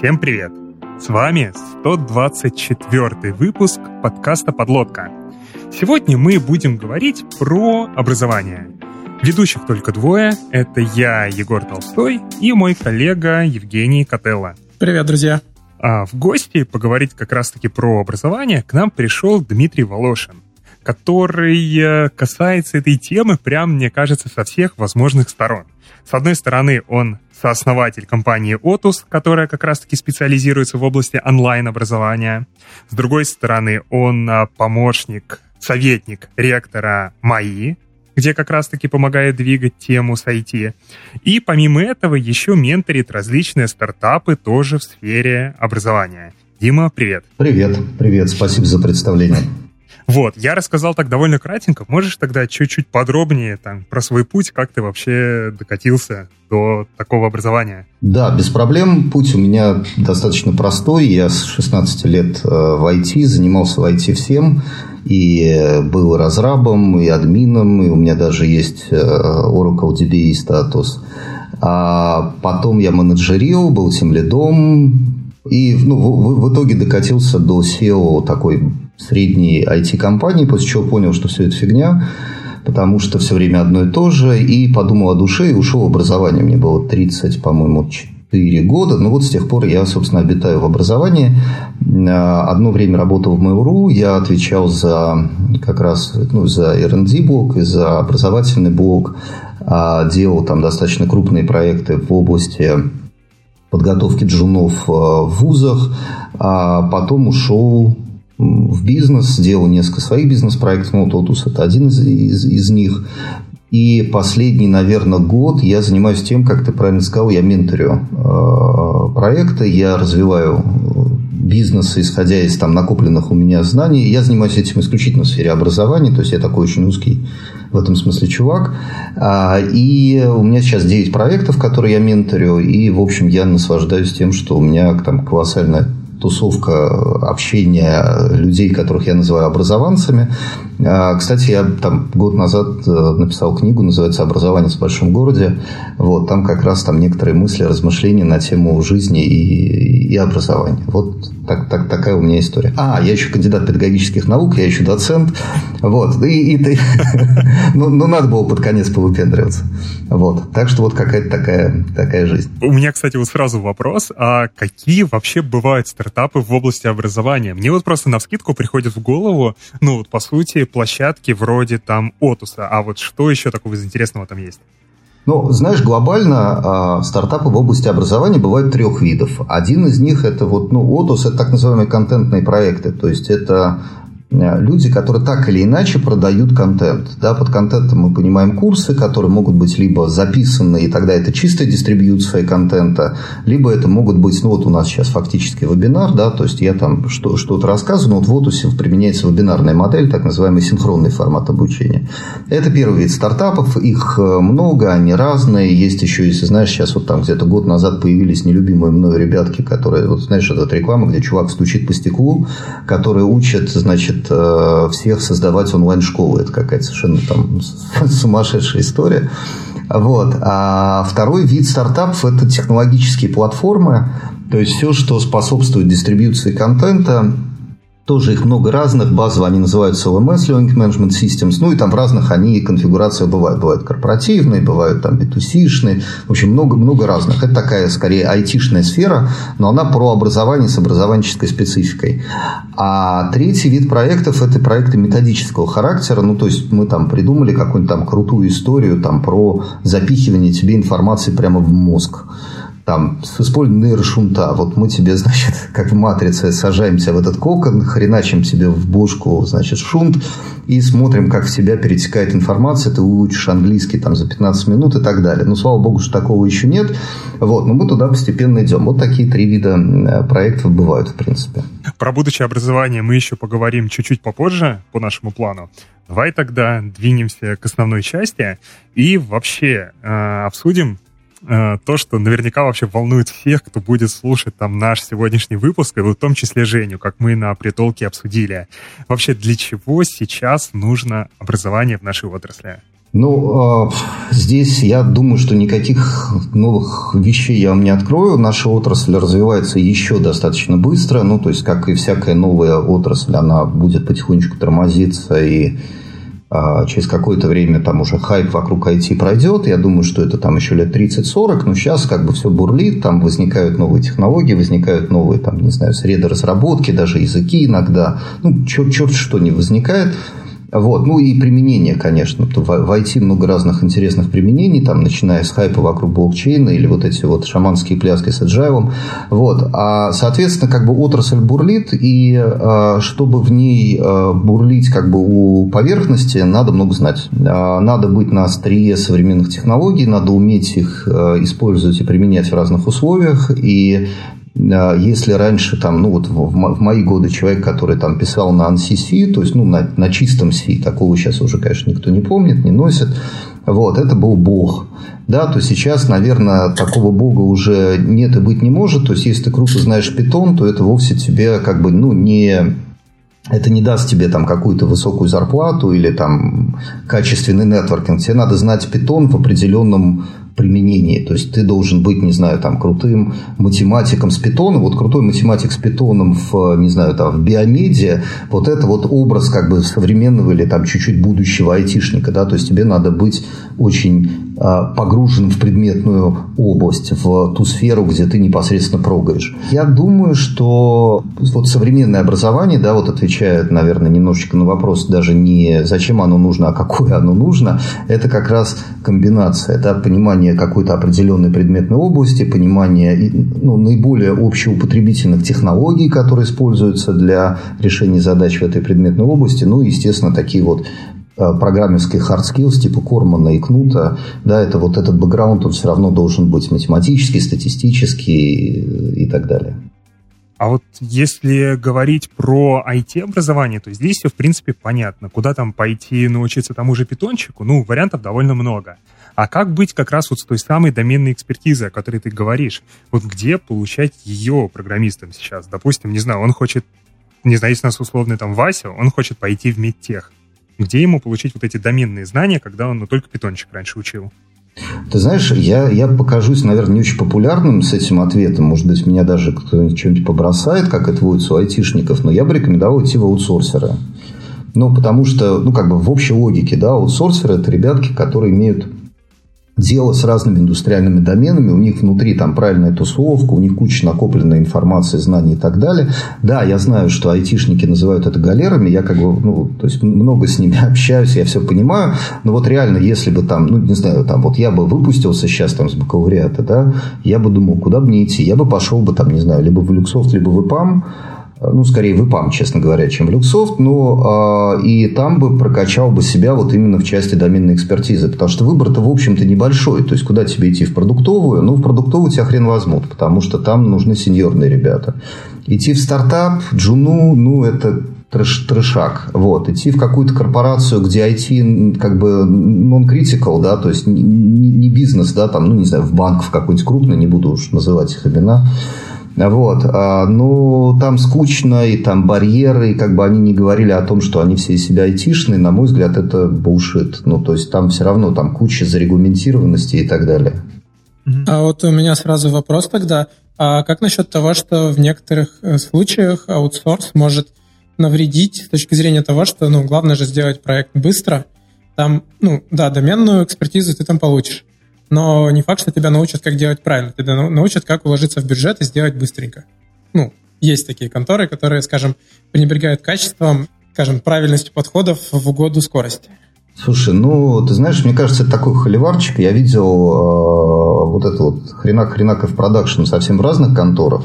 Всем привет! С вами 124 выпуск подкаста «Подлодка». Сегодня мы будем говорить про образование. Ведущих только двое. Это я, Егор Толстой, и мой коллега Евгений Котелло. Привет, друзья! А в гости поговорить как раз-таки про образование к нам пришел Дмитрий Волошин, который э, касается этой темы прям, мне кажется, со всех возможных сторон. С одной стороны, он сооснователь компании Otus, которая как раз-таки специализируется в области онлайн-образования. С другой стороны, он а, помощник, советник ректора МАИ, где как раз-таки помогает двигать тему с IT. И помимо этого еще менторит различные стартапы тоже в сфере образования. Дима, привет. Привет, привет, спасибо за представление. Вот, я рассказал так довольно кратенько. Можешь тогда чуть-чуть подробнее там, про свой путь, как ты вообще докатился до такого образования? Да, без проблем. Путь у меня достаточно простой. Я с 16 лет э, в IT, занимался в IT всем. И был разрабом, и админом, и у меня даже есть э, Oracle DBA статус. А потом я менеджерил, был тем лидом, и ну, в, в итоге докатился до SEO такой средней IT-компании, после чего понял, что все это фигня, потому что все время одно и то же, и подумал о душе и ушел в образование. Мне было 30, по-моему, 4 года. Ну вот с тех пор я, собственно, обитаю в образовании. Одно время работал в Mail.ru, я отвечал за как раз ну, за R&D блок и за образовательный блок, а делал там достаточно крупные проекты в области подготовки джунов э, в вузах, а потом ушел в бизнес, сделал несколько своих бизнес-проектов, ну, Тотус это один из, из, из них. И последний, наверное, год я занимаюсь тем, как ты правильно сказал, я менторю э, проекты, я развиваю бизнеса, исходя из там, накопленных у меня знаний. Я занимаюсь этим исключительно в сфере образования, то есть я такой очень узкий в этом смысле чувак. А, и у меня сейчас 9 проектов, которые я менторю, и, в общем, я наслаждаюсь тем, что у меня там колоссальная тусовка общения людей, которых я называю образованцами. А, кстати, я там год назад э, написал книгу, называется «Образование в большом городе». Вот, там как раз там некоторые мысли, размышления на тему жизни и, и образования. Вот так, так, такая у меня история. А, я еще кандидат педагогических наук, я еще доцент. Вот. И, и ты... ну, ну, надо было под конец повыпендриваться. Вот. Так что вот какая-то такая, такая жизнь. У меня, кстати, вот сразу вопрос. А какие вообще бывают стартапы в области образования? Мне вот просто на вскидку приходит в голову, ну, вот по сути, площадки вроде там Отуса. А вот что еще такого из интересного там есть? Ну, знаешь, глобально э, стартапы в области образования бывают трех видов. Один из них это вот, ну, Отус, это так называемые контентные проекты. То есть это люди, которые так или иначе продают контент. Да, под контентом мы понимаем курсы, которые могут быть либо записаны, и тогда это чистая дистрибьюция контента, либо это могут быть, ну вот у нас сейчас фактически вебинар, да, то есть я там что, что-то рассказываю, но вот в Отусе применяется вебинарная модель, так называемый синхронный формат обучения. Это первый вид стартапов, их э, много, они разные, есть еще, если знаешь, сейчас вот там где-то год назад появились нелюбимые мной ребятки, которые, вот знаешь, это вот реклама, где чувак стучит по стеклу, которые учат, значит, хочет э, всех создавать онлайн-школы. Это какая-то совершенно там сумасшедшая история. Вот. А второй вид стартапов – это технологические платформы, то есть все, что способствует дистрибьюции контента, тоже их много разных. Базово они называются LMS, Learning Management Systems. Ну и там в разных они конфигурации бывают. Бывают корпоративные, бывают там B2C-шные. В общем, много, много разных. Это такая, скорее, айтишная сфера, но она про образование с образованческой спецификой. А третий вид проектов – это проекты методического характера. Ну, то есть мы там придумали какую-нибудь там крутую историю там, про запихивание тебе информации прямо в мозг там, с использованием нейрошунта. Вот мы тебе, значит, как в матрице, сажаемся в этот кокон, хреначим тебе в бошку, значит, шунт, и смотрим, как в себя перетекает информация, ты учишь английский там за 15 минут и так далее. Ну, слава богу, что такого еще нет. Вот, но мы туда постепенно идем. Вот такие три вида э, проектов бывают, в принципе. Про будущее образование мы еще поговорим чуть-чуть попозже по нашему плану. Давай тогда двинемся к основной части и вообще э, обсудим то, что наверняка вообще волнует всех, кто будет слушать там наш сегодняшний выпуск, и в том числе Женю, как мы на притолке обсудили. Вообще, для чего сейчас нужно образование в нашей отрасли? Ну, э, здесь я думаю, что никаких новых вещей я вам не открою. Наша отрасль развивается еще достаточно быстро. Ну, то есть, как и всякая новая отрасль, она будет потихонечку тормозиться и э, через какое-то время там уже хайп вокруг IT пройдет. Я думаю, что это там еще лет 30-40, но сейчас как бы все бурлит, там возникают новые технологии, возникают новые, там, не знаю, среды разработки, даже языки иногда. Ну, черт, черт что не возникает. Вот. Ну и применение, конечно. В IT много разных интересных применений, там, начиная с хайпа вокруг блокчейна или вот эти вот шаманские пляски с agile. Вот. А, соответственно, как бы отрасль бурлит, и а, чтобы в ней а, бурлить как бы у поверхности, надо много знать. Надо быть на острие современных технологий, надо уметь их использовать и применять в разных условиях. И а, если раньше там, ну вот в, мои годы человек, который там писал на ANSI то есть ну, на, на чистом C, такого сейчас уже, конечно, никто не помнит, не носит, вот, это был Бог. Да, то сейчас, наверное, такого бога уже нет и быть не может. То есть, если ты круто знаешь питон, то это вовсе тебе как бы, ну, не это не даст тебе там какую-то высокую зарплату или там качественный нетворкинг. Тебе надо знать питон в определенном применении. То есть ты должен быть, не знаю, там крутым математиком с питоном. Вот крутой математик с питоном в, не знаю, там в биомедиа, вот это вот образ как бы современного или там чуть-чуть будущего айтишника, да, то есть тебе надо быть очень погружен в предметную область, в ту сферу, где ты непосредственно прогаешь. Я думаю, что вот современное образование, да, вот отвечает, наверное, немножечко на вопрос даже не зачем оно нужно, а какое оно нужно, это как раз комбинация, да, понимание какой-то определенной предметной области, понимание ну, наиболее общеупотребительных технологий, которые используются для решения задач в этой предметной области, ну и, естественно, такие вот Э, программерских hard skills типа Кормана и Кнута, да, это вот этот бэкграунд, он все равно должен быть математический, статистический и так далее. А вот если говорить про IT-образование, то здесь все, в принципе, понятно. Куда там пойти научиться тому же питончику? Ну, вариантов довольно много. А как быть как раз вот с той самой доменной экспертизой, о которой ты говоришь? Вот где получать ее программистам сейчас? Допустим, не знаю, он хочет, не знаю, если у нас условный там Вася, он хочет пойти в медтех где ему получить вот эти доменные знания, когда он ну, только питончик раньше учил? Ты знаешь, я, я покажусь, наверное, не очень популярным с этим ответом. Может быть, меня даже кто-нибудь что-нибудь побросает, как это водится у айтишников, но я бы рекомендовал идти в аутсорсеры. Ну, потому что, ну, как бы в общей логике, да, аутсорсеры – это ребятки, которые имеют дело с разными индустриальными доменами, у них внутри там правильная тусовка, у них куча накопленной информации, знаний и так далее. Да, я знаю, что айтишники называют это галерами, я как бы, ну, то есть много с ними общаюсь, я все понимаю, но вот реально, если бы там, ну, не знаю, там, вот я бы выпустился сейчас там с бакалавриата, да, я бы думал, куда мне идти, я бы пошел бы там, не знаю, либо в Люксофт, либо в ИПАМ, ну, скорее в ИПАМ, честно говоря, чем в Люксофт, но э, и там бы прокачал бы себя вот именно в части доменной экспертизы, потому что выбор-то, в общем-то, небольшой, то есть, куда тебе идти, в продуктовую? Ну, в продуктовую тебя хрен возьмут, потому что там нужны сеньорные ребята. Идти в стартап, джуну, ну, это трэш, трэшак. Вот. Идти в какую-то корпорацию, где IT как бы non-critical, да, то есть не, не бизнес, да, там, ну, не знаю, в банк в какой-нибудь крупный, не буду уж называть их имена, вот. А, ну, там скучно, и там барьеры, и как бы они не говорили о том, что они все из себя айтишные, на мой взгляд, это булшит. Ну, то есть там все равно там куча зарегламентированности и так далее. А вот у меня сразу вопрос тогда. А как насчет того, что в некоторых э, случаях аутсорс может навредить с точки зрения того, что, ну, главное же сделать проект быстро. Там, ну, да, доменную экспертизу ты там получишь но не факт, что тебя научат, как делать правильно. Тебя научат, как уложиться в бюджет и сделать быстренько. Ну, есть такие конторы, которые, скажем, пренебрегают качеством, скажем, правильностью подходов в угоду скорости. Слушай, ну, ты знаешь, мне кажется, это такой холиварчик. Я видел э, вот это вот хренак-хренаков продакшн совсем в разных конторах.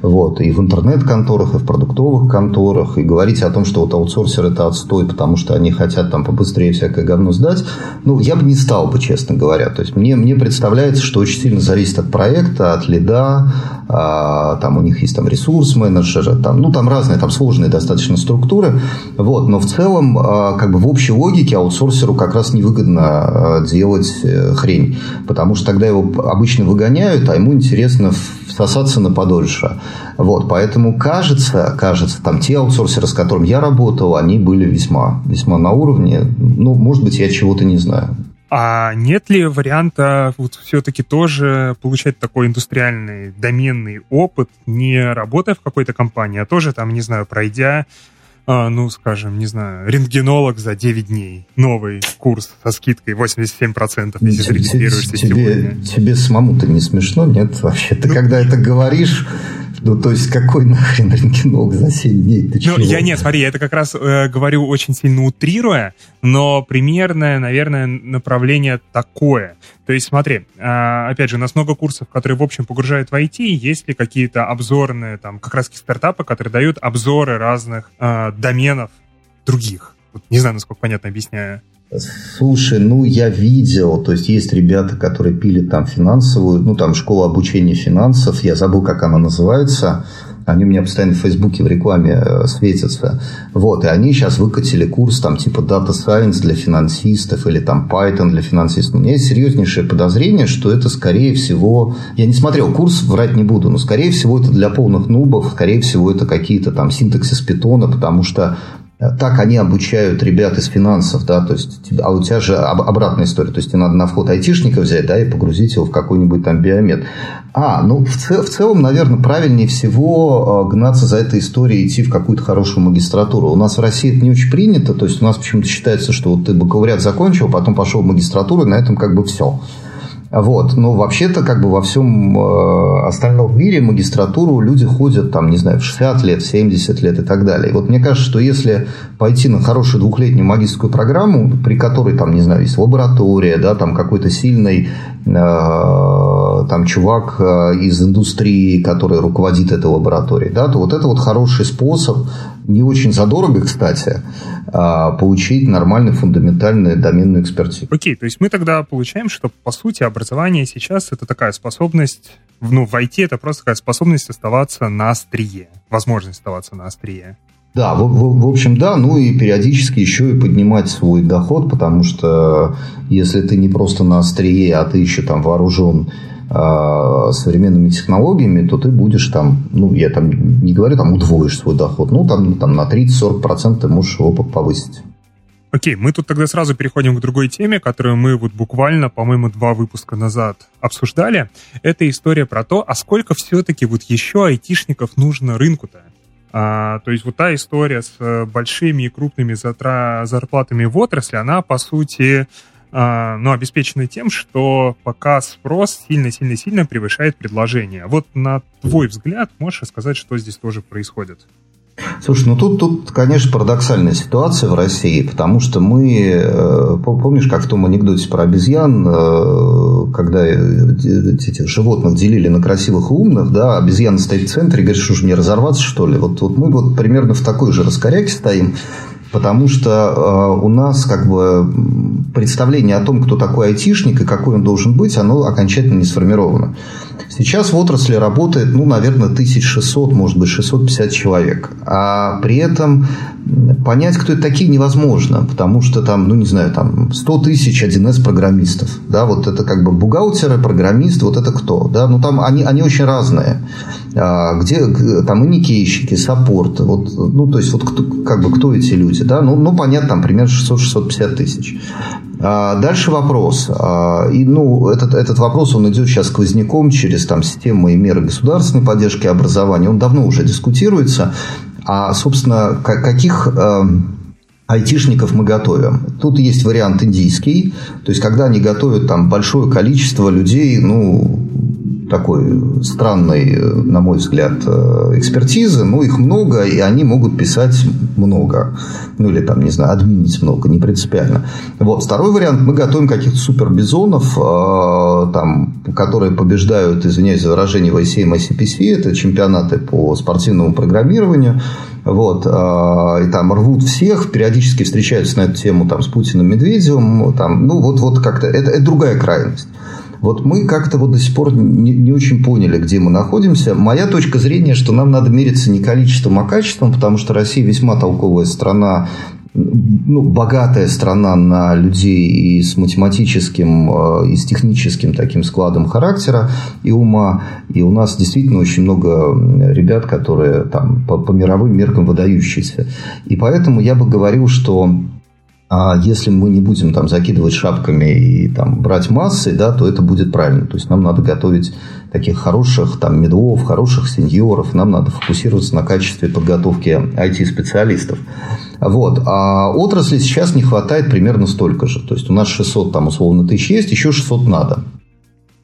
Вот, и в интернет-конторах, и в продуктовых конторах, и говорить о том, что вот аутсорсер это отстой, потому что они хотят там побыстрее всякое говно сдать, ну, я бы не стал бы, честно говоря. То есть, мне, мне представляется, что очень сильно зависит от проекта, от лида, а, там у них есть там ресурс-менеджеры, там, ну, там разные, там сложные достаточно структуры, вот, но в целом, а, как бы в общей логике аутсорсеру как раз невыгодно а, делать э, хрень, потому что тогда его обычно выгоняют, а ему интересно сосаться на подольше. Вот, поэтому кажется, кажется, там те аутсорсеры, с которыми я работал, они были весьма, весьма на уровне. Ну, может быть, я чего-то не знаю. А нет ли варианта вот все-таки тоже получать такой индустриальный доменный опыт, не работая в какой-то компании, а тоже там, не знаю, пройдя а, ну, скажем, не знаю, рентгенолог за 9 дней. Новый курс со скидкой 87%, если зарегистрируешься тебе, сегодня. Тебе самому-то не смешно, нет? Вообще, ты ну, когда это говоришь, ну, то есть, какой нахрен рентгенолог за 7 дней? Ты ну, я нет, смотри, я это как раз э, говорю очень сильно утрируя, но примерное, наверное, направление такое. То есть, смотри, э, опять же, у нас много курсов, которые, в общем, погружают в IT. Есть ли какие-то обзорные, там, как раз стартапы, которые дают обзоры разных э, доменов других? Вот, не знаю, насколько понятно объясняю. Слушай, ну я видел, то есть есть ребята, которые пили там финансовую, ну там школа обучения финансов, я забыл, как она называется, они у меня постоянно в Фейсбуке в рекламе э, светятся. Вот, и они сейчас выкатили курс там типа Data Science для финансистов или там Python для финансистов. У меня есть серьезнейшее подозрение, что это скорее всего... Я не смотрел курс, врать не буду, но скорее всего это для полных нубов, скорее всего это какие-то там синтаксис питона, потому что так они обучают ребят из финансов, да, то есть, а у тебя же обратная история, то есть, тебе надо на вход айтишника взять, да, и погрузить его в какой-нибудь там биомед. А, ну, в, цел, в целом, наверное, правильнее всего а, гнаться за этой историей, идти в какую-то хорошую магистратуру. У нас в России это не очень принято, то есть, у нас почему-то считается, что вот ты бакалавриат закончил, потом пошел в магистратуру, и на этом как бы все. Вот. Но вообще-то как бы во всем э, остальном мире магистратуру люди ходят там, не знаю, в 60 лет, 70 лет и так далее. И вот мне кажется, что если пойти на хорошую двухлетнюю магистрскую программу, при которой там, не знаю, есть лаборатория, да, там какой-то сильный э, там чувак э, из индустрии, который руководит этой лабораторией, да, то вот это вот хороший способ не очень задорого, кстати, а, получить нормальную фундаментальную доменную экспертизу. Окей, то есть мы тогда получаем, что, по сути, образование сейчас это такая способность, ну, в IT это просто такая способность оставаться на острие, возможность оставаться на острие. Да, в, в, в общем, да, ну и периодически еще и поднимать свой доход, потому что если ты не просто на острие, а ты еще там вооружен современными технологиями, то ты будешь там, ну, я там не говорю, там удвоишь свой доход, ну, там, там на 30-40% ты можешь его повысить. Окей, мы тут тогда сразу переходим к другой теме, которую мы вот буквально, по-моему, два выпуска назад обсуждали. Это история про то, а сколько все-таки вот еще айтишников нужно рынку-то? А, то есть вот та история с большими и крупными затра- зарплатами в отрасли, она, по сути, а, но обеспечены тем, что пока спрос сильно-сильно-сильно превышает предложение. Вот на твой взгляд можешь рассказать, что здесь тоже происходит? Слушай, ну тут, тут, конечно, парадоксальная ситуация в России, потому что мы, э, помнишь, как в том анекдоте про обезьян, э, когда этих животных делили на красивых и умных, да, обезьяна стоит в центре и говорит, что же мне разорваться, что ли? Вот, вот мы вот примерно в такой же раскоряке стоим, потому что э, у нас как бы представление о том, кто такой айтишник и какой он должен быть, оно окончательно не сформировано. Сейчас в отрасли работает, ну, наверное, 1600, может быть, 650 человек. А при этом понять, кто это такие, невозможно, потому что там, ну, не знаю, там 100 тысяч 1С программистов. Да, вот это как бы бухгалтеры, программисты, вот это кто? Да, ну, там они, они очень разные. А, где там и никейщики, саппорт, вот, ну, то есть, вот кто, как бы кто эти люди, да, ну, ну понятно, там примерно 600-650 тысяч. А, дальше вопрос. А, и, ну, этот, этот вопрос, он идет сейчас сквозняком через там, системы и меры государственной поддержки образования. Он давно уже дискутируется. А, собственно, каких э, айтишников мы готовим. Тут есть вариант индийский, то есть когда они готовят там большое количество людей, ну, такой странной, на мой взгляд, э, экспертизы, но их много, и они могут писать много. Ну, или там, не знаю, админить много, не принципиально. Вот. Второй вариант, мы готовим каких-то супербизонов, э, там, которые побеждают, извиняюсь за выражение, в ICM, ICPC, это чемпионаты по спортивному программированию, вот, э, и там рвут всех, периодически встречаются на эту тему там, с Путиным Медведевым, там, ну, вот, вот как-то, это, это другая крайность. Вот мы как-то вот до сих пор не, не очень поняли, где мы находимся. Моя точка зрения, что нам надо мериться не количеством, а качеством, потому что Россия весьма толковая страна, ну, богатая страна на людей и с математическим, э, и с техническим таким складом характера и ума. И у нас действительно очень много ребят, которые там по, по мировым меркам выдающиеся. И поэтому я бы говорил, что а если мы не будем там закидывать шапками и там брать массы, да, то это будет правильно. То есть нам надо готовить таких хороших там медлов, хороших сеньоров. Нам надо фокусироваться на качестве подготовки IT-специалистов. Вот. А отрасли сейчас не хватает примерно столько же. То есть у нас 600 там условно тысяч есть, еще 600 надо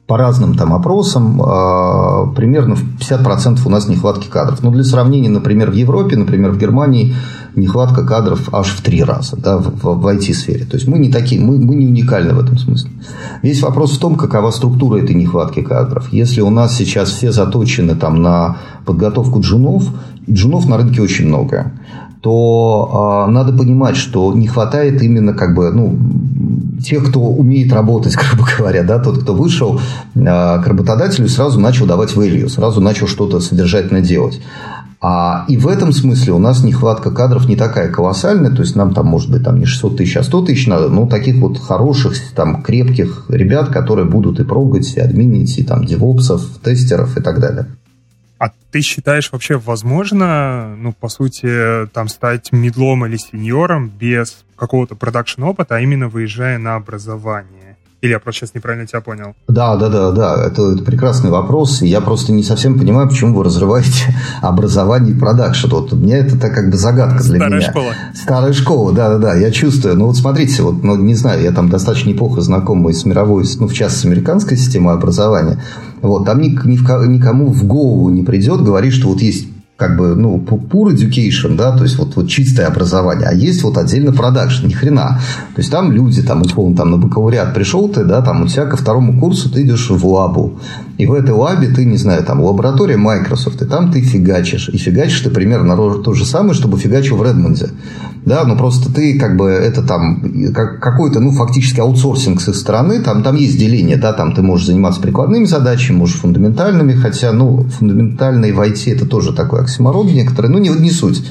по разным там опросам э, примерно в 50% у нас нехватки кадров. Но для сравнения, например, в Европе, например, в Германии нехватка кадров аж в три раза да, в, в IT-сфере. То есть мы не такие, мы, мы не уникальны в этом смысле. Весь вопрос в том, какова структура этой нехватки кадров. Если у нас сейчас все заточены там, на подготовку джунов, джунов на рынке очень много, то э, надо понимать, что не хватает именно как бы, ну, тех, кто умеет работать, грубо говоря, да, тот, кто вышел э, к работодателю сразу начал давать value, сразу начал что-то содержательно делать. А, и в этом смысле у нас нехватка кадров не такая колоссальная, то есть нам там может быть там не 600 тысяч, а 100 тысяч надо, но таких вот хороших, там, крепких ребят, которые будут и прогать, и админить, и там девопсов, тестеров и так далее. А ты считаешь вообще возможно, ну, по сути, там стать миддлом или сеньором без какого-то продакшн опыта, а именно выезжая на образование? Или я просто сейчас неправильно тебя понял? Да, да, да, да. Это, это прекрасный вопрос. Я просто не совсем понимаю, почему вы разрываете образование и продакшн. Вот у меня это так как бы загадка для Старая меня. школа. Старая школа, да, да, да. Я чувствую. Ну вот смотрите, вот, ну не знаю, я там достаточно неплохо знакомый с мировой, ну в частности с американской системой образования. Вот, там ни, ни, никому в голову не придет говорить, что вот есть как бы, ну, pure education, да, то есть вот, вот чистое образование, а есть вот отдельно продакшн, ни хрена. То есть там люди, там, условно, там на бакалавриат пришел ты, да, там у тебя ко второму курсу ты идешь в лабу, и в этой лабе ты, не знаю, там лаборатория Microsoft, и там ты фигачишь, и фигачишь ты примерно то же самое, что бы фигачил в Редмонде, да, но просто ты, как бы, это там как, какой-то, ну, фактически аутсорсинг с их стороны, там, там есть деление, да, там ты можешь заниматься прикладными задачами, можешь фундаментальными, хотя, ну, фундаментальные в IT это тоже такой оксиморон некоторый, ну, не, не суть.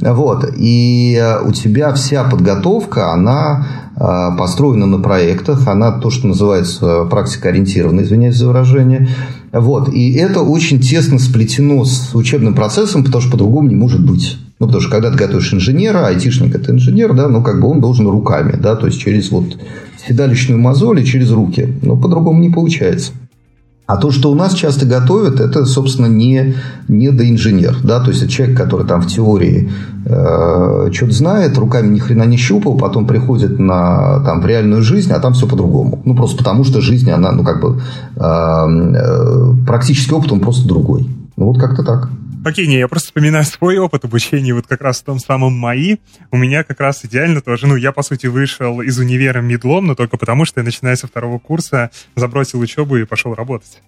Вот. И э, у тебя вся подготовка, она э, построена на проектах, она то, что называется практикоориентированная, извиняюсь за выражение. Вот. И это очень тесно сплетено с учебным процессом, потому что по-другому не может быть. Ну, потому что когда ты готовишь инженера, айтишник это инженер, да, ну, как бы он должен руками, да, то есть через вот седалищную мозоль и через руки. Но по-другому не получается. А то, что у нас часто готовят, это, собственно, не, не доинженер. Да? То есть, это человек, который там в теории э, что-то знает, руками ни хрена не щупал, потом приходит на, там, в реальную жизнь, а там все по-другому. Ну, просто потому, что жизнь, она, ну, как бы, э, э, практический опыт, он просто другой. Ну, вот как-то так. Окей, не, я просто вспоминаю свой опыт обучения вот как раз в том самом МАИ. У меня как раз идеально тоже, ну, я, по сути, вышел из универа медлом, но только потому, что я, начиная со второго курса, забросил учебу и пошел работать.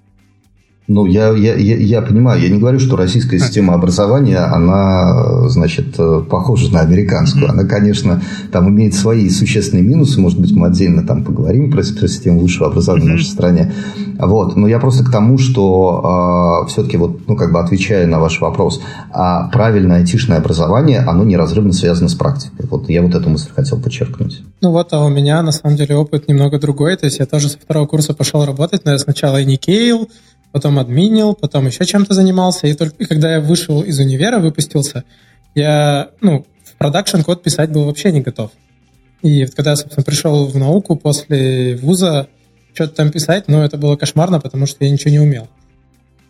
Ну, я, я, я, я понимаю, я не говорю, что российская система образования, она, значит, похожа на американскую. Она, конечно, там имеет свои существенные минусы. Может быть, мы отдельно там поговорим про, про систему высшего образования в нашей стране. Вот. Но я просто к тому, что э, а, все-таки, вот, ну, как бы отвечая на ваш вопрос, а правильное айтишное образование, оно неразрывно связано с практикой. Вот я вот эту мысль хотел подчеркнуть. Ну вот, а у меня, на самом деле, опыт немного другой. То есть я тоже со второго курса пошел работать, но я сначала и не кейл, потом админил, потом еще чем-то занимался. И только и когда я вышел из универа, выпустился, я, ну, в продакшн код писать был вообще не готов. И вот когда я, собственно, пришел в науку после вуза, что-то там писать, ну, это было кошмарно, потому что я ничего не умел.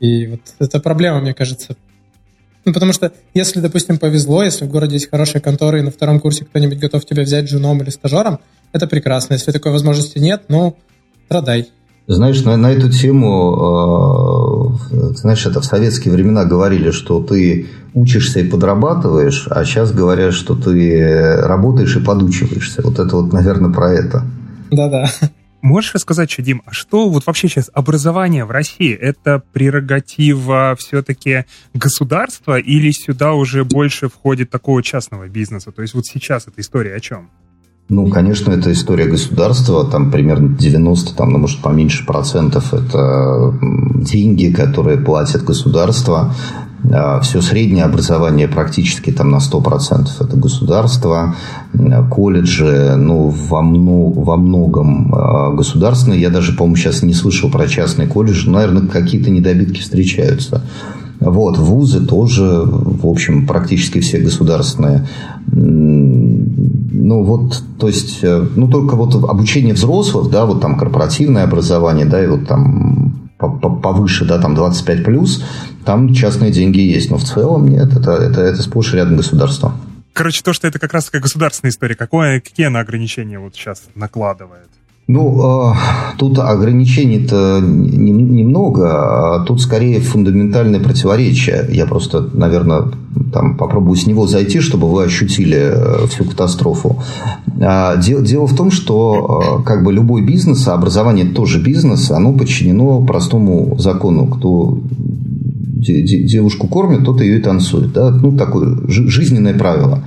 И вот это проблема, мне кажется. Ну, потому что если, допустим, повезло, если в городе есть хорошие конторы, и на втором курсе кто-нибудь готов тебя взять женом или стажером, это прекрасно. Если такой возможности нет, ну, страдай. Знаешь, на, на эту тему, э, знаешь, это в советские времена говорили, что ты учишься и подрабатываешь, а сейчас говорят, что ты работаешь и подучиваешься. Вот это вот, наверное, про это. Да-да. Можешь рассказать, что, Дим, а что вот вообще сейчас образование в России? Это прерогатива все-таки государства или сюда уже больше входит такого частного бизнеса? То есть вот сейчас эта история о чем? Ну, конечно, это история государства, там примерно 90, там, ну, может, поменьше процентов, это деньги, которые платит государство, А, все среднее образование практически там на 100% это государство, колледжи, ну, во, мно, во многом а, государственные. Я даже, по-моему, сейчас не слышал про частные колледжи. Наверное, какие-то недобитки встречаются. Вот, вузы тоже, в общем, практически все государственные. Ну, вот, то есть, э, ну, только вот обучение взрослых, да, вот там корпоративное образование, да, и вот там повыше, да, там 25 плюс, там частные деньги есть, но в целом нет, это, это, это сплошь рядом государства. Короче, то, что это как раз такая государственная история, какое, какие она ограничения вот сейчас накладывает? Ну, тут ограничений-то немного, а тут скорее фундаментальное противоречие. Я просто, наверное, там попробую с него зайти, чтобы вы ощутили э, всю катастрофу. А, дело в том, что как бы любой бизнес, а образование тоже бизнес, оно подчинено простому закону. Кто девушку кормит, тот ее и танцует. Да? Ну, такое жизненное правило.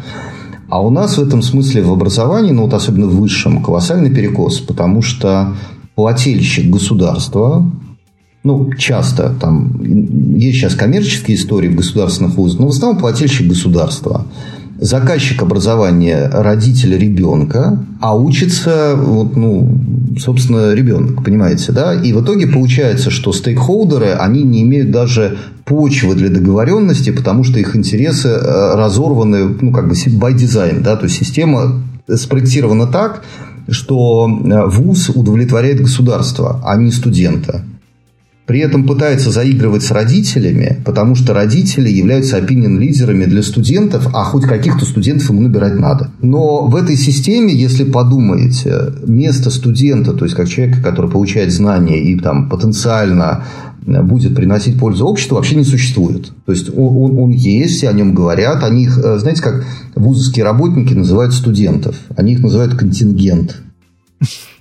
А у нас в этом смысле в образовании, ну вот особенно в высшем, колоссальный перекос, потому что плательщик государства, ну, часто там есть сейчас коммерческие истории в государственных вузах, но в основном плательщик государства – заказчик образования родителя ребенка, а учится, вот, ну, собственно, ребенок, понимаете, да? И в итоге получается, что стейкхолдеры, они не имеют даже почвы для договоренности, потому что их интересы э, разорваны, ну, как бы by design, да, то есть система спроектирована так, что э, ВУЗ удовлетворяет государство, а не студента при этом пытается заигрывать с родителями, потому что родители являются опинион-лидерами для студентов, а хоть каких-то студентов ему набирать надо. Но в этой системе, если подумаете, место студента, то есть как человека, который получает знания и там потенциально будет приносить пользу обществу, вообще не существует. То есть он, он, он есть, о нем говорят. Они их, э, знаете, как вузовские работники называют студентов. Они их называют контингент.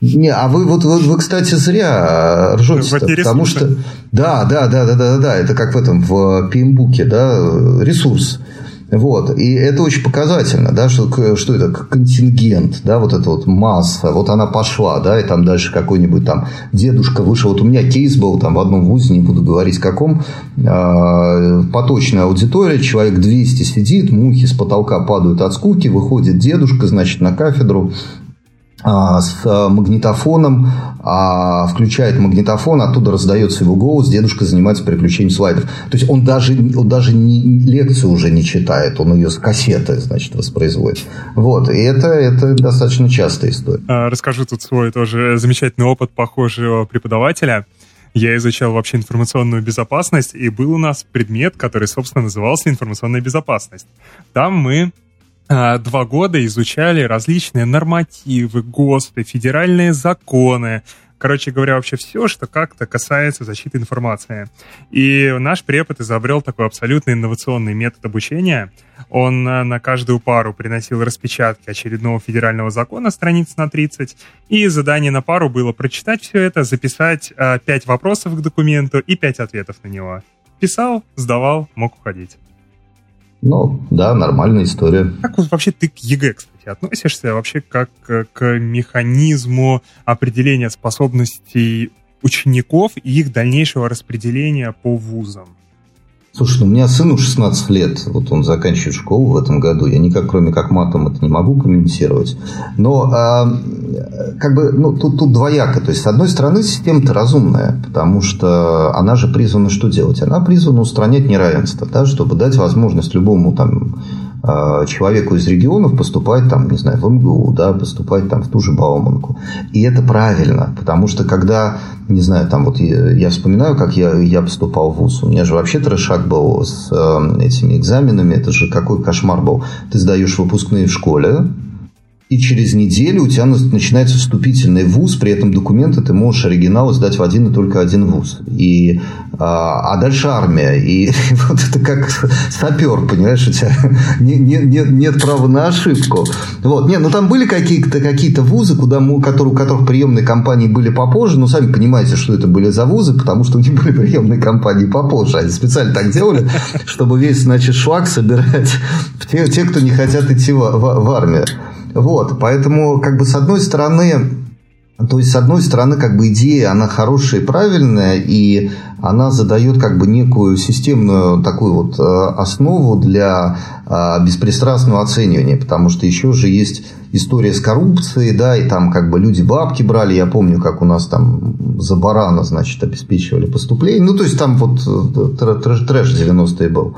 Не, а вы вот вы, вы кстати, зря ржете, потому что да, да, да, да, да, да, это как в этом в пимбуке, да, ресурс. Вот. И это очень показательно, да, что, что это контингент, да, вот эта вот масса, вот она пошла, да, и там дальше какой-нибудь там дедушка вышел. Вот у меня кейс был там в одном вузе, не буду говорить каком, э, поточная аудитория, человек 200 сидит, мухи с потолка падают от скуки, выходит дедушка, значит, на кафедру, с а, магнитофоном, а, включает магнитофон, оттуда раздается его голос, дедушка занимается переключением слайдов. То есть он даже, он даже не, лекцию уже не читает, он ее с кассеты, значит, воспроизводит. Вот, и это, это достаточно частая история. Расскажу тут свой тоже замечательный опыт похожего преподавателя. Я изучал вообще информационную безопасность, и был у нас предмет, который, собственно, назывался информационная безопасность. Там мы а, два года изучали различные нормативы, ГОСТы, федеральные законы, короче говоря, вообще все, что как-то касается защиты информации. И наш препод изобрел такой абсолютно инновационный метод обучения. Он на каждую пару приносил распечатки очередного федерального закона, страниц на 30, и задание на пару было прочитать все это, записать а, пять вопросов к документу и пять ответов на него. Писал, сдавал, мог уходить. Ну, да, нормальная история. Как вообще ты к ЕГЭ, кстати, относишься вообще как к механизму определения способностей учеников и их дальнейшего распределения по вузам? Слушай, ну, у меня сыну 16 лет, вот он заканчивает школу в этом году, я никак, кроме как матом, это не могу комментировать. Но а, как бы, ну, тут, тут двояко. То есть, с одной стороны, система-то разумная, потому что она же призвана что делать? Она призвана устранять неравенство, да, чтобы дать возможность любому там Э, человеку из регионов поступать там, не знаю, в МГУ, да, поступать там в ту же Бауманку. И это правильно, потому что когда, не знаю, там вот я, я вспоминаю, как я, я поступал в ВУЗ, у меня же вообще трешак был с э, этими экзаменами, это же какой кошмар был. Ты сдаешь выпускные в школе, и через неделю у тебя начинается вступительный вуз, при этом документы ты можешь оригиналы сдать в один и только один вуз. И, а, а дальше армия. И вот это как сапер, понимаешь, у тебя не, не, нет, нет права на ошибку. Вот. Не, ну там были какие-то какие вузы, куда, которые, у которых приемные компании были попозже, но сами понимаете, что это были за вузы, потому что у них были приемные компании попозже. Они специально так делали, чтобы весь, значит, шлак собирать те, те кто не хотят идти в, в, в армию. Вот, поэтому, как бы, с одной стороны, То есть, с одной стороны, как бы идея, она хорошая и правильная, и она задает как бы некую системную такую вот э, основу для э, беспристрастного оценивания, потому что еще же есть история с коррупцией, да, и там как бы люди бабки брали, я помню, как у нас там за барана, значит, обеспечивали поступление, ну, то есть, там вот э, трэш, трэш 90-е был.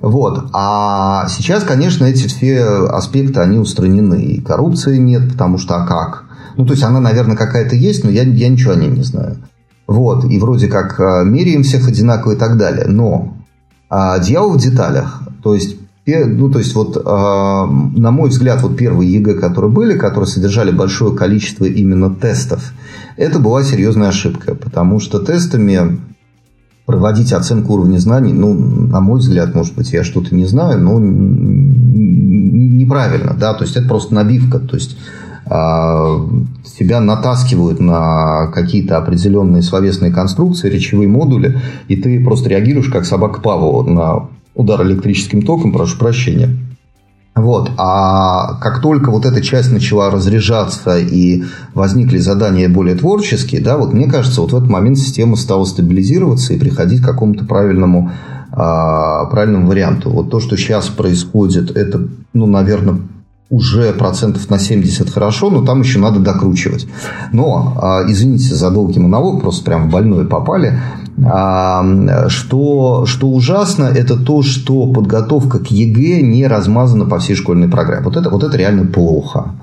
Вот. А сейчас, конечно, эти все аспекты, они устранены. И коррупции нет, потому что а как? Ну, то есть она, наверное, какая-то есть, но я, я ничего о ней не знаю. Вот, и вроде как э, меряем всех одинаково и так далее. Но а, дьявол в деталях. То есть, ну, то есть, вот, а, на мой взгляд, вот первые ЕГЭ, которые были, которые содержали большое количество именно тестов, это была серьезная ошибка, потому что тестами проводить оценку уровня знаний, ну, на мой взгляд, может быть, я что-то не знаю, но неправильно, да, то есть это просто набивка, то есть себя а, натаскивают на какие-то определенные словесные конструкции, речевые модули, и ты просто реагируешь как собака Павлова на удар электрическим током, прошу прощения. Вот. А как только вот эта часть начала разряжаться и возникли задания более творческие, да, вот мне кажется, вот в этот момент система стала стабилизироваться и приходить к какому-то правильному, а, правильному варианту. Вот то, что сейчас происходит, это, ну, наверное, уже процентов на 70 хорошо, но там еще надо докручивать. Но, а, извините за долгий монолог, просто прям в больное попали. А, что, что ужасно, это то, что подготовка к ЕГЭ не размазана по всей школьной программе. Вот это, вот это реально плохо.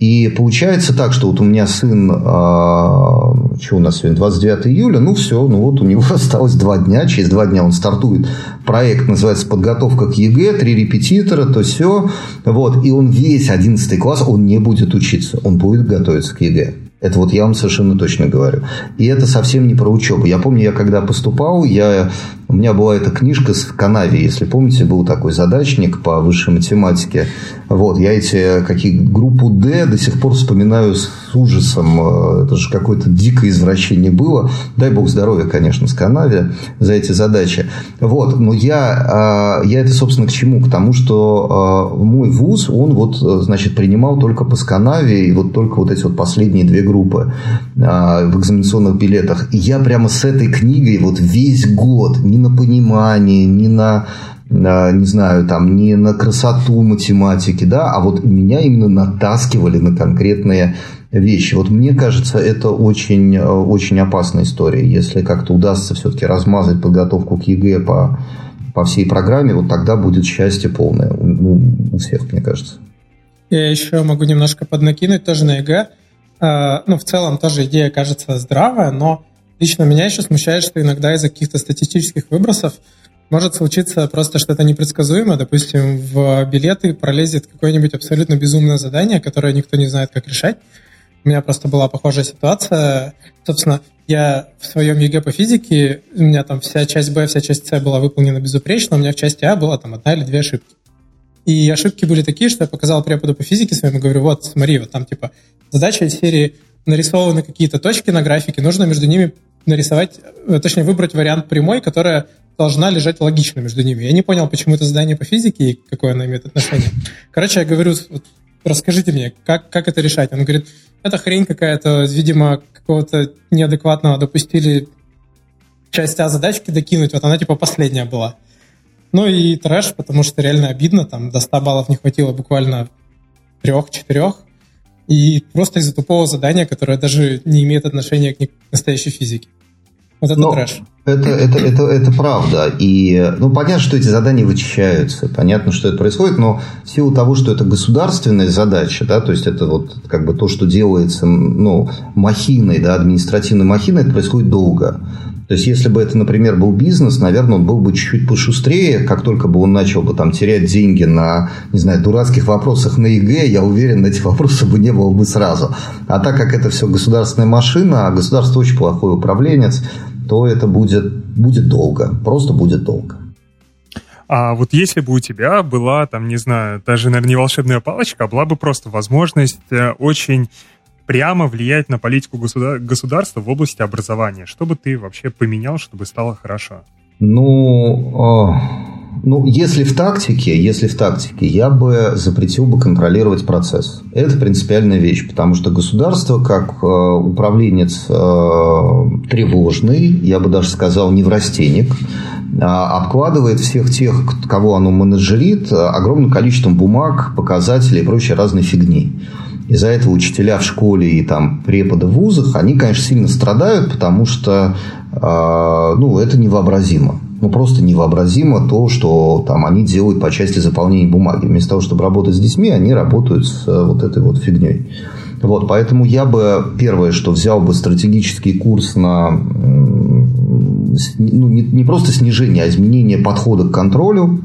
И получается так, что вот у меня сын, а, что у нас сегодня, 29 июля, ну все, ну вот у него осталось два дня, через два дня он стартует. Проект называется «Подготовка к ЕГЭ», три репетитора, то все. Вот, и он весь 11 класс, он не будет учиться, он будет готовиться к ЕГЭ. Это вот я вам совершенно точно говорю. И это совсем не про учебу. Я помню, я когда поступал, я, у меня была эта книжка Сканави, если помните, был такой задачник по высшей математике. Вот, я эти какие-то группу D до сих пор вспоминаю с ужасом. Это же какое-то дикое извращение было. Дай бог здоровья, конечно, с Канави за эти задачи. Вот, но я, а, я это, собственно, к чему? К тому, что а, мой вуз, он вот, значит, принимал только по Сканаве, и вот только вот эти вот последние две группы в экзаменационных билетах. И я прямо с этой книгой вот весь год ни на понимание, ни на не знаю, там, не на красоту математики, да, а вот меня именно натаскивали на конкретные вещи. Вот мне кажется, это очень, очень опасная история. Если как-то удастся все-таки размазать подготовку к ЕГЭ по, по всей программе, вот тогда будет счастье полное у, у всех, мне кажется. Я еще могу немножко поднакинуть тоже на ЕГЭ. Э, ну, в целом тоже идея кажется здравая, но лично меня еще смущает, что иногда из-за каких-то статистических выбросов может случиться просто что-то непредсказуемое. Допустим, в билеты пролезет какое-нибудь абсолютно безумное задание, которое никто не знает, как решать. У меня просто была похожая ситуация. Собственно, я в своем ЕГЭ по физике, у меня там вся часть Б, вся часть С была выполнена безупречно, у меня в части А была там одна или две ошибки. И ошибки были такие, что я показал преподу по физике своему, говорю, вот, смотри, вот там типа задача из серии нарисованы какие-то точки на графике, нужно между ними нарисовать, э, точнее, выбрать вариант прямой, которая должна лежать логично между ними. Я не понял, почему это задание по физике и какое оно имеет отношение. Короче, я говорю, вот, расскажите мне, как, как это решать? Он говорит, это хрень какая-то, видимо, какого-то неадекватного допустили часть А задачки докинуть, вот она типа последняя была. Ну и трэш, потому что реально обидно, там до 100 баллов не хватило буквально трех-четырех, и просто из-за тупого задания, которое даже не имеет отношения к настоящей физике. Вот это Но трэш. Это, это, это, это правда. И, ну, понятно, что эти задания вычищаются. Понятно, что это происходит, но в силу того, что это государственная задача, да, то есть это вот как бы то, что делается, ну, махиной, да, административной махиной, это происходит долго. То есть, если бы это, например, был бизнес, наверное, он был бы чуть-чуть пошустрее. Как только бы он начал бы там терять деньги на, не знаю, дурацких вопросах на ЕГЭ, я уверен, эти вопросы бы не было бы сразу. А так как это все государственная машина, а государство очень плохой управленец, то это будет, будет долго. Просто будет долго. А вот если бы у тебя была, там, не знаю, даже, наверное, не волшебная палочка, а была бы просто возможность э, очень прямо влиять на политику государ- государства в области образования? Что бы ты вообще поменял, чтобы стало хорошо? Ну, Ну, если в тактике, если в тактике, я бы запретил бы контролировать процесс. Это принципиальная вещь, потому что государство, как э, управленец э, тревожный, я бы даже сказал, неврастенник, э, обкладывает всех тех, кого оно менеджерит, огромным количеством бумаг, показателей и прочей разной фигни. Из-за этого учителя в школе и там преподы в вузах, они, конечно, сильно страдают, потому что э, ну, это невообразимо ну, просто невообразимо то, что там они делают по части заполнения бумаги. Вместо того, чтобы работать с детьми, они работают с э, вот этой вот фигней. Вот, поэтому я бы первое, что взял бы стратегический курс на ну, не, не просто снижение, а изменение подхода к контролю,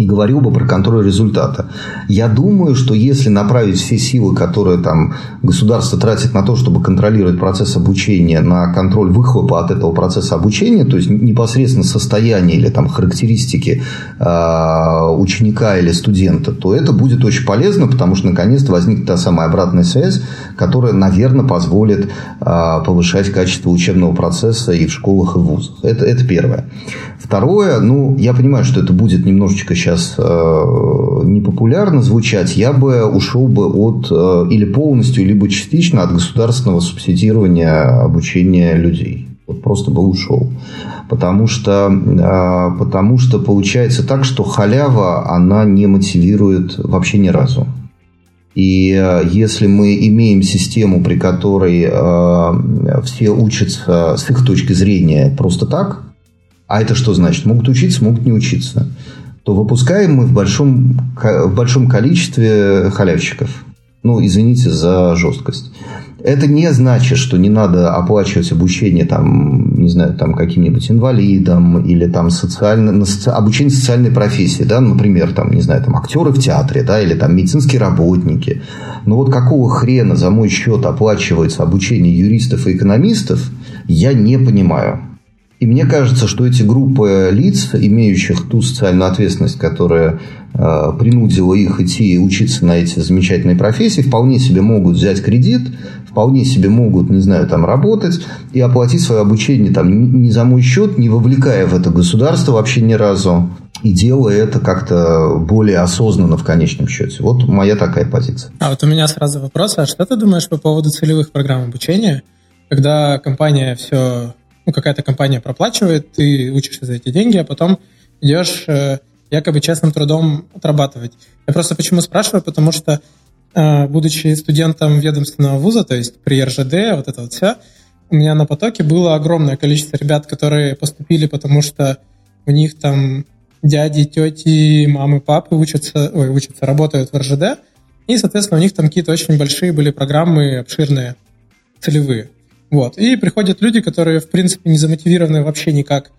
и говорил бы про контроль результата. Я думаю, что если направить все силы, которые там государство тратит на то, чтобы контролировать процесс обучения, на контроль выхлопа от этого процесса обучения, то есть непосредственно состояние или там характеристики э, ученика или студента, то это будет очень полезно, потому что наконец-то возникнет та самая обратная связь, которая, наверное, позволит э, повышать качество учебного процесса и в школах, и в вузах. Это, это первое. Второе, ну, я понимаю, что это будет немножечко сейчас э, непопулярно звучать, я бы ушел бы от э, или полностью, либо частично от государственного субсидирования обучения людей. Вот просто бы ушел. Потому что, э, потому что получается так, что халява, она не мотивирует вообще ни разу. И э, если мы имеем систему, при которой э, все учатся с их точки зрения просто так, а это что значит? Могут учиться, могут не учиться. То выпускаем мы в большом, в большом количестве халявщиков. Ну, извините за жесткость. Это не значит, что не надо оплачивать обучение там, не знаю, там каким-нибудь инвалидам или там социально, обучение социальной профессии, да, например, там, не знаю, там актеры в театре, да, или там медицинские работники. Но вот какого хрена за мой счет оплачивается обучение юристов и экономистов, я не понимаю. И мне кажется, что эти группы лиц, имеющих ту социальную ответственность, которая э, принудила их идти и учиться на эти замечательные профессии, вполне себе могут взять кредит, вполне себе могут, не знаю, там работать и оплатить свое обучение там, не за мой счет, не вовлекая в это государство вообще ни разу, и делая это как-то более осознанно в конечном счете. Вот моя такая позиция. А вот у меня сразу вопрос, а что ты думаешь по поводу целевых программ обучения, когда компания все ну, какая-то компания проплачивает, ты учишься за эти деньги, а потом идешь э, якобы честным трудом отрабатывать. Я просто почему спрашиваю, потому что э, будучи студентом ведомственного вуза, то есть при РЖД, вот это вот все, у меня на потоке было огромное количество ребят, которые поступили, потому что у них там дяди, тети, мамы, папы учатся, ой, учатся, работают в РЖД, и, соответственно, у них там какие-то очень большие были программы, обширные, целевые. Вот. И приходят люди, которые, в принципе, не замотивированы вообще никак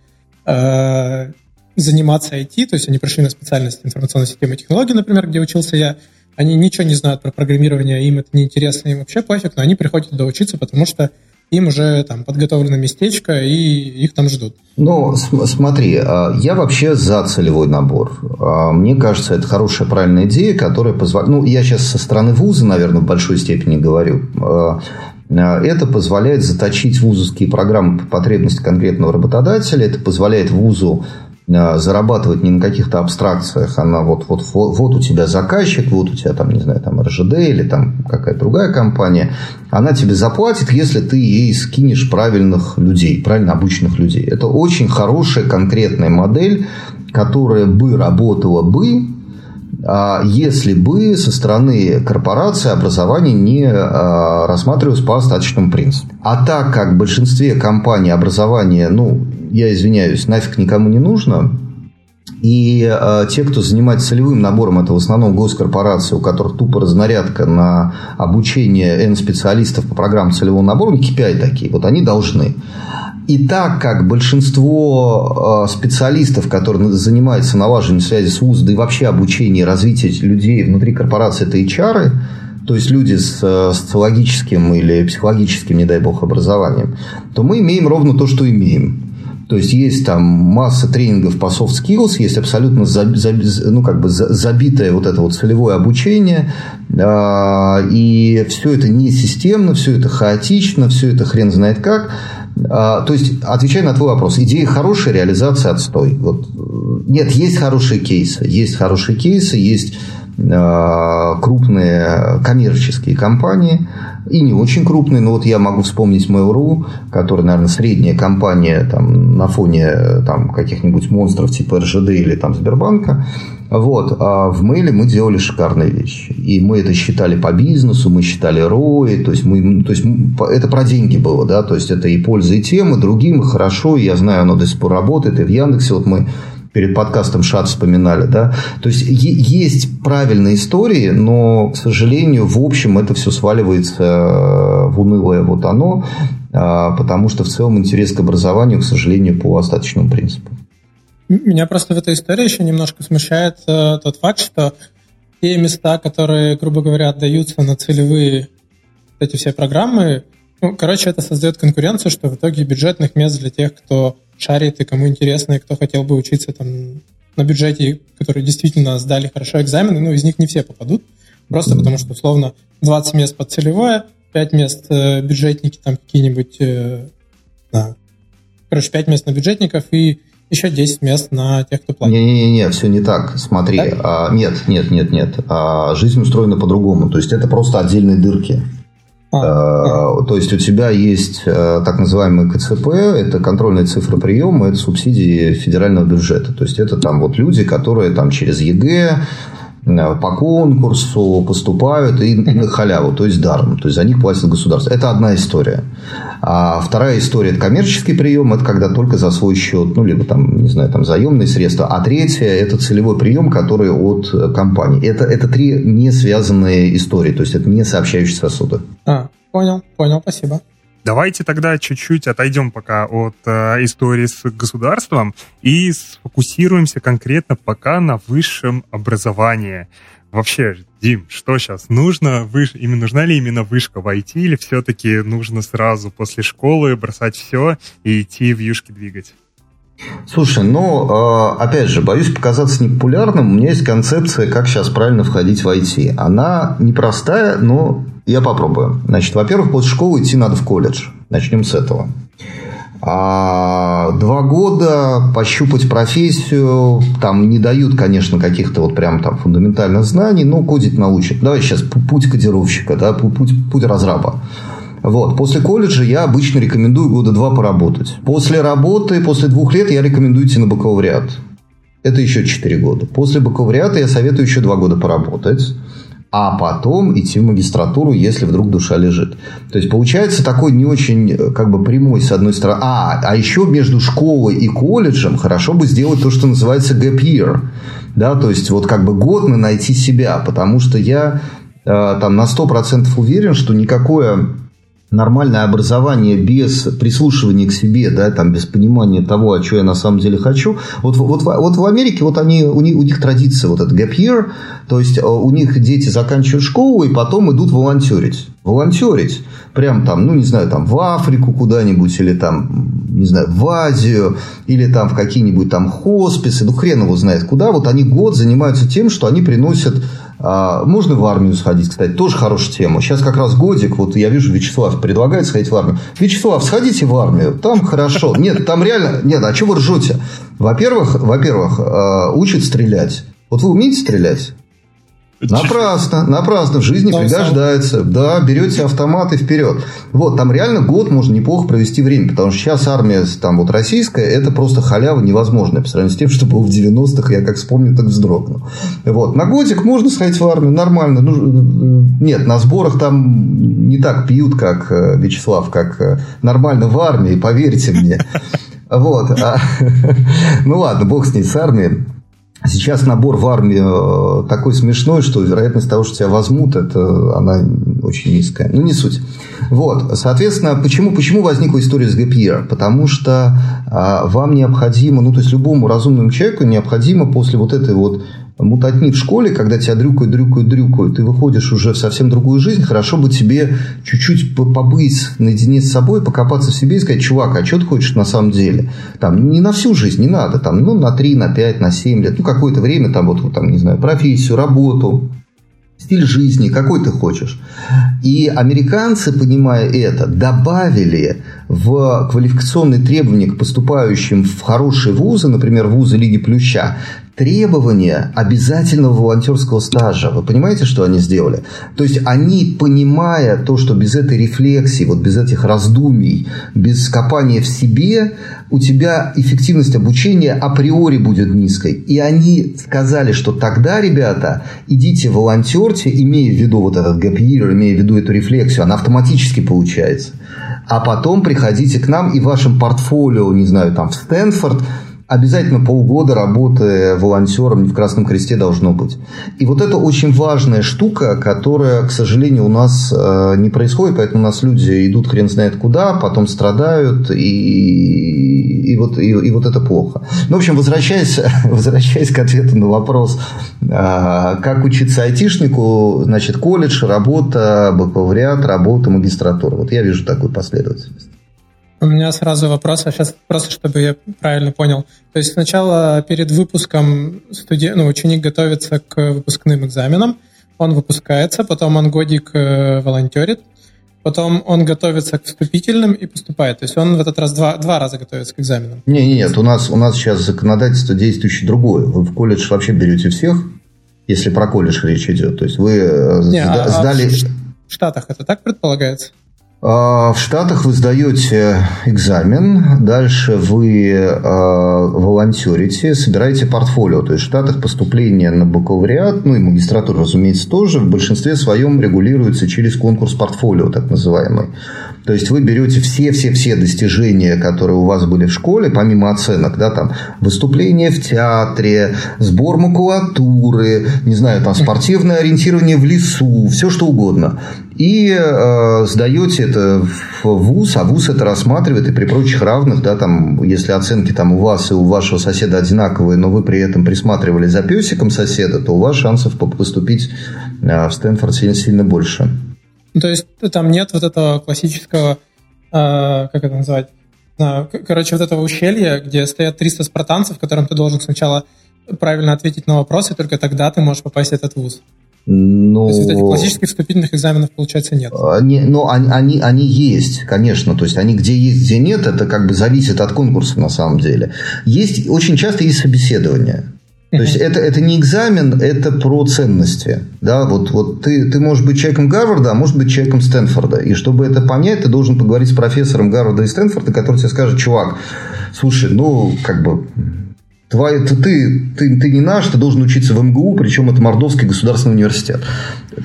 э, заниматься IT, то есть они пришли на специальность информационной системы и технологий, например, где учился я, они ничего не знают про программирование, им это неинтересно, им вообще пофиг, но они приходят туда учиться, потому что им уже там подготовлено местечко, и их там ждут. Ну, смотри, а, я вообще за целевой набор. А, мне кажется, это хорошая, правильная идея, которая позволяет... Ну, я сейчас со стороны вуза, наверное, в большой степени говорю. А, Э, это позволяет заточить вузовские программы по потребности конкретного работодателя. Это позволяет вузу э, зарабатывать не на каких-то абстракциях, а на вот, вот, вот, вот у тебя заказчик, вот у тебя там, не знаю, там РЖД или там какая-то другая компания, она тебе заплатит, если ты ей скинешь правильных людей, правильно обученных людей. Это очень хорошая конкретная модель, которая бы работала бы а если бы со стороны корпорации образование не а, рассматривалось по остаточному принципу. А так как в большинстве компаний образование, ну, я извиняюсь, нафиг никому не нужно, и э, те, кто занимается целевым набором, это в основном госкорпорации, у которых тупо разнарядка на обучение N-специалистов по программам целевого набора, KPI такие, вот они должны. И так как большинство э, специалистов, которые занимаются налаживанием связи с ВУЗ, да и вообще обучение и развитие людей внутри корпорации, это HR, то есть люди с э, социологическим или психологическим, не дай бог, образованием, то мы имеем ровно то, что имеем. То есть есть там масса тренингов по soft skills, есть абсолютно ну, как бы забитое вот это вот целевое обучение, э, и все это не системно, все это хаотично, все это хрен знает как. А, то есть, отвечая на твой вопрос, идея хорошая, реализация отстой. Вот, нет, есть хорошие кейсы. Есть хорошие кейсы, есть э, крупные коммерческие компании и не очень крупные. Но вот я могу вспомнить Mail.ru, который, наверное, средняя компания там, на фоне там, каких-нибудь монстров типа РЖД или там Сбербанка. Вот. А в мейле мы делали шикарные вещи. И мы это считали по бизнесу, мы считали ROI, то есть, мы, то есть это про деньги было, да, то есть это и польза, и тем, и другим, хорошо, и я знаю, оно до сих пор работает, и в Яндексе вот мы перед подкастом Шат вспоминали, да. То есть есть правильные истории, но, к сожалению, в общем это все сваливается э, в унылое вот оно, а, потому что в целом интерес к образованию, к сожалению, по остаточному принципу. Меня просто в этой истории еще немножко смущает э, тот факт, что те места, которые, грубо говоря, отдаются на целевые эти все программы, ну, короче, это создает конкуренцию, что в итоге бюджетных мест для тех, кто шарит и кому интересно, и кто хотел бы учиться там на бюджете, которые действительно сдали хорошо экзамены, ну, из них не все попадут, просто потому что, условно, 20 мест под целевое, 5 мест э, бюджетники там какие-нибудь, э, да, короче, 5 мест на бюджетников и еще 10 мест на тех, кто платит. Не-не-не, все не так. Смотри, а, нет, нет, нет, нет. А, жизнь устроена по-другому. То есть это просто отдельные дырки. А, а. То есть у тебя есть э, так называемый КЦП, это контрольные цифры приема, это субсидии федерального бюджета. То есть это там вот люди, которые там через ЕГЭ, по конкурсу поступают и на халяву, то есть даром. То есть за них платит государство. Это одна история. А вторая история – это коммерческий прием, это когда только за свой счет, ну, либо там, не знаю, там заемные средства. А третья – это целевой прием, который от компании. Это, это три не связанные истории, то есть это не сообщающие сосуды. А, понял, понял, спасибо. Давайте тогда чуть-чуть отойдем пока от э, истории с государством и сфокусируемся конкретно пока на высшем образовании. Вообще, Дим, что сейчас? Нужно выш... именно нужна ли именно вышка в IT, или все-таки нужно сразу после школы бросать все и идти в юшки двигать? Слушай, ну, а, опять же, боюсь показаться непопулярным. У меня есть концепция, как сейчас правильно входить в IT. Она непростая, но я попробую. Значит, во-первых, после школы идти надо в колледж. Начнем с этого. А два года пощупать профессию, там не дают, конечно, каких-то вот прям там фундаментальных знаний, но кодить научат. Давай сейчас путь кодировщика, да, путь, путь разраба. Вот. После колледжа я обычно рекомендую года два поработать. После работы, после двух лет я рекомендую идти на бакалавриат. Это еще четыре года. После бакалавриата я советую еще два года поработать а потом идти в магистратуру, если вдруг душа лежит. То есть получается такой не очень как бы прямой с одной стороны. А, а еще между школой и колледжем хорошо бы сделать то, что называется gap year. Да, то есть вот как бы год на найти себя, потому что я э, там на 100% уверен, что никакое нормальное образование без прислушивания к себе, да, там, без понимания того, а что я на самом деле хочу. Вот, вот, вот в Америке вот они, у, них, у них традиция вот этот gap year, то есть э, у них дети заканчивают школу и потом идут волонтерить. Волонтерить. Прям там, ну, не знаю, там в Африку куда-нибудь или там, не знаю, в Азию или там в какие-нибудь там хосписы, ну, хрен его знает куда. Вот они год занимаются тем, что они приносят а, можно в армию сходить, кстати, тоже хорошая тема. Сейчас как раз годик, вот я вижу, Вячеслав предлагает сходить в армию. Вячеслав, сходите в армию, там хорошо. Нет, там реально, нет, а что вы ржете? Во-первых, во-первых, а, учат стрелять. Вот вы умеете стрелять? Напрасно, напрасно. В жизни пригождается. Да, берете автомат и вперед. Вот, там реально год можно неплохо провести время, потому что сейчас армия там вот российская, это просто халява невозможная по сравнению с тем, что было в 90-х, я как вспомню, так вздрогну. Вот, на годик можно сходить в армию, нормально. Ну, нет, на сборах там не так пьют, как э, Вячеслав, как э, нормально в армии, поверьте мне. Вот. А, ну ладно, бог с ней, с армией. Сейчас набор в армию э, такой смешной, что вероятность того, что тебя возьмут, это она очень низкая. Ну, не суть. Вот, соответственно, почему, почему возникла история с ГПР? Потому что а, вам необходимо, ну, то есть любому разумному человеку необходимо после вот этой вот мутатни в школе, когда тебя дрюкают, дрюкают, дрюкают, ты выходишь уже в совсем другую жизнь, хорошо бы тебе чуть-чуть побыть наедине с собой, покопаться в себе и сказать, чувак, а что ты хочешь на самом деле? Там, не на всю жизнь, не надо, там, ну, на 3, на 5, на 7 лет, ну, какое-то время, там, вот, там, не знаю, профессию, работу, стиль жизни, какой ты хочешь. И американцы, понимая это, добавили в квалификационные требования к поступающим в хорошие вузы, например, вузы Лиги Плюща, требования обязательного волонтерского стажа. Вы понимаете, что они сделали? То есть они, понимая то, что без этой рефлексии, вот без этих раздумий, без копания в себе, у тебя эффективность обучения априори будет низкой. И они сказали, что тогда, ребята, идите волонтерьте, имея в виду вот этот year, имея в виду эту рефлексию, она автоматически получается. А потом приходите к нам и в вашем портфолио, не знаю, там в Стэнфорд, обязательно полгода работы волонтером в Красном Кресте должно быть. И вот это очень важная штука, которая, к сожалению, у нас э, не происходит, поэтому у нас люди идут хрен знает куда, потом страдают, и, и, вот, и, и вот это плохо. Ну, в общем, возвращаясь, возвращаясь к ответу на вопрос, э, как учиться айтишнику, значит, колледж, работа, бакалавриат, работа, магистратура. Вот я вижу такую последовательность. У меня сразу вопрос, а сейчас просто, чтобы я правильно понял. То есть сначала перед выпуском студент, ну, ученик готовится к выпускным экзаменам, он выпускается, потом он годик э, волонтерит, потом он готовится к вступительным и поступает. То есть он в этот раз два, два раза готовится к экзаменам. Не, не, нет, у нас, у нас сейчас законодательство действующее другое. Вы в колледж вообще берете всех, если про колледж речь идет. То есть вы э, не, сда- а, сдали... В Штатах это так предполагается? А, в Штатах вы сдаете экзамен, дальше вы э, волонтерите, собираете портфолио. То есть в Штатах поступление на бакалавриат, ну и магистратуру, разумеется, тоже в большинстве своем регулируется через конкурс портфолио, так называемый. То есть вы берете все-все-все достижения, которые у вас были в школе, помимо оценок, да, там выступление в театре, сбор макулатуры, не знаю, там спортивное ориентирование в лесу, все что угодно. И э, сдаете это в ВУЗ, а ВУЗ это рассматривает и при прочих равных, да, там, если оценки там у вас и у вашего соседа одинаковые, но вы при этом присматривали за песиком соседа, то у вас шансов поступить э, в Стэнфорд сильно, сильно больше. Ну, то есть там нет вот этого классического, э, как это назвать, э, короче, вот этого ущелья, где стоят 300 спартанцев, которым ты должен сначала правильно ответить на вопросы, только тогда ты можешь попасть в этот вуз. Ну, то есть вот этих классических вступительных экзаменов, получается, нет. Они, ну, они, они, они есть, конечно. То есть они где есть, где нет, это как бы зависит от конкурса на самом деле. Есть, очень часто есть собеседование. То есть это, это не экзамен, это про ценности. Да, вот, вот ты, ты можешь быть человеком Гарварда, а может быть человеком Стэнфорда. И чтобы это понять, ты должен поговорить с профессором Гарварда и Стэнфорда, который тебе скажет, чувак, слушай, ну, как бы, Твой, ты, ты, ты не наш, ты должен учиться в МГУ, причем это Мордовский государственный университет.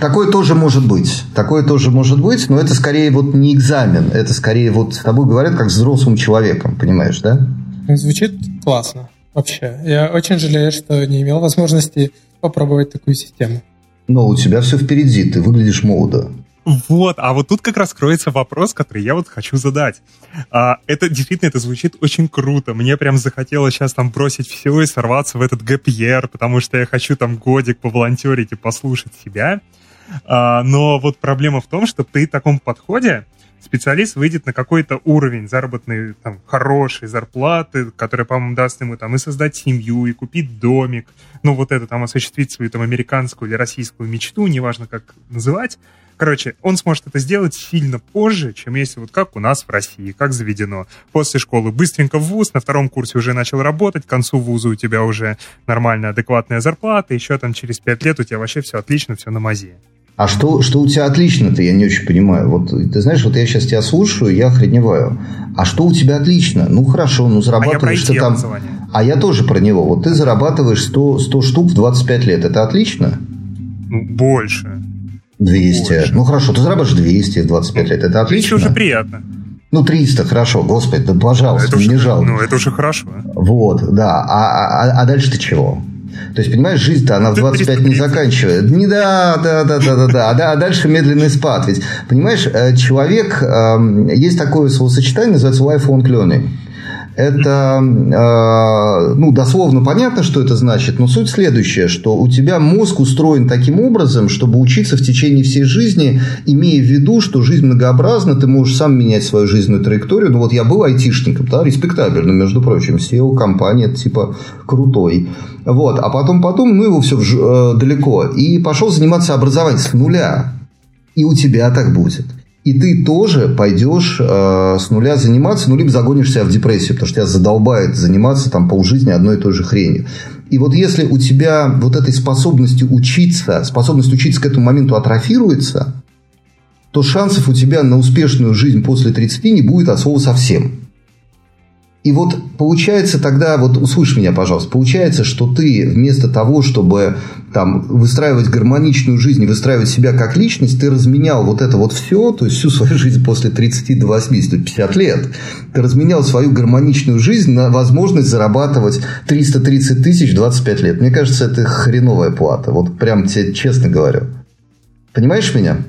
Такое тоже может быть. Такое тоже может быть, но это скорее вот не экзамен. Это скорее вот с тобой говорят как с взрослым человеком, понимаешь, да? Звучит классно вообще. Я очень жалею, что не имел возможности попробовать такую систему. Но у тебя все впереди, ты выглядишь молодо. Вот, а вот тут как раз кроется вопрос, который я вот хочу задать. А, это действительно, это звучит очень круто. Мне прям захотелось сейчас там бросить все и сорваться в этот ГПР, потому что я хочу там годик поволонтерить и послушать себя. А, но вот проблема в том, что при таком подходе специалист выйдет на какой-то уровень заработной, там, хорошей зарплаты, которая, по-моему, даст ему там и создать семью, и купить домик, ну, вот это там осуществить свою там американскую или российскую мечту, неважно как называть. Короче, он сможет это сделать сильно позже, чем если вот как у нас в России, как заведено. После школы быстренько в ВУЗ, на втором курсе уже начал работать, к концу вуза у тебя уже нормальная, адекватная зарплата, еще там через пять лет у тебя вообще все отлично, все на мазе. А что, что у тебя отлично-то, я не очень понимаю. Вот ты знаешь, вот я сейчас тебя слушаю, я охреневаю. А что у тебя отлично? Ну хорошо, ну зарабатываешь а ты там. А я тоже про него. Вот ты зарабатываешь 100, 100 штук в 25 лет. Это отлично? Ну, больше. 200. Больше. Ну хорошо, ты зарабатываешь 200 в 25 лет. Это отлично. Это уже приятно. Ну, 300, хорошо, господи, да пожалуйста, это уже, не жалко. Ну, это уже хорошо. Вот, да. А, а, а дальше ты чего? То есть, понимаешь, жизнь-то она в 25 не заканчивает. Не да, да, да, да, да, да. А, да, а дальше медленный спад. Ведь, понимаешь, э, человек, эм, есть такое словосочетание, называется lifelong learning. Это, э, ну, дословно понятно, что это значит, но суть следующая, что у тебя мозг устроен таким образом, чтобы учиться в течение всей жизни, имея в виду, что жизнь многообразна, ты можешь сам менять свою жизненную траекторию. Ну, вот я был айтишником, да, респектабельно, между прочим, SEO компания, типа, крутой. Вот, а потом, потом, ну, его все э, далеко. И пошел заниматься образованием с нуля. И у тебя так будет. И ты тоже пойдешь э, с нуля заниматься, ну, либо загонишь себя в депрессию, потому что тебя задолбает заниматься там полжизни одной и той же хренью. И вот если у тебя вот этой способности учиться, способность учиться к этому моменту атрофируется, то шансов у тебя на успешную жизнь после 30 не будет от слова совсем. И вот получается тогда, вот услышь меня, пожалуйста, получается, что ты вместо того, чтобы там выстраивать гармоничную жизнь, выстраивать себя как личность, ты разменял вот это вот все, то есть всю свою жизнь после 30 до 80, 50 лет, ты разменял свою гармоничную жизнь на возможность зарабатывать 330 тысяч 25 лет. Мне кажется, это хреновая плата. Вот прям тебе честно говорю. Понимаешь меня?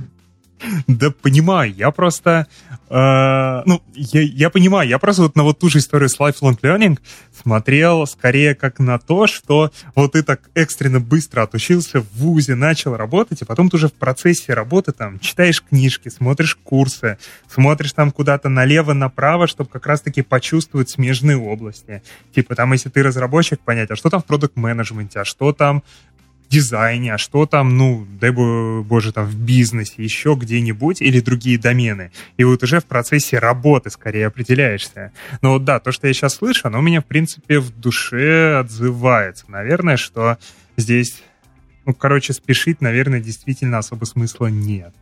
Да понимаю, я просто... Э, ну, я, я понимаю, я просто вот на вот ту же историю с lifelong learning смотрел скорее как на то, что вот ты так экстренно быстро отучился в ВУЗе, начал работать, и потом ты уже в процессе работы там читаешь книжки, смотришь курсы, смотришь там куда-то налево-направо, чтобы как раз-таки почувствовать смежные области. Типа там, если ты разработчик, понять, а что там в продукт-менеджменте, а что там дизайне, а что там, ну, дай боже, там в бизнесе, еще где-нибудь, или другие домены. И вот уже в процессе работы скорее определяешься. Но вот да, то, что я сейчас слышу, оно у меня, в принципе, в душе отзывается. Наверное, что здесь, ну, короче, спешить, наверное, действительно особо смысла нет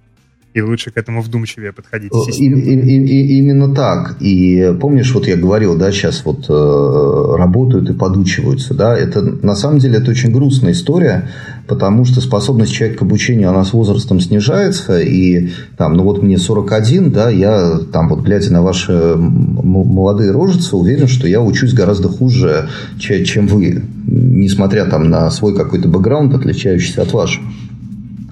и лучше к этому вдумчивее подходить. И, и, и, именно так. И помнишь, вот я говорил, да, сейчас вот э, работают и подучиваются, да, это на самом деле это очень грустная история, потому что способность человека к обучению, она с возрастом снижается, и там, ну вот мне 41, да, я там вот глядя на ваши молодые рожицы, уверен, что я учусь гораздо хуже, чем вы, несмотря там на свой какой-то бэкграунд, отличающийся от вашего.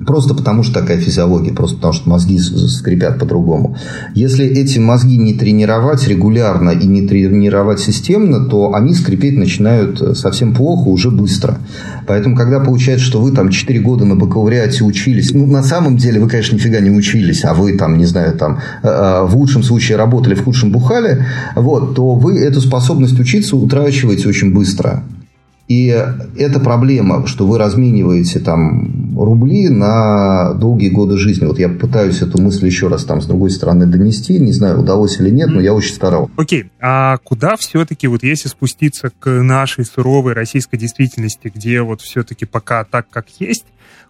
Просто потому что такая физиология, просто потому что мозги скрипят по-другому. Если эти мозги не тренировать регулярно и не тренировать системно, то они скрипеть начинают э, совсем плохо уже быстро. Поэтому, когда получается, что вы там 4 года на бакалавриате учились, ну, на самом деле вы, конечно, нифига не учились, а вы там, не знаю, там э, э, в лучшем случае работали, в худшем бухали, вот, то вы эту способность учиться утрачиваете очень быстро. И это проблема, что вы размениваете там рубли на долгие годы жизни. Вот я пытаюсь эту мысль еще раз там с другой стороны донести. Не знаю, удалось или нет, но я очень старался. Окей, okay. а куда все-таки, вот если спуститься к нашей суровой российской действительности, где вот все-таки пока так, как есть,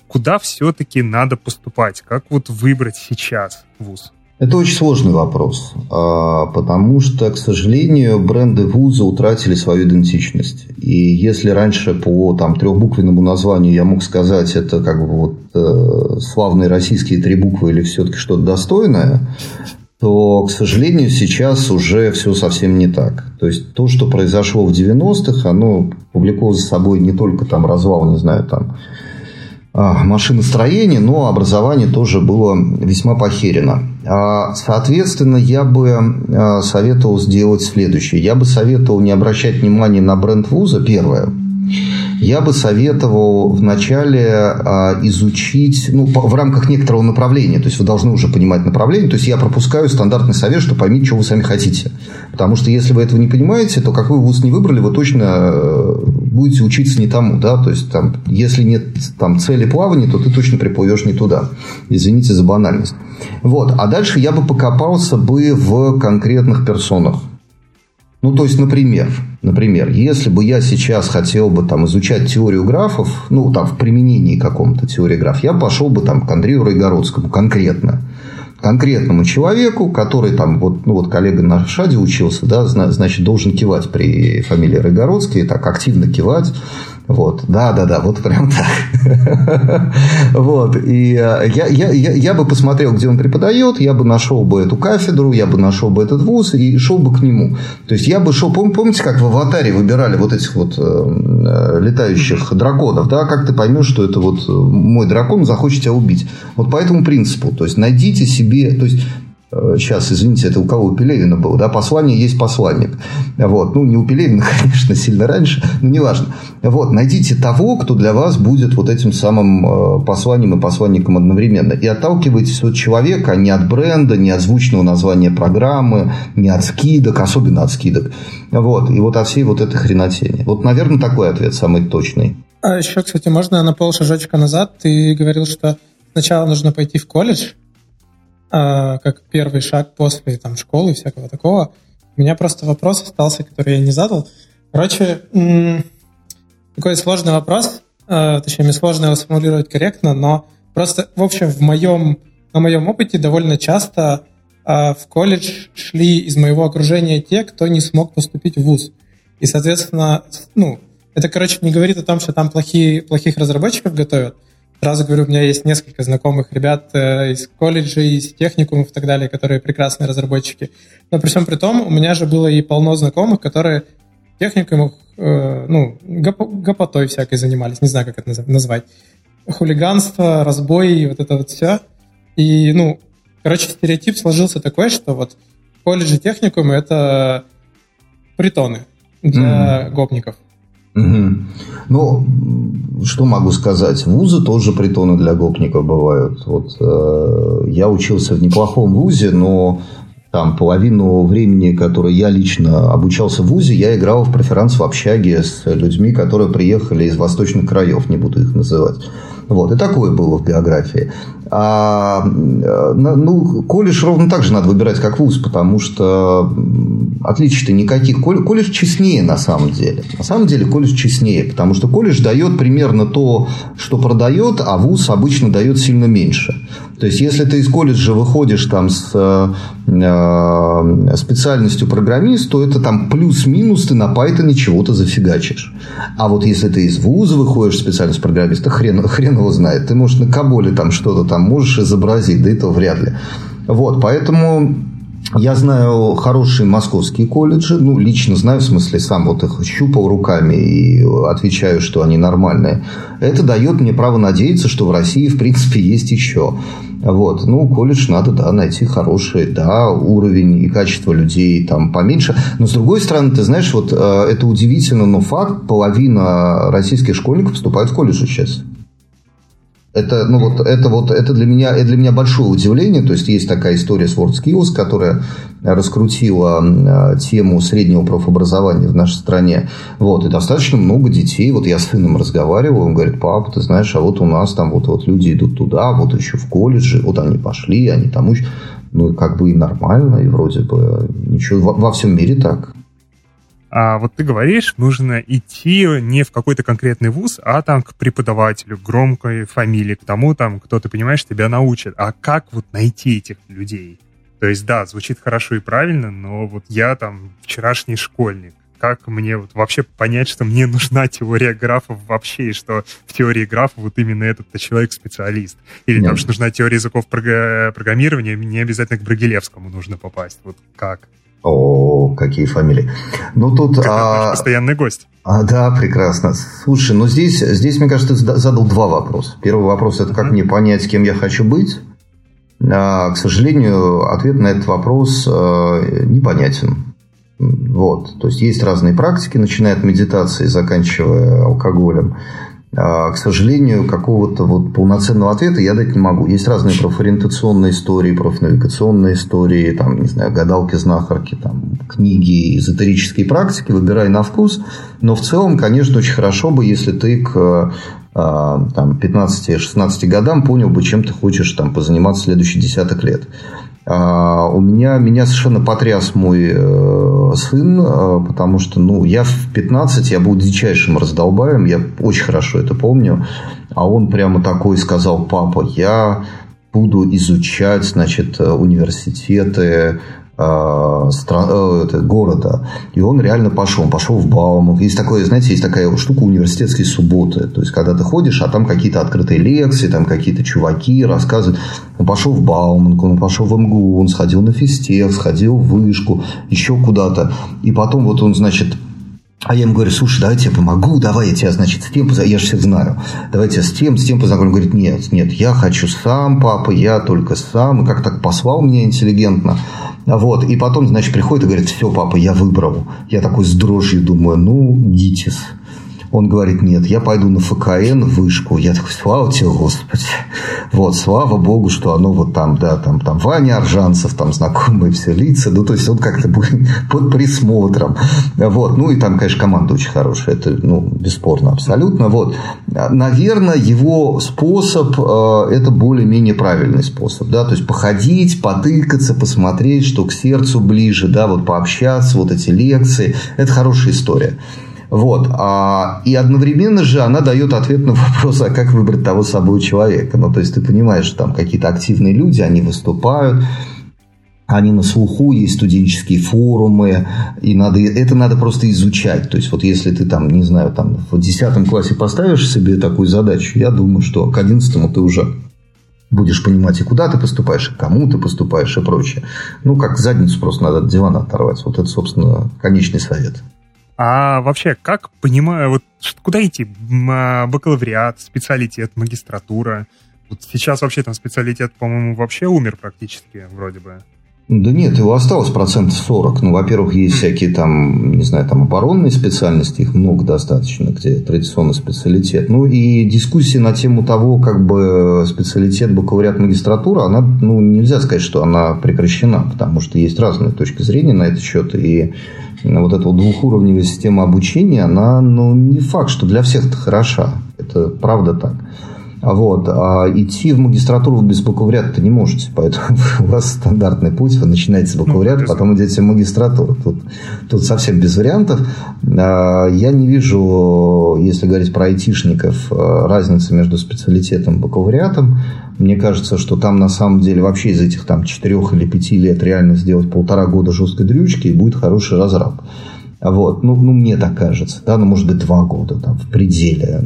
куда все-таки надо поступать? Как вот выбрать сейчас вуз? Это очень сложный вопрос, а, потому что, к сожалению, бренды вуза утратили свою идентичность. И если раньше по там, трехбуквенному названию я мог сказать, это как бы вот э, славные российские три буквы или все-таки что-то достойное, то, к сожалению, сейчас уже все совсем не так. То есть то, что произошло в 90-х, оно повлекло за собой не только там развал, не знаю, там а, машиностроения, но образование тоже было весьма похерено. А, соответственно, я бы а, советовал сделать следующее. Я бы советовал не обращать внимания на бренд вуза, первое – я бы советовал вначале а, изучить ну, в рамках некоторого направления. То есть вы должны уже понимать направление. То есть я пропускаю стандартный совет, что поймите, что вы сами хотите. Потому что если вы этого не понимаете, то как вы вуз не выбрали, вы точно э, будете учиться не тому. Да? То есть там, если нет там, цели плавания, то ты точно приплывешь не туда. Извините за банальность. Вот. А дальше я бы покопался бы в конкретных персонах. Ну, то есть, например, например, если бы я сейчас хотел бы там изучать теорию графов, ну, там, в применении каком-то теории граф, я пошел бы там к Андрею Райгородскому конкретно. Конкретному человеку, который там, вот, ну, вот коллега на ШАДе учился, да, значит, должен кивать при фамилии Райгородский, так активно кивать вот, да, да, да, вот прям так. вот, и э, я, я, я, я бы посмотрел, где он преподает, я бы нашел бы эту кафедру, я бы нашел бы этот вуз и шел бы к нему. То есть я бы шел, пом, помните, как в аватаре выбирали вот этих вот э, э летающих драконов, да, как ты поймешь, что это вот мой дракон захочет тебя убить. Вот по этому принципу. То есть найдите себе, то есть сейчас, э, извините, это у кого? У Пелевина было, да, послание есть посланник. Вот. Ну, не у Пелевина, конечно, сильно раньше, но неважно. Вот, найдите того, кто для вас будет вот этим самым э, посланием и посланником одновременно. И отталкивайтесь от человека, а не от бренда, не от звучного названия программы, не от скидок, особенно от скидок. Вот. И вот от всей вот этой хренотени. Вот, наверное, такой ответ самый точный. А еще, кстати, можно на полшажочка назад? Ты говорил, что сначала нужно пойти в колледж, как первый шаг после там, школы и всякого такого. У меня просто вопрос остался, который я не задал. Короче, такой сложный вопрос, а, точнее, мне сложно его сформулировать корректно, но просто, в общем, в моем, на моем опыте довольно часто а, в колледж шли из моего окружения те, кто не смог поступить в ВУЗ. И, соответственно, ну, это, короче, не говорит о том, что там плохие, плохих разработчиков готовят. Сразу говорю, у меня есть несколько знакомых ребят э, из колледжей, из техникумов и так далее, которые прекрасные разработчики. Но при всем при том, у меня же было и полно знакомых, которые в техникумах, э, ну, гоп- гопотой всякой занимались, не знаю, как это назвать. Хулиганство, разбой, вот это вот все. И, ну, короче, стереотип сложился такой, что вот колледжи техникумы — это притоны для mm-hmm. гопников. Угу. Ну, что могу сказать? Вузы тоже притоны для гопников бывают. Вот э, я учился в неплохом вузе, но там половину времени, которое я лично обучался в ВУЗе, я играл в преферанс в общаге с людьми, которые приехали из восточных краев, не буду их называть. Вот, и такое было в биографии. А, ну, колледж ровно так же надо выбирать, как вуз, потому что отличий-то никаких. Колледж честнее на самом деле. На самом деле колледж честнее, потому что колледж дает примерно то, что продает, а вуз обычно дает сильно меньше. То есть, если ты из колледжа выходишь там с э, специальностью программист, то это там плюс-минус ты на Python чего-то зафигачишь. А вот если ты из вуза выходишь специальность программиста, хрен, хрен его знает. Ты, можешь на Каболе там что-то там можешь изобразить, да это вряд ли. Вот, поэтому я знаю хорошие московские колледжи, ну, лично знаю, в смысле, сам вот их щупал руками и отвечаю, что они нормальные. Это дает мне право надеяться, что в России, в принципе, есть еще. Вот. Ну, колледж надо, да, найти хороший, да, уровень и качество людей там поменьше. Но, с другой стороны, ты знаешь, вот э, это удивительно, но факт, половина российских школьников поступают в колледж сейчас. Это, ну, вот, это, вот, это для меня, это для меня большое удивление. То есть, есть такая история с WorldSkills, которая раскрутила тему среднего профобразования в нашей стране. Вот, и достаточно много детей. Вот я с сыном разговариваю, он говорит, папа, ты знаешь, а вот у нас там вот, вот люди идут туда, вот еще в колледже, вот они пошли, они там учат. Ну, как бы и нормально, и вроде бы ничего. Во, во всем мире так. А вот ты говоришь, нужно идти не в какой-то конкретный вуз, а там к преподавателю, громкой фамилии, к тому, там, кто, ты понимаешь, тебя научит. А как вот найти этих людей? То есть, да, звучит хорошо и правильно, но вот я там вчерашний школьник. Как мне вот вообще понять, что мне нужна теория графов вообще, и что в теории графов вот именно этот-то человек-специалист? Или Нет. там, что нужна теория языков программирования, не обязательно к Брагилевскому нужно попасть. Вот как? О, какие фамилии. Ну тут... Как а, постоянный гость. А, да, прекрасно. Слушай, ну здесь, здесь, мне кажется, ты задал два вопроса. Первый вопрос – это как mm-hmm. мне понять, кем я хочу быть. А, к сожалению, ответ на этот вопрос а, непонятен. Вот. То есть, есть разные практики, начиная от медитации, заканчивая алкоголем. А, к сожалению, какого-то вот полноценного ответа я дать не могу. Есть разные профориентационные истории, профнавигационные истории, там, не знаю, гадалки, знахарки, там, книги, эзотерические практики, выбирай на вкус. Но в целом, конечно, очень хорошо бы, если ты к а, там, 15-16 годам понял бы, чем ты хочешь там, позаниматься следующие десяток лет. А, у меня, меня совершенно потряс мой э, сын, э, потому что ну, я в 15, я был дичайшим раздолбаем, я очень хорошо это помню. А он прямо такой сказал, папа, я буду изучать, значит, университеты, э, стран, э, это, города. И он реально пошел. Он пошел в Бауманг. Есть такое, знаете, есть такая штука университетские субботы. То есть, когда ты ходишь, а там какие-то открытые лекции, там какие-то чуваки рассказывают. Он пошел в Бауманг, он пошел в МГУ, он сходил на физтех, сходил в вышку, еще куда-то. И потом вот он, значит, а я ему говорю, слушай, давайте я помогу, давай я тебя, значит, с тем. Я же всех знаю. Давайте с тем, с тем познакомлю. Он говорит, нет, нет, я хочу сам, папа, я только сам. И как так послал меня интеллигентно. Вот. И потом, значит, приходит и говорит, все, папа, я выбрал. Я такой с дрожью думаю, ну, гитис. Он говорит, нет, я пойду на ФКН, вышку. Я такой, слава тебе, Господи. Вот, слава Богу, что оно вот там, да, там, там Ваня Аржанцев, там знакомые все лица. Ну, то есть, он как-то под присмотром. Вот, ну, и там, конечно, команда очень хорошая. Это, ну, бесспорно, абсолютно. Вот, наверное, его способ, э, это более-менее правильный способ, да, то есть, походить, потыкаться, посмотреть, что к сердцу ближе, да, вот пообщаться, вот эти лекции. Это хорошая история. Вот. А, и одновременно же она дает ответ на вопрос, а как выбрать того собой человека. Ну, то есть, ты понимаешь, что там какие-то активные люди, они выступают, они на слуху, есть студенческие форумы, и надо, это надо просто изучать. То есть, вот если ты там, не знаю, там в 10 классе поставишь себе такую задачу, я думаю, что к 11 ты уже будешь понимать, и куда ты поступаешь, и кому ты поступаешь, и прочее. Ну, как задницу просто надо от дивана оторвать. Вот это, собственно, конечный совет. А вообще, как понимаю, вот куда идти? А, бакалавриат, специалитет, магистратура? Вот сейчас вообще там специалитет, по-моему, вообще умер практически, вроде бы. Да нет, его осталось процентов 40. Ну, во-первых, есть всякие там, не знаю, там оборонные специальности, их много достаточно, где традиционный специалитет. Ну, и дискуссии на тему того, как бы специалитет, бакалавриат, магистратура, она, ну, нельзя сказать, что она прекращена, потому что есть разные точки зрения на этот счет, и вот эта вот двухуровневая система обучения, она, ну, не факт, что для всех это хороша. Это правда так. Вот. А идти в магистратуру без бакалавриата не можете. Поэтому у вас стандартный путь. Вы начинаете с бакалавриата, ну, потом идете в магистратуру. Тут, тут совсем без вариантов. А, я не вижу, если говорить про айтишников, а, разницы между специалитетом и бакалавриатом. Мне кажется, что там на самом деле вообще из этих там четырех или пяти лет реально сделать полтора года жесткой дрючки и будет хороший разраб. Вот, ну, ну, мне так кажется, да, ну, может быть, два года там в пределе.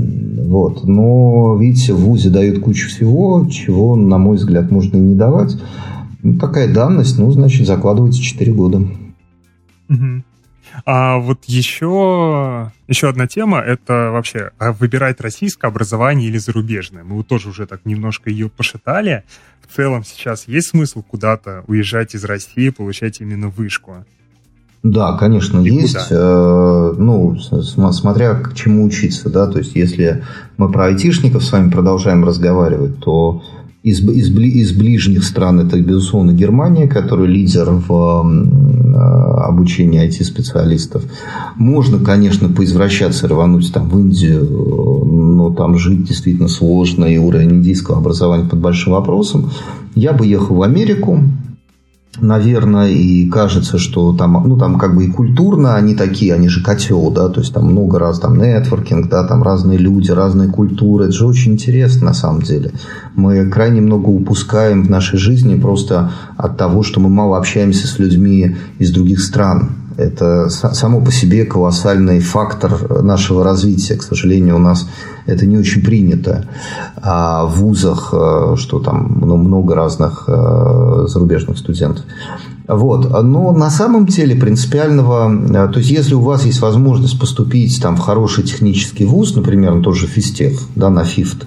Вот. Но, видите, в ВУЗе дают кучу всего, чего, на мой взгляд, можно и не давать. Ну, такая данность, ну, значит, закладывайте 4 года. А вот еще, еще одна тема — это вообще а выбирать российское образование или зарубежное. Мы вот тоже уже так немножко ее пошатали. В целом сейчас есть смысл куда-то уезжать из России, получать именно вышку? Да, конечно, и есть. Э, ну, смотря к чему учиться, да, то есть если мы про айтишников с вами продолжаем разговаривать, то из, из, из ближних стран это, безусловно, Германия, которая лидер в э, обучении IT-специалистов. Можно, конечно, поизвращаться, рвануть там в Индию, но там жить действительно сложно, и уровень индийского образования под большим вопросом. Я бы ехал в Америку, наверное, и кажется, что там, ну, там как бы и культурно они такие, они же котел, да, то есть там много раз там нетворкинг, да, там разные люди, разные культуры, это же очень интересно на самом деле. Мы крайне много упускаем в нашей жизни просто от того, что мы мало общаемся с людьми из других стран. Это само по себе колоссальный фактор нашего развития. К сожалению, у нас это не очень принято. А в вузах, э, что там ну, много разных э, зарубежных студентов. Вот. Но на самом деле принципиального... Э, то есть, если у вас есть возможность поступить там, в хороший технический вуз, например, на тот же физтех, да, на ФИФТ,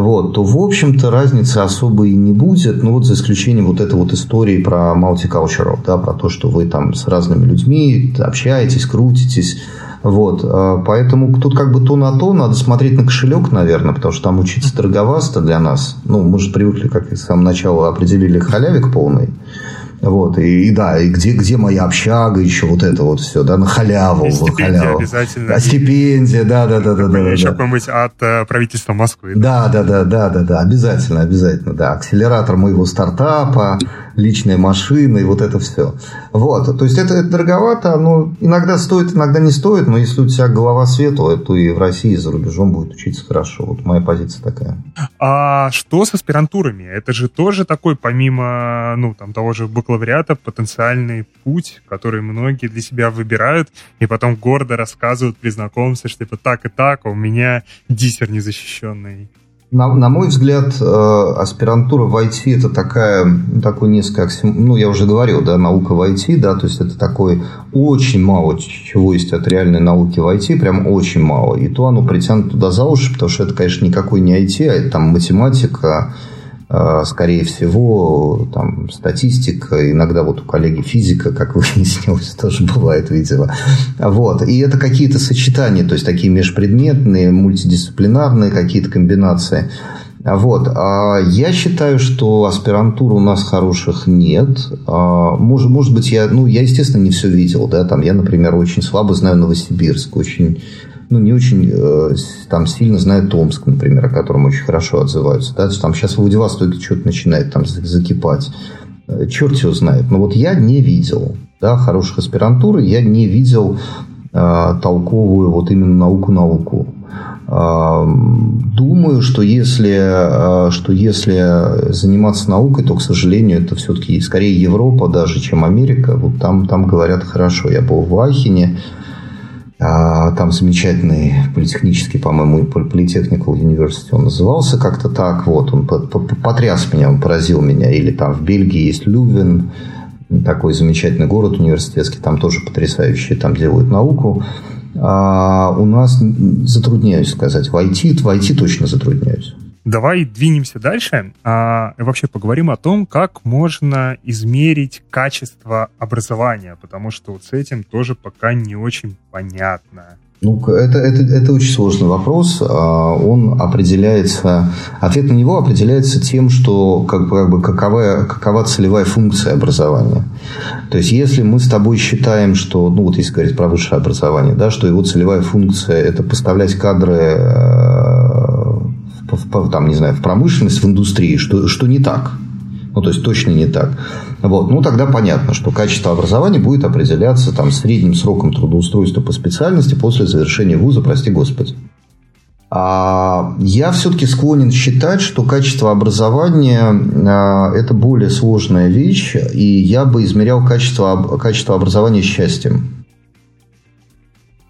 вот, то, в общем-то, разницы особой не будет, ну, вот за исключением вот этой вот истории про multicultural, да, про то, что вы там с разными людьми общаетесь, крутитесь, вот, а, поэтому тут как бы то на то, надо смотреть на кошелек, наверное, потому что там учиться дороговасто для нас. Ну, мы же привыкли, как и с самого начала определили, халявик полный. Вот, и, и да, и где, где моя общага, еще вот это вот все, да, на халяву. И стипендия халяву. обязательно. А стипендия, да, да, да, да, да. Еще да. какой-нибудь от э, правительства Москвы. Да, да, да, да, да, да, обязательно, обязательно, да. Акселератор моего стартапа, личная машина и вот это все. Вот, то есть это, это дороговато, но иногда стоит, иногда не стоит, но если у тебя голова светлая, то и в России, и за рубежом будет учиться хорошо. Вот моя позиция такая. А что с аспирантурами? Это же тоже такой, помимо, ну, там, того же бакалавриата, потенциальный путь, который многие для себя выбирают, и потом гордо рассказывают при знакомстве, что типа так и так, а у меня диссер незащищенный. На, на мой взгляд, э, аспирантура в IT это такая, такой несколько, ну, я уже говорил, да, наука в IT, да, то есть это такой очень мало чего есть от реальной науки в IT, прям очень мало. И то оно притянуто туда за уши, потому что это, конечно, никакой не IT, а это там математика, скорее всего, там, статистика, иногда вот у коллеги физика, как выяснилось, тоже бывает, видимо. Вот. И это какие-то сочетания, то есть такие межпредметные, мультидисциплинарные какие-то комбинации. Вот. А я считаю, что аспирантур у нас хороших нет. А, может, может быть, я, ну, я, естественно, не все видел. Да? Там, я, например, очень слабо знаю Новосибирск, очень ну, не очень э, там сильно знают Томск, например, о котором очень хорошо отзываются. Да? Там сейчас в Владивостоке что-то начинает там закипать. Э, черт его знает. Но вот я не видел да, хороших аспирантур, я не видел э, толковую вот именно науку-науку. Думаю, что если, э, что если заниматься наукой, то, к сожалению, это все-таки скорее Европа даже, чем Америка. Вот там, там говорят хорошо. Я был в Ахене, а, там замечательный политехнический, по-моему, Polytechnical University он назывался как-то так. Вот, он потряс меня, он поразил меня. Или там в Бельгии есть Лювен, такой замечательный город университетский, там тоже потрясающие, там делают науку. А у нас затрудняюсь сказать. В IT, в IT точно затрудняюсь. Давай двинемся дальше а, вообще поговорим о том, как можно измерить качество образования, потому что вот с этим тоже пока не очень понятно. Ну, это, это, это очень сложный вопрос. А, он определяется, ответ на него определяется тем, что как как бы какова, какова целевая функция образования. То есть, если мы с тобой считаем, что, ну, вот если говорить про высшее образование, да, что его целевая функция – это поставлять кадры э, в, там, не знаю, в промышленность, в индустрии, что, что не так. Ну, то есть, точно не так. Вот. Ну, тогда понятно, что качество образования будет определяться там, средним сроком трудоустройства по специальности после завершения вуза, прости господи. А я все-таки склонен считать, что качество образования а, – это более сложная вещь, и я бы измерял качество, качество образования счастьем.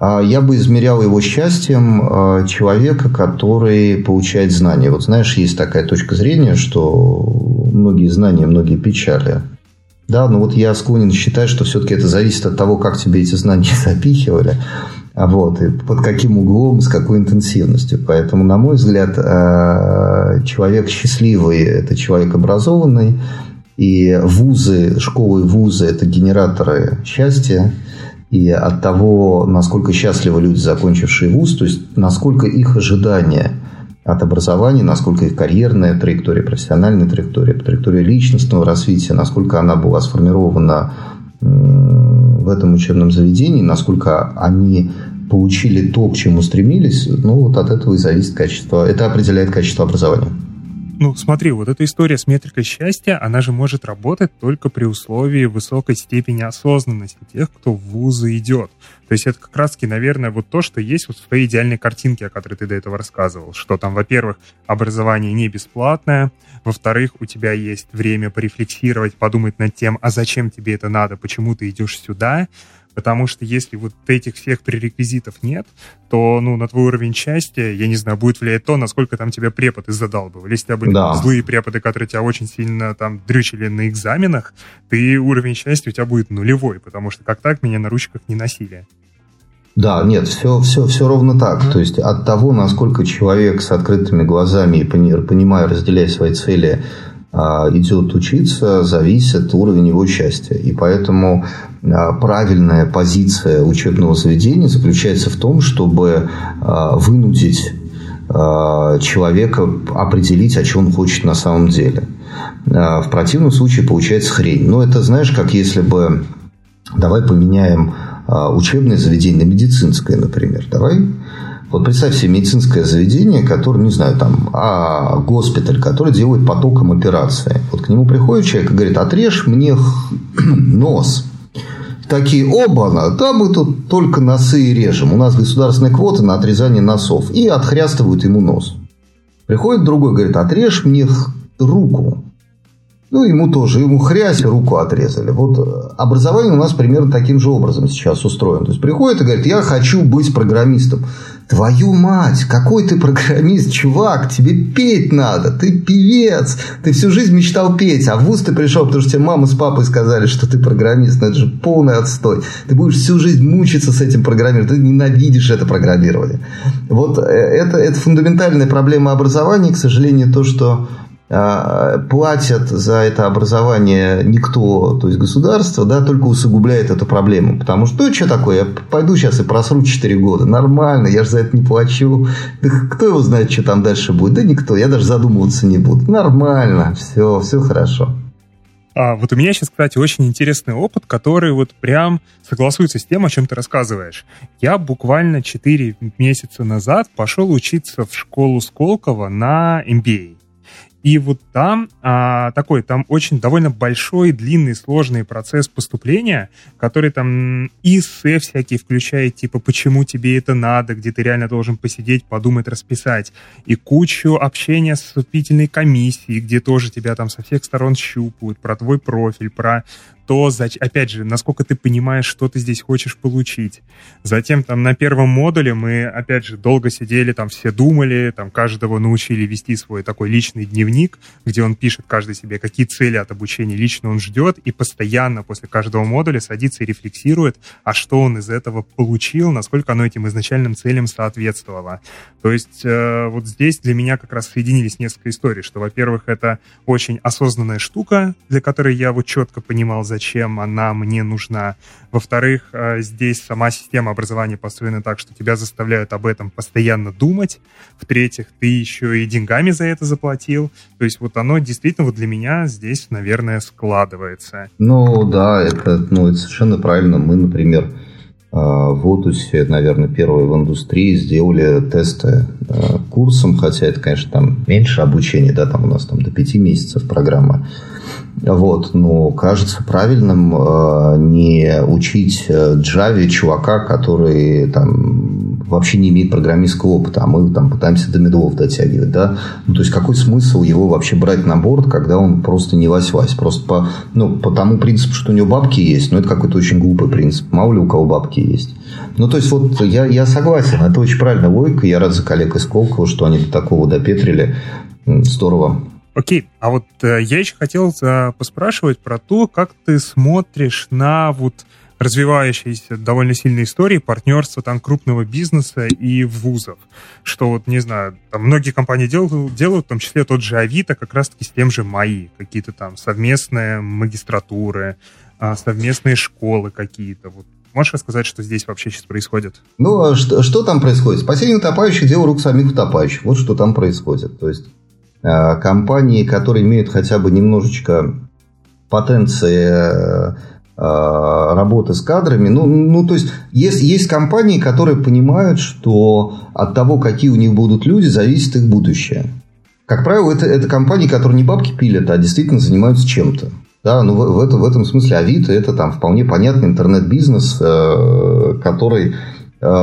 А я бы измерял его счастьем а, человека, который получает знания. Вот знаешь, есть такая точка зрения, что многие знания, многие печали. Да, но вот я склонен считать, что все-таки это зависит от того, как тебе эти знания запихивали, вот, и под каким углом, с какой интенсивностью. Поэтому, на мой взгляд, а, человек счастливый – это человек образованный, и вузы, школы и вузы – это генераторы счастья. И от того, насколько счастливы люди, закончившие вуз, то есть насколько их ожидания от образования, насколько их карьерная траектория, профессиональная траектория, траектория личностного развития, насколько она была сформирована в этом учебном заведении, насколько они получили то, к чему стремились, ну вот от этого и зависит качество, это определяет качество образования. Ну, смотри, вот эта история с метрикой счастья, она же может работать только при условии высокой степени осознанности тех, кто в вузы идет. То есть это как раз-таки, наверное, вот то, что есть вот в твоей идеальной картинке, о которой ты до этого рассказывал. Что там, во-первых, образование не бесплатное, во-вторых, у тебя есть время порефлексировать, подумать над тем, а зачем тебе это надо, почему ты идешь сюда, Потому что если вот этих всех пререквизитов нет, то ну, на твой уровень счастья, я не знаю, будет влиять то, насколько там тебя преподы задалбывали. Если у тебя были да. злые преподы, которые тебя очень сильно там дрючили на экзаменах, ты уровень счастья у тебя будет нулевой, потому что как так меня на ручках не носили. Да, нет, все, все, все ровно так. То есть от того, насколько человек с открытыми глазами и понимая, разделяя свои цели, идет учиться, зависит уровень его счастья. И поэтому а, правильная позиция учебного заведения заключается в том, чтобы а, вынудить человека определить, о чем он хочет на самом деле. В противном случае получается хрень. Но это, знаешь, как если бы... Давай поменяем учебное заведение на медицинское, например. Давай вот представь себе медицинское заведение, которое, не знаю, там, а госпиталь, который делает потоком операции. Вот к нему приходит человек и говорит, отрежь мне нос. Такие, оба, да мы тут только носы и режем. У нас государственная квота на отрезание носов. И отхрястывают ему нос. Приходит другой, говорит, отрежь мне руку. Ну, ему тоже, ему хрясь, руку отрезали. Вот э, образование у нас примерно таким же образом сейчас устроено. То есть, приходит и говорит, я хочу быть программистом. Твою мать, какой ты программист, чувак, тебе петь надо, ты певец, ты всю жизнь мечтал петь, а в ВУЗ ты пришел, потому что тебе мама с папой сказали, что ты программист, ну это же полный отстой. Ты будешь всю жизнь мучиться с этим программированием, ты ненавидишь это программирование. Вот э, это, это фундаментальная проблема образования, к сожалению, то, что платят за это образование никто, то есть государство, да, только усугубляет эту проблему. Потому что, ну, что такое, я пойду сейчас и просру 4 года. Нормально, я же за это не плачу. Да кто его знает, что там дальше будет? Да никто, я даже задумываться не буду. Нормально, все, все хорошо. А вот у меня сейчас, кстати, очень интересный опыт, который вот прям согласуется с тем, о чем ты рассказываешь. Я буквально 4 месяца назад пошел учиться в школу Сколково на MBA. И вот там а, такой, там очень довольно большой, длинный, сложный процесс поступления, который там и эссе всякие включает, типа, почему тебе это надо, где ты реально должен посидеть, подумать, расписать. И кучу общения с вступительной комиссией, где тоже тебя там со всех сторон щупают, про твой профиль, про то, опять же, насколько ты понимаешь, что ты здесь хочешь получить. Затем там на первом модуле мы, опять же, долго сидели, там все думали, там каждого научили вести свой такой личный дневник, где он пишет каждый себе, какие цели от обучения лично он ждет, и постоянно после каждого модуля садится и рефлексирует, а что он из этого получил, насколько оно этим изначальным целям соответствовало. То есть э, вот здесь для меня как раз соединились несколько историй, что, во-первых, это очень осознанная штука, для которой я вот четко понимал, зачем она мне нужна. Во-вторых, э, здесь сама система образования построена так, что тебя заставляют об этом постоянно думать. В-третьих, ты еще и деньгами за это заплатил. То есть вот оно действительно вот для меня здесь, наверное, складывается. Ну да, это, ну, это совершенно правильно. Мы, например, э, в Отусе, наверное, первые в индустрии сделали тесты э, курсом, хотя это, конечно, там меньше обучения, да, там у нас там до пяти месяцев программа. Вот, но кажется правильным э, не учить э, Java чувака, который там вообще не имеет программистского опыта, а мы там пытаемся до медлов дотягивать, да. Ну, то есть, какой смысл его вообще брать на борт, когда он просто не вась-вась? Просто по, ну, по тому принципу, что у него бабки есть, но это какой-то очень глупый принцип. Мало ли у кого бабки есть. Ну, то есть, вот я, я согласен, это очень правильная логика. Я рад за коллег из Сколково, что они до такого допетрили. Здорово. Окей, а вот э, я еще хотел э, поспрашивать про то, как ты смотришь на вот развивающиеся довольно сильные истории партнерства там крупного бизнеса и вузов. Что вот, не знаю, там многие компании делают, делают, в том числе тот же Авито, как раз-таки с тем же МАИ. Какие-то там совместные магистратуры, а, совместные школы какие-то. Вот Можешь рассказать, что здесь вообще сейчас происходит? Ну, а что, что там происходит? Спасение утопающих – дело рук самих утопающих. Вот что там происходит. То есть, компании, которые имеют хотя бы немножечко потенции э, работы с кадрами. Ну, ну то есть, есть, есть компании, которые понимают, что от того, какие у них будут люди, зависит их будущее. Как правило, это, это компании, которые не бабки пилят, а действительно занимаются чем-то. Да, ну в, в, этом, в этом смысле Авито это там вполне понятный интернет-бизнес, э, который Э,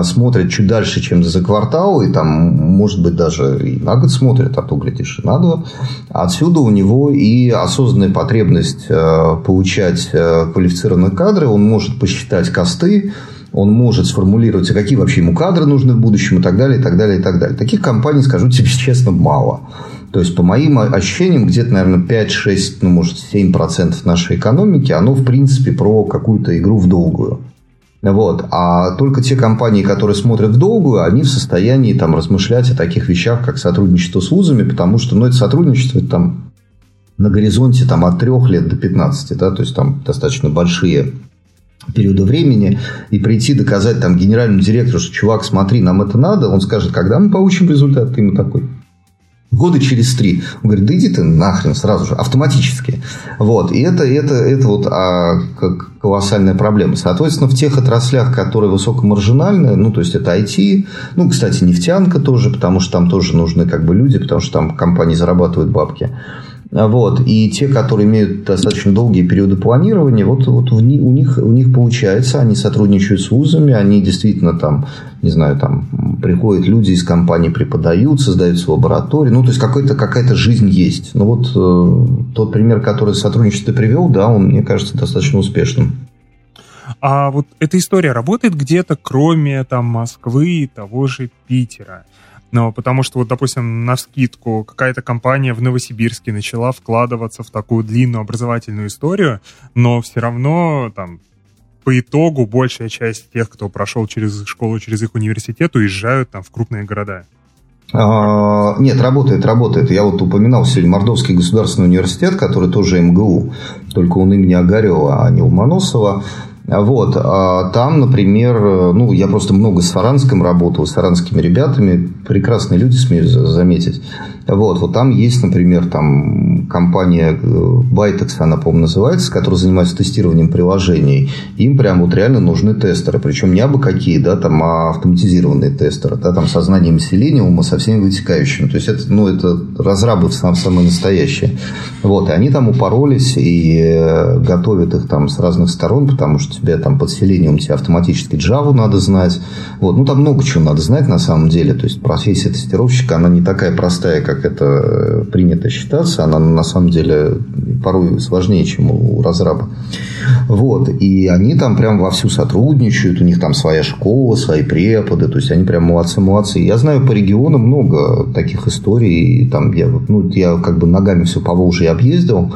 смотрят чуть дальше, чем за квартал, и там, может быть, даже и на год смотрят, а то, глядишь, и на два. Отсюда у него и осознанная потребность э, получать э, квалифицированные кадры, он может посчитать косты, он может сформулировать, а какие вообще ему кадры нужны в будущем и так далее, и так далее, и так далее. Таких компаний, скажу тебе честно, мало. То есть, по моим ощущениям, где-то, наверное, 5-6, ну, может, 7% нашей экономики, оно, в принципе, про какую-то игру в долгую. Вот. А только те компании, которые смотрят в долгую, они в состоянии там, размышлять о таких вещах, как сотрудничество с вузами, потому что ну, это сотрудничество это, там, на горизонте там, от 3 лет до 15, да, то есть там достаточно большие периода времени, и прийти доказать там генеральному директору, что чувак, смотри, нам это надо, он скажет, когда мы получим результат, ты ему такой, года через три. Он говорит, да иди ты нахрен сразу же, автоматически. Вот. И это, это, это вот а, как колоссальная проблема. Соответственно, в тех отраслях, которые высокомаржинальные, ну, то есть, это IT, ну, кстати, нефтянка тоже, потому что там тоже нужны как бы люди, потому что там компании зарабатывают бабки. Вот. И те, которые имеют достаточно долгие периоды планирования, вот, вот них, у, них, у них получается, они сотрудничают с вузами, они действительно там, не знаю, там приходят люди из компании, преподают, создают свою лабораторию. Ну, то есть какая-то какая жизнь есть. Ну, вот э, тот пример, который сотрудничество привел, да, он, мне кажется, достаточно успешным. А вот эта история работает где-то, кроме там Москвы и того же Питера? Но потому что, вот, допустим, на скидку какая-то компания в Новосибирске начала вкладываться в такую длинную образовательную историю, но все равно там по итогу большая часть тех, кто прошел через школу, через их университет, уезжают там в крупные города. А, нет, работает, работает. Я вот упоминал сегодня Мордовский государственный университет, который тоже МГУ, только он имени Огарева, а не Ломоносова. Вот, а там, например, ну, я просто много с Фаранском работал, с фаранскими ребятами, прекрасные люди, смею заметить. Вот, вот там есть, например, там компания э, Bytex, она, по-моему, называется, которая занимается тестированием приложений. Им прям вот реально нужны тестеры. Причем не абы какие, да, там, а автоматизированные тестеры, да, там, со знанием селениума, со всеми вытекающими. То есть, это, ну, это разрабы сам, самые настоящие. Вот, и они там упоролись и э, готовят их там с разных сторон, потому что тебе там под селениум тебе автоматически Java надо знать. Вот, ну, там много чего надо знать на самом деле. То есть, профессия тестировщика, она не такая простая, как это э, принято считаться, она на самом деле порой сложнее, чем у разраба. Вот. И они там прям вовсю сотрудничают, у них там своя школа, свои преподы, то есть они прям молодцы-молодцы. Я знаю по регионам много таких историй, там я, ну, я как бы ногами все по Волжье объездил,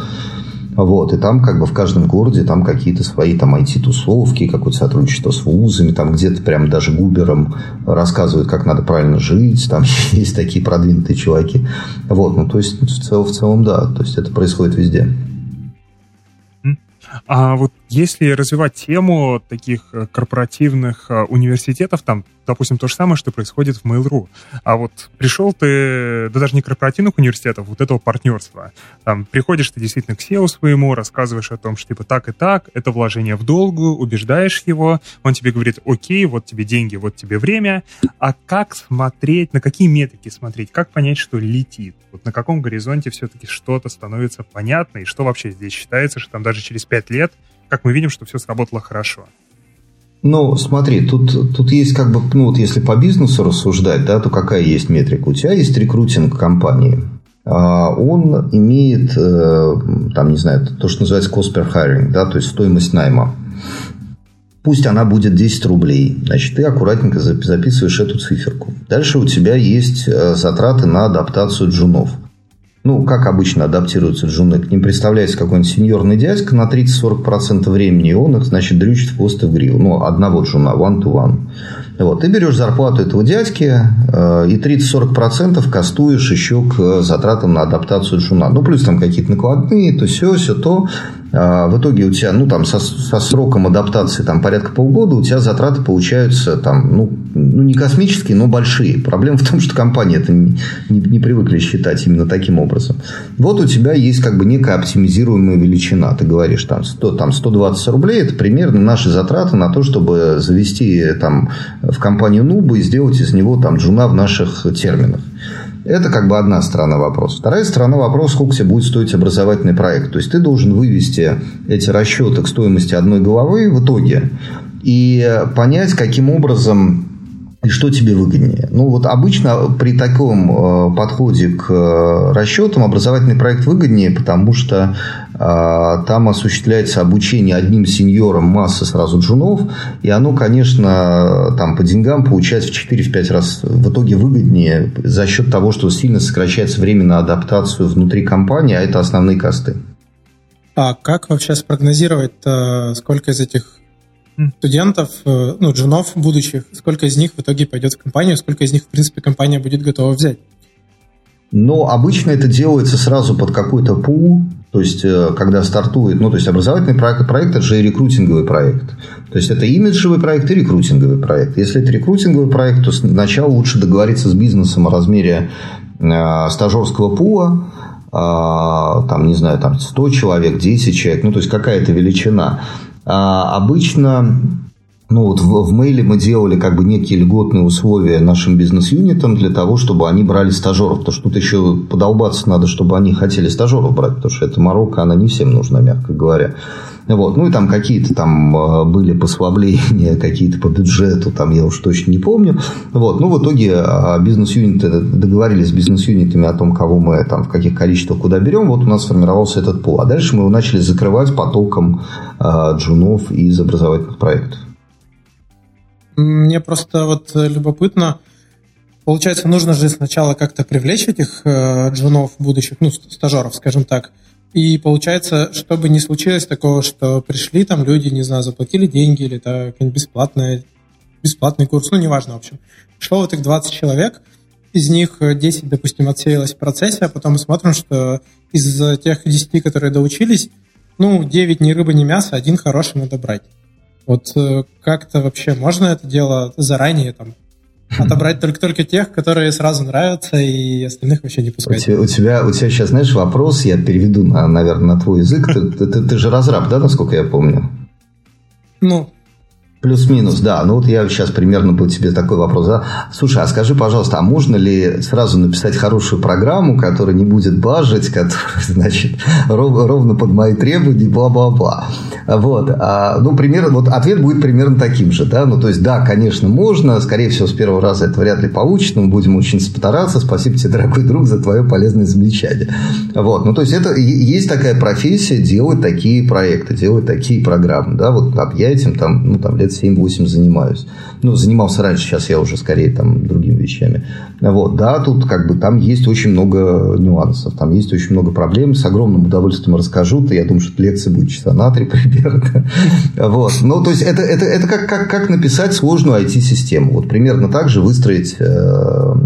вот, и там как бы в каждом городе там какие-то свои там IT-тусовки, какое-то сотрудничество с вузами, там где-то прям даже губерам рассказывают, как надо правильно жить, там есть такие продвинутые чуваки. Вот, ну то есть в целом, в целом да, то есть это происходит везде. А вот если развивать тему таких э, корпоративных э, университетов, там, допустим, то же самое, что происходит в Mail.ru. А вот пришел ты, да даже не корпоративных университетов, вот этого партнерства. Там приходишь ты действительно к SEO своему, рассказываешь о том, что типа так и так, это вложение в долгу, убеждаешь его, он тебе говорит, окей, вот тебе деньги, вот тебе время. А как смотреть, на какие метрики смотреть, как понять, что летит? Вот на каком горизонте все-таки что-то становится понятно, и что вообще здесь считается, что там даже через пять лет как мы видим, что все сработало хорошо. Ну, смотри, тут, тут есть как бы, ну вот если по бизнесу рассуждать, да, то какая есть метрика? У тебя есть рекрутинг компании. А, он имеет, э, там, не знаю, то, что называется cost per hiring, да, то есть стоимость найма. Пусть она будет 10 рублей. Значит, ты аккуратненько записываешь эту циферку. Дальше у тебя есть э, затраты на адаптацию джунов – ну, как обычно адаптируются джуны, к ним представляется какой-нибудь сеньорный дядька на 30-40% времени, и он их, значит, дрючит в хвост и в гриву. Ну, одного джуна, one-to-one. Вот, ты берешь зарплату этого дядьки э, и 30-40% кастуешь еще к затратам на адаптацию джуна. Ну, плюс там какие-то накладные, то все, все то. А, в итоге у тебя, ну, там, со, со сроком адаптации там порядка полгода, у тебя затраты получаются там, ну, ну, не космические, но большие. Проблема в том, что компании это не, не, не привыкли считать именно таким образом. Вот у тебя есть как бы некая оптимизируемая величина. Ты говоришь, там, 100, там 120 рублей – это примерно наши затраты на то, чтобы завести там, в компанию Нубу и сделать из него там джуна в наших терминах. Это как бы одна сторона вопроса. Вторая сторона вопроса, сколько тебе будет стоить образовательный проект. То есть, ты должен вывести эти расчеты к стоимости одной головы в итоге и понять, каким образом и что тебе выгоднее? Ну, вот обычно при таком э, подходе к э, расчетам образовательный проект выгоднее, потому что э, там осуществляется обучение одним сеньором массы сразу джунов, и оно, конечно, там по деньгам получается в 4-5 раз в итоге выгоднее за счет того, что сильно сокращается время на адаптацию внутри компании, а это основные косты. А как вообще спрогнозировать, сколько из этих студентов, э, ну, джунов будущих, сколько из них в итоге пойдет в компанию, сколько из них, в принципе, компания будет готова взять? Но обычно это делается сразу под какой-то пул, то есть, э, когда стартует, ну, то есть, образовательный проект, проект это же и рекрутинговый проект. То есть, это имиджевый проект и рекрутинговый проект. Если это рекрутинговый проект, то сначала лучше договориться с бизнесом о размере э, стажерского пула, э, там, не знаю, там 100 человек, 10 человек, ну, то есть, какая-то величина. А, обычно ну вот в, в мейле мы делали как бы некие льготные условия нашим бизнес-юнитам для того, чтобы они брали стажеров. Потому что тут еще подолбаться надо, чтобы они хотели стажеров брать, потому что эта Марокко, она не всем нужна, мягко говоря. Вот. Ну и там какие-то там а, были послабления, какие-то по бюджету, там я уж точно не помню. Вот. Ну в итоге а, бизнес-юниты договорились с бизнес-юнитами о том, кого мы там в каких количествах куда берем. Вот у нас сформировался этот пул. А дальше мы его начали закрывать потоком э, джунов из образовательных проектов. Мне просто вот любопытно, получается, нужно же сначала как-то привлечь этих э, джунов будущих, ну, стажеров, скажем так, и получается, чтобы не случилось такого, что пришли там люди, не знаю, заплатили деньги или это какой-нибудь бесплатный, курс, ну, неважно, в общем. Пришло вот их 20 человек, из них 10, допустим, отсеялось в процессе, а потом мы смотрим, что из тех 10, которые доучились, ну, 9 ни рыба, ни мясо, один хороший надо брать. Вот э, как-то вообще можно это дело заранее там отобрать только-только тех, которые сразу нравятся, и остальных вообще не пускать. У тебя, у тебя, у тебя сейчас, знаешь, вопрос, я переведу, на, наверное, на твой язык. Ты, ты, ты, ты же разраб, да, насколько я помню? Ну, Плюс-минус, да. Ну вот я сейчас примерно был тебе такой вопрос. Да? Слушай, а скажи, пожалуйста, а можно ли сразу написать хорошую программу, которая не будет бажить, которая, значит, ров, ровно под мои требования, бла-бла-бла. Вот. А, ну, примерно, вот ответ будет примерно таким же, да. Ну, то есть, да, конечно, можно. Скорее всего, с первого раза это вряд ли получится, мы будем очень стараться. Спасибо тебе, дорогой друг, за твое полезное замечание. Вот. Ну, то есть, это есть такая профессия делать такие проекты, делать такие программы, да. Вот я этим там, ну, там лет 7-8 занимаюсь. Ну, занимался раньше, сейчас я уже скорее там другими вещами. Вот, да, тут как бы там есть очень много нюансов, там есть очень много проблем. С огромным удовольствием расскажу, то я думаю, что лекция будет часа на три примерно. Вот. Ну, то есть, это, это, это как, как, как написать сложную IT-систему. Вот примерно так же выстроить э,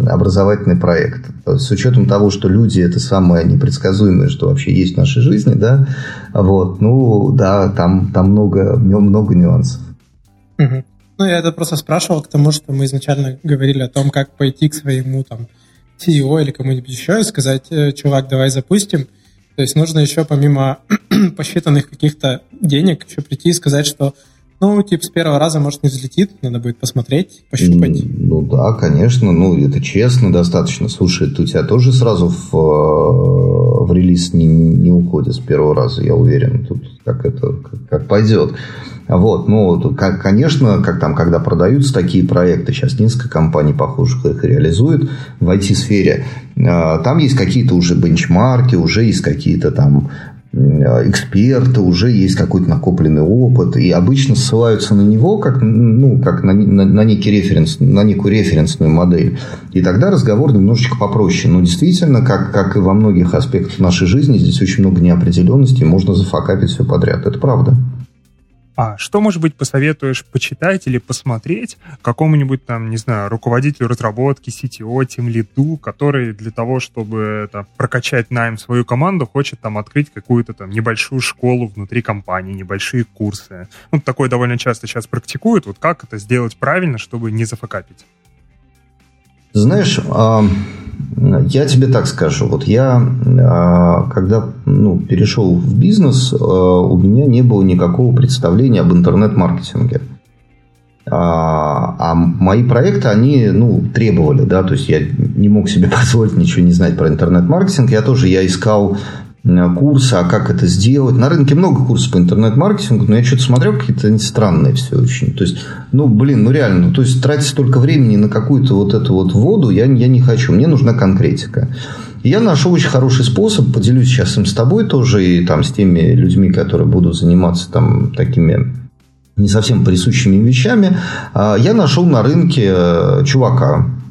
образовательный проект. С учетом того, что люди – это самое непредсказуемое, что вообще есть в нашей жизни, да, вот, ну, да, там, там много, много нюансов. Угу. Ну, я это просто спрашивал к тому, что мы изначально говорили о том, как пойти к своему там CEO или кому-нибудь еще и сказать, «Э, чувак, давай запустим. То есть нужно еще помимо посчитанных каких-то денег еще прийти и сказать, что ну, типа, с первого раза, может, не взлетит, надо будет посмотреть, пощупать. Ну, да, конечно, ну, это честно достаточно. Слушай, у тебя тоже сразу в, э, в релиз не, не уходит с первого раза, я уверен. Тут как это, как, как пойдет. Вот, ну, как, конечно, как там, когда продаются такие проекты, сейчас несколько компаний, похожих, их реализуют в IT-сфере, э, там есть какие-то уже бенчмарки, уже есть какие-то там эксперты, уже есть какой-то накопленный опыт, и обычно ссылаются на него как, ну, как на, на, на, некий референс, на некую референсную модель. И тогда разговор немножечко попроще. Но действительно, как, как и во многих аспектах нашей жизни, здесь очень много неопределенности, и можно зафакапить все подряд. Это правда. А что, может быть, посоветуешь почитать или посмотреть какому-нибудь там, не знаю, руководителю разработки, CTO, тем лиду, который для того, чтобы это, прокачать найм свою команду, хочет там открыть какую-то там небольшую школу внутри компании, небольшие курсы. Ну, такое довольно часто сейчас практикуют. Вот как это сделать правильно, чтобы не зафакапить? Знаешь, я тебе так скажу. Вот я, а, когда ну, перешел в бизнес, а, у меня не было никакого представления об интернет-маркетинге. А, а мои проекты, они ну, требовали, да, то есть я не мог себе позволить ничего не знать про интернет-маркетинг. Я тоже я искал курсы, а как это сделать. На рынке много курсов по интернет-маркетингу, но я что-то смотрел, какие-то странные все очень. То есть, ну, блин, ну реально, то есть тратить столько времени на какую-то вот эту вот воду я, я не хочу. Мне нужна конкретика. Я нашел очень хороший способ, поделюсь сейчас им с тобой тоже, и там с теми людьми, которые будут заниматься там такими не совсем присущими вещами. А, я нашел на рынке э, чувака, Э,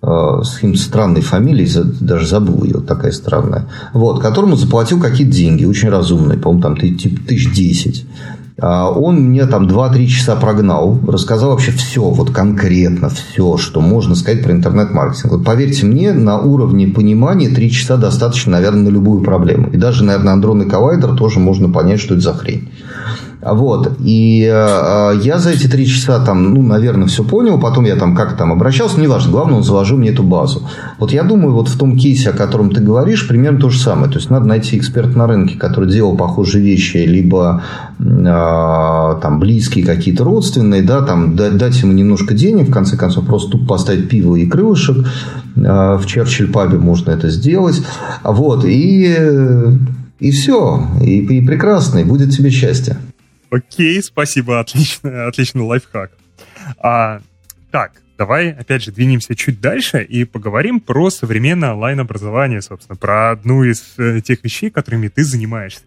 с каким-то странной фамилией, даже забыл ее, такая странная, вот, которому заплатил какие-то деньги, очень разумные, по-моему, там типа тысяч десять. А он мне там 2-3 часа прогнал, рассказал вообще все, вот конкретно все, что можно сказать про интернет-маркетинг. Вот поверьте мне, на уровне понимания 3 часа достаточно, наверное, на любую проблему. И даже, наверное, андронный коллайдер тоже можно понять, что это за хрень. Вот. И э, я за эти три часа там, ну, наверное, все понял. Потом я там как там обращался, неважно. Главное, он заложил мне эту базу. Вот я думаю, вот в том кейсе, о котором ты говоришь, примерно то же самое. То есть надо найти эксперта на рынке, который делал похожие вещи, либо э, там близкие какие-то родственные, да, там дать ему немножко денег, в конце концов, просто тупо поставить пиво и крылышек. Э, в Черчилль пабе можно это сделать. Вот. И и все. И, и прекрасно. И будет тебе счастье. Окей, спасибо, отлично, отличный лайфхак. А, так, давай, опять же, двинемся чуть дальше и поговорим про современное онлайн-образование, собственно, про одну из э, тех вещей, которыми ты занимаешься.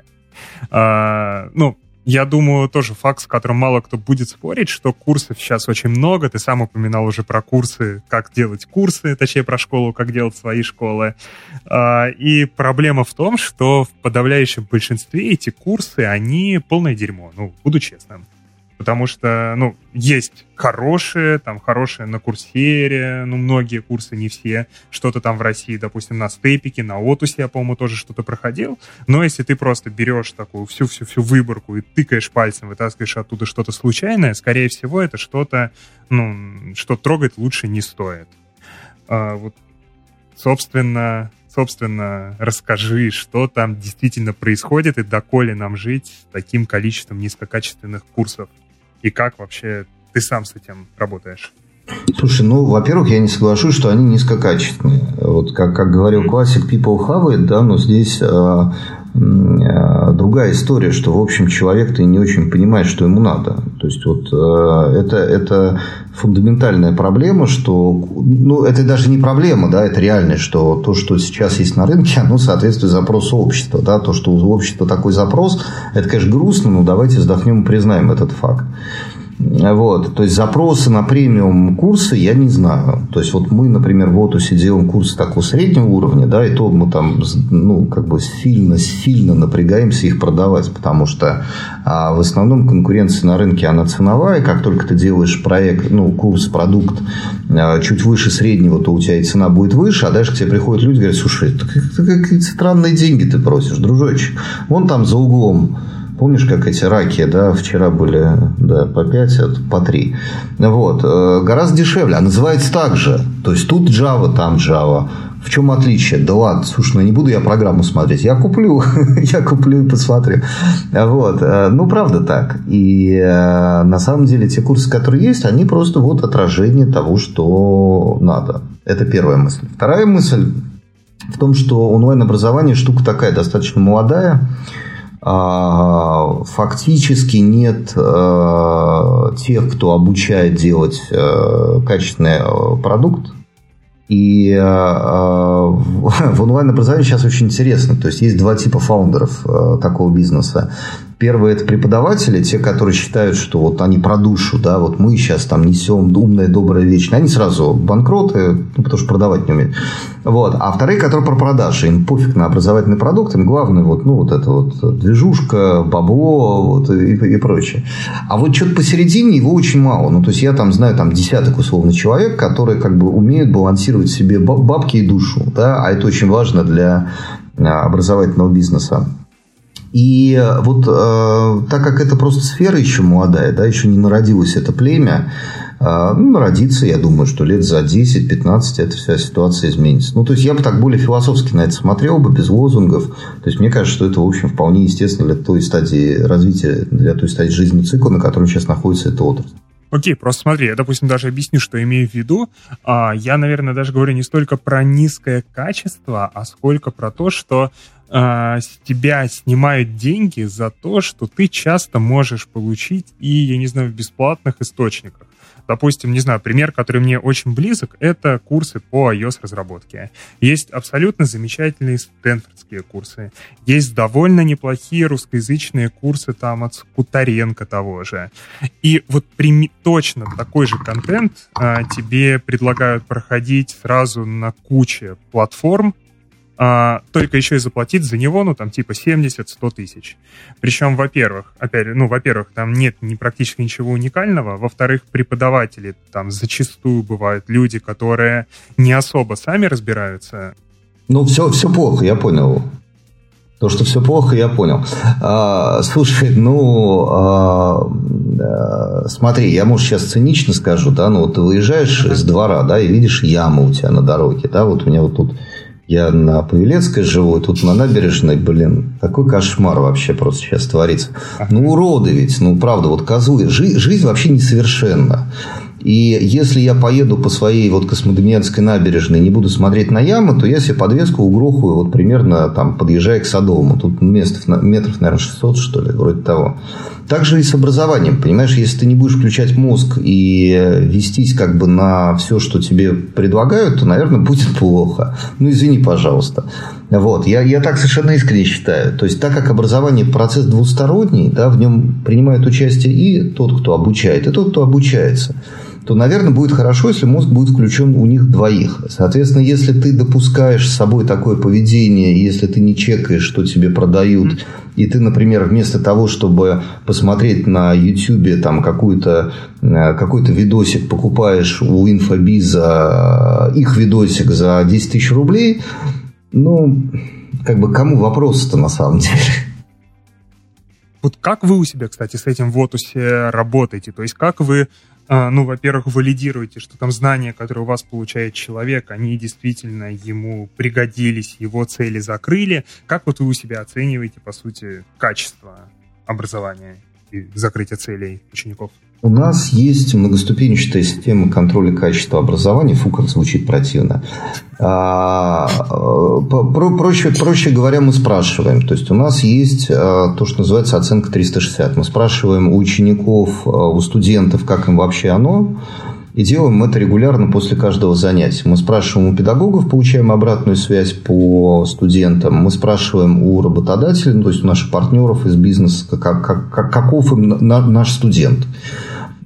А, ну, я думаю, тоже факт, с которым мало кто будет спорить, что курсов сейчас очень много. Ты сам упоминал уже про курсы, как делать курсы, точнее про школу, как делать свои школы. А, и проблема в том, что в подавляющем большинстве эти курсы, они полное дерьмо, ну, буду честным. Потому что, ну, есть хорошие, там, хорошие на Курсере, ну, многие курсы, не все. Что-то там в России, допустим, на Степике, на Отусе, я, по-моему, тоже что-то проходил. Но если ты просто берешь такую всю-всю-всю выборку и тыкаешь пальцем, вытаскиваешь оттуда что-то случайное, скорее всего, это что-то, ну, что трогать лучше не стоит. А, вот, собственно, собственно, расскажи, что там действительно происходит и доколе нам жить с таким количеством низкокачественных курсов и как вообще ты сам с этим работаешь? Слушай, ну, во-первых, я не соглашусь, что они низкокачественные. Вот как, как говорил классик, people have it, да, но здесь э, э, другая история, что, в общем, человек-то не очень понимает, что ему надо. То есть, вот э, это, это фундаментальная проблема, что, ну, это даже не проблема, да, это реальность, что то, что сейчас есть на рынке, оно соответствует запросу общества, да, то, что у общества такой запрос, это, конечно, грустно, но давайте вздохнем и признаем этот факт. Вот, то есть запросы на премиум курсы я не знаю. То есть вот мы, например, в Отусе делаем курсы такого среднего уровня, да, и то мы там, ну, как бы сильно, сильно напрягаемся их продавать, потому что а, в основном конкуренция на рынке, она ценовая. Как только ты делаешь проект, ну, курс, продукт а, чуть выше среднего, то у тебя и цена будет выше, а дальше к тебе приходят люди и говорят, слушай, какие странные деньги ты просишь, дружочек. Вон там за углом Помнишь, как эти раки, да, вчера были да, по 5, а по 3. Вот. Э, гораздо дешевле. А называется так же. То есть, тут Java, там Java. В чем отличие? Да ладно, слушай, ну не буду я программу смотреть. Я куплю, я куплю и посмотрю. Вот. Э, ну, правда так. И э, на самом деле те курсы, которые есть, они просто вот отражение того, что надо. Это первая мысль. Вторая мысль в том, что онлайн-образование штука такая достаточно молодая. А, фактически нет э, тех, кто обучает делать э, качественный э, продукт. И в онлайн-образовании сейчас очень интересно. То есть, есть два типа фаундеров такого бизнеса. Первые это преподаватели, те, которые считают, что вот они про душу, да, вот мы сейчас там несем умное, доброе, вечное. Они сразу банкроты, ну, потому что продавать не умеют. Вот. А вторые, которые про продажи. Им пофиг на образовательный продукт, им главное вот, ну, вот это вот движушка, бабло вот, и, и прочее. А вот что-то посередине его очень мало. Ну, то есть, я там знаю там десяток условно человек, которые как бы умеют балансировать себе бабки и душу. Да? А это очень важно для а, образовательного бизнеса. И э, вот э, так как это просто сфера еще молодая, да, еще не народилось это племя, э, ну, народится, я думаю, что лет за 10-15 эта вся ситуация изменится. Ну, то есть, я бы так более философски на это смотрел бы, без лозунгов. То есть, мне кажется, что это, в общем, вполне естественно для той стадии развития, для той стадии жизненного цикла, на котором сейчас находится эта отрасль. Окей, просто смотри, я, допустим, даже объясню, что имею в виду. А, я, наверное, даже говорю не столько про низкое качество, а сколько про то, что а, тебя снимают деньги за то, что ты часто можешь получить и, я не знаю, в бесплатных источниках. Допустим, не знаю, пример, который мне очень близок, это курсы по iOS-разработке. Есть абсолютно замечательные стэнфордские курсы. Есть довольно неплохие русскоязычные курсы там от Скутаренко того же. И вот при, точно такой же контент а, тебе предлагают проходить сразу на куче платформ, а, только еще и заплатить за него, ну, там, типа 70-100 тысяч. Причем, во-первых, опять, ну, во-первых, там нет ни, практически ничего уникального, во-вторых, преподаватели там зачастую бывают люди, которые не особо сами разбираются. Ну, все, все плохо, я понял. То, что все плохо, я понял. А, слушай, ну, а, а, смотри, я, может, сейчас цинично скажу, да, ну, вот ты выезжаешь из двора, да, и видишь яму у тебя на дороге, да, вот у меня вот тут я на Павелецкой живу, тут на набережной, блин, такой кошмар вообще просто сейчас творится. Ну, уроды ведь, ну, правда, вот козлы. Жи- жизнь вообще несовершенна. И если я поеду по своей вот Космодемьянской набережной и не буду смотреть на ямы, то я себе подвеску угрохаю вот примерно там, подъезжая к Садовому. Тут метров, метров наверное, 600, что ли, вроде того. Так же и с образованием, понимаешь, если ты не будешь включать мозг и вестись как бы на все, что тебе предлагают, то, наверное, будет плохо. Ну, извини, пожалуйста. Вот, я, я так совершенно искренне считаю. То есть, так как образование процесс двусторонний, да, в нем принимает участие и тот, кто обучает, и тот, кто обучается. То, наверное, будет хорошо, если мозг будет включен у них двоих. Соответственно, если ты допускаешь с собой такое поведение, если ты не чекаешь, что тебе продают, mm-hmm. и ты, например, вместо того, чтобы посмотреть на YouTube там какую-то, э, какой-то видосик, покупаешь у инфобиза их видосик за 10 тысяч рублей, ну, как бы кому вопрос-то на самом деле? Вот как вы у себя, кстати, с этим в Отусе работаете? То есть как вы, ну, во-первых, валидируете, что там знания, которые у вас получает человек, они действительно ему пригодились, его цели закрыли. Как вот вы у себя оцениваете, по сути, качество образования и закрытия целей учеников? У нас есть многоступенчатая система контроля качества образования. Фу, как звучит противно. А, про, проще, проще говоря, мы спрашиваем. То есть у нас есть а, то, что называется оценка 360. Мы спрашиваем у учеников, а, у студентов, как им вообще оно. И делаем это регулярно после каждого занятия. Мы спрашиваем у педагогов, получаем обратную связь по студентам. Мы спрашиваем у работодателей, ну, то есть у наших партнеров из бизнеса, как, как, каков им наш студент.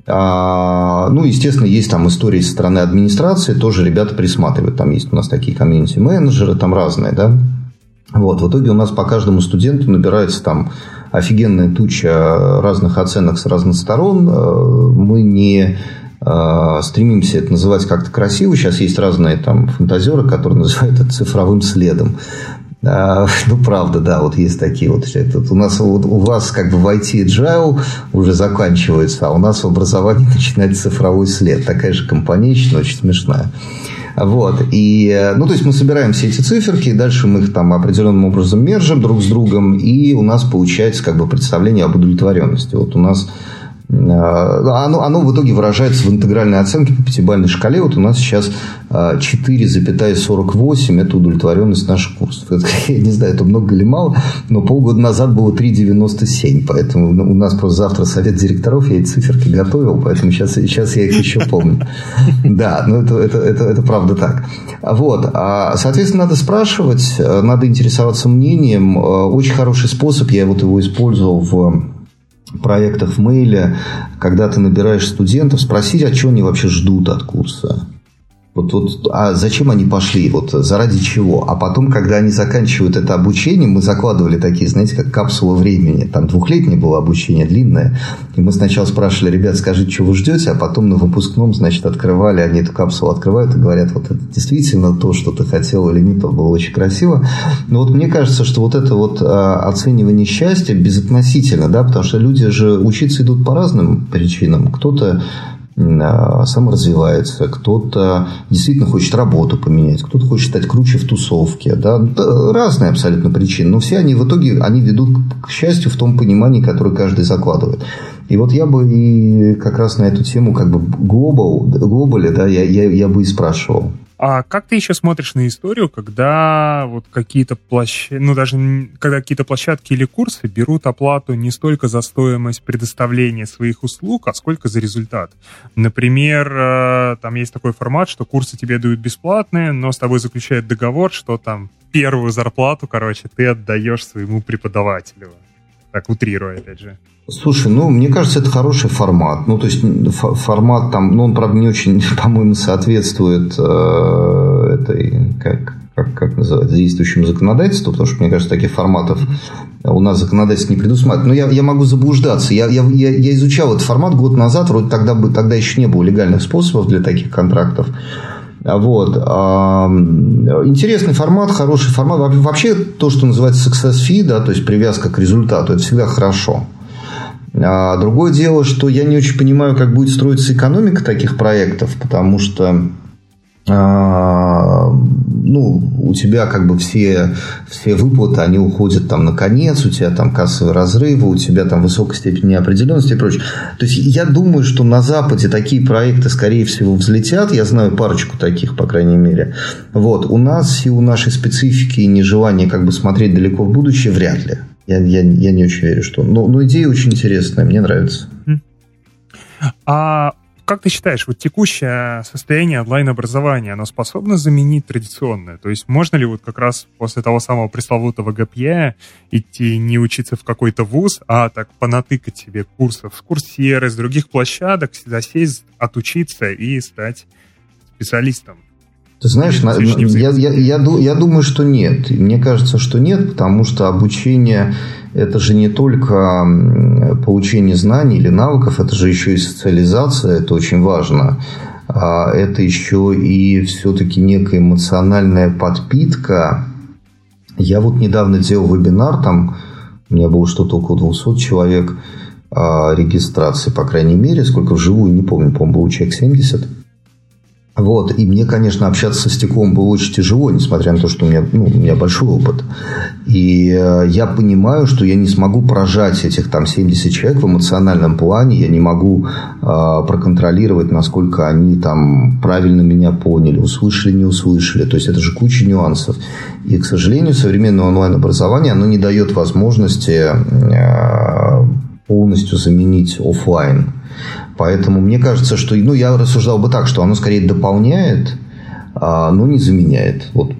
А, ну, естественно, есть там истории со стороны администрации, тоже ребята присматривают. Там есть у нас такие комьюнити-менеджеры, там разные, да. Вот, в итоге у нас по каждому студенту набирается там офигенная туча разных оценок с разных сторон. Э, мы не стремимся это называть как-то красиво. Сейчас есть разные там фантазеры, которые называют это цифровым следом. А, ну, правда, да, вот есть такие вот. Это, у нас вот, у вас как бы в IT agile уже заканчивается, а у нас в образовании начинается цифровой след. Такая же компанейщина, очень смешная. Вот. И, ну, то есть мы собираем все эти циферки, и дальше мы их там определенным образом мержим друг с другом, и у нас получается как бы представление об удовлетворенности. Вот у нас а, оно, оно в итоге выражается в интегральной оценке по пятибалльной шкале. Вот у нас сейчас 4,48 – это удовлетворенность наших курсов. Это, я не знаю, это много или мало, но полгода назад было 3,97. Поэтому у нас просто завтра совет директоров, я эти циферки готовил, поэтому сейчас, сейчас я их еще помню. Да, ну это, это, это, это правда так. Вот. А, соответственно, надо спрашивать, надо интересоваться мнением. Очень хороший способ, я вот его использовал в проектах в мейле, когда ты набираешь студентов, спросить, а что они вообще ждут от курса. Вот, вот, а зачем они пошли? Вот заради чего? А потом, когда они заканчивают это обучение, мы закладывали такие, знаете, как капсулы времени. Там двухлетнее было обучение, длинное. И мы сначала спрашивали, ребят, скажите, что вы ждете, а потом на выпускном, значит, открывали, они эту капсулу открывают и говорят, вот это действительно то, что ты хотел или не то. Было очень красиво. Но вот мне кажется, что вот это вот а, оценивание счастья безотносительно, да, потому что люди же учиться идут по разным причинам. Кто-то саморазвивается, кто-то действительно хочет работу поменять, кто-то хочет стать круче в тусовке. Да? Разные абсолютно причины. Но все они в итоге они ведут к счастью в том понимании, которое каждый закладывает. И вот я бы и как раз на эту тему как бы глобал, глобале, да, я, я, я бы и спрашивал. А как ты еще смотришь на историю, когда вот какие-то площадки, ну даже когда какие-то площадки или курсы берут оплату не столько за стоимость предоставления своих услуг, а сколько за результат? Например, э, там есть такой формат, что курсы тебе дают бесплатные, но с тобой заключают договор, что там первую зарплату, короче, ты отдаешь своему преподавателю. Так утрируя, опять же. Слушай, ну, мне кажется, это хороший формат. Ну, то есть, формат там, ну, он, правда, не очень, по-моему, соответствует э, этой, как, как, как называется, действующему законодательству, потому что, мне кажется, таких форматов у нас законодательство не предусматривает. Но я, я могу заблуждаться. Я, я, я, изучал этот формат год назад, вроде тогда, бы, тогда еще не было легальных способов для таких контрактов. Вот. Интересный формат, хороший формат. Вообще, то, что называется success fee, да, то есть привязка к результату, это всегда хорошо. А другое дело, что я не очень понимаю, как будет строиться экономика таких проектов, потому что ну, у тебя как бы все, все выплаты, они уходят там на конец, у тебя там кассовые разрывы, у тебя там высокая степень неопределенности и прочее. То есть, я думаю, что на Западе такие проекты, скорее всего, взлетят. Я знаю парочку таких, по крайней мере. Вот. У нас и у нашей специфики и нежелания как бы смотреть далеко в будущее вряд ли. Я, я, я не очень верю, что... Но, но идея очень интересная, мне нравится. А как ты считаешь, вот текущее состояние онлайн-образования, оно способно заменить традиционное? То есть можно ли вот как раз после того самого пресловутого ГПЯ идти не учиться в какой-то вуз, а так понатыкать себе курсов с курсеры, с других площадок, засесть, отучиться и стать специалистом? Ты знаешь, на, я, я, я, я думаю, что нет. Мне кажется, что нет, потому что обучение это же не только получение знаний или навыков, это же еще и социализация, это очень важно. А это еще и все-таки некая эмоциональная подпитка. Я вот недавно делал вебинар, там у меня было что-то около 200 человек а, регистрации, по крайней мере, сколько вживую, не помню, по-моему, был человек 70. Вот. И мне, конечно, общаться со стеклом было очень тяжело, несмотря на то, что у меня, ну, у меня большой опыт. И э, я понимаю, что я не смогу прожать этих там 70 человек в эмоциональном плане, я не могу э, проконтролировать, насколько они там правильно меня поняли, услышали, не услышали. То есть это же куча нюансов. И, к сожалению, современное онлайн-образование, оно не дает возможности э, полностью заменить офлайн. Поэтому мне кажется, что ну, я рассуждал бы так, что оно скорее дополняет, а, но не заменяет. Вот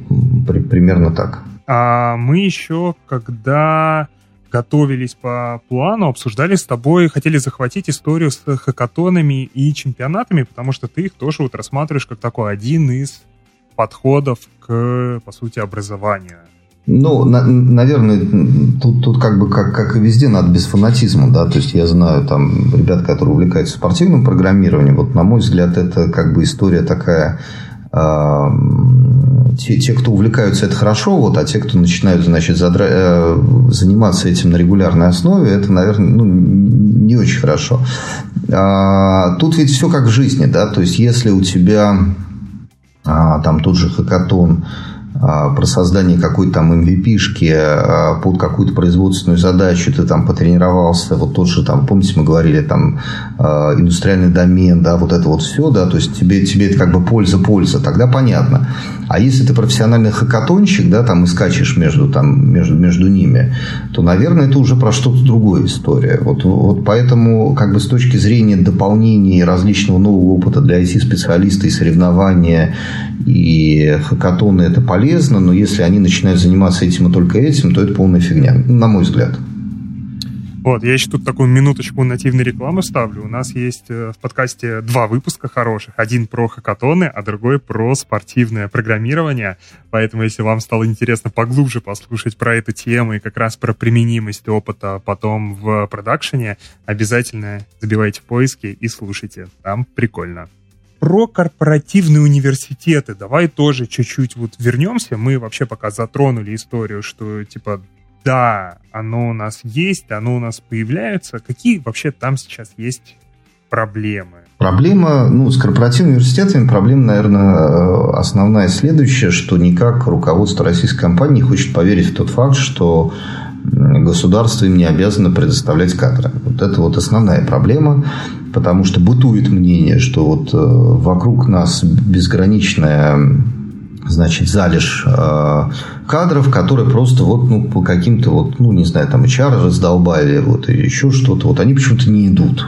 при, примерно так. А мы еще, когда готовились по плану, обсуждали с тобой, хотели захватить историю с хакатонами и чемпионатами, потому что ты их тоже вот рассматриваешь как такой один из подходов к, по сути, образованию. Ну, на, наверное, тут, тут как бы как, как и везде надо без фанатизма, да, то есть я знаю там ребят, которые увлекаются спортивным программированием, вот на мой взгляд это как бы история такая, э, те, те, кто увлекаются, это хорошо, вот, а те, кто начинают, значит, задра... э, заниматься этим на регулярной основе, это, наверное, ну, не очень хорошо. А, тут ведь все как в жизни, да, то есть если у тебя а, там тот же хакатон, про создание какой-то там MVP-шки а, под какую-то производственную задачу, ты там потренировался, вот тот же там, помните, мы говорили, там а, индустриальный домен, да, вот это вот все, да, то есть тебе, тебе это как бы польза-польза, тогда понятно. А если ты профессиональный хакатонщик, да, там и скачешь между, там, между, между ними, то, наверное, это уже про что-то другое история. Вот, вот поэтому, как бы с точки зрения дополнения различного нового опыта для IT-специалиста и соревнования, и хакатоны это полезно, но если они начинают заниматься этим и только этим, то это полная фигня, на мой взгляд. Вот, я еще тут такую минуточку нативной рекламы ставлю. У нас есть э, в подкасте два выпуска хороших. Один про хакатоны, а другой про спортивное программирование. Поэтому, если вам стало интересно поглубже послушать про эту тему и как раз про применимость опыта потом в продакшене, обязательно забивайте поиски и слушайте. Там прикольно про корпоративные университеты. Давай тоже чуть-чуть вот вернемся. Мы вообще пока затронули историю, что типа да, оно у нас есть, оно у нас появляется. Какие вообще там сейчас есть проблемы? Проблема, ну, с корпоративными университетами проблема, наверное, э, основная следующая, что никак руководство российской компании хочет поверить в тот факт, что государство им не обязано предоставлять кадры. Вот это вот основная проблема, потому что бытует мнение, что вот э, вокруг нас безграничная значит, залежь э, кадров, которые просто вот, ну, по каким-то вот, ну, не знаю, там, HR раздолбали, вот, или еще что-то, вот, они почему-то не идут.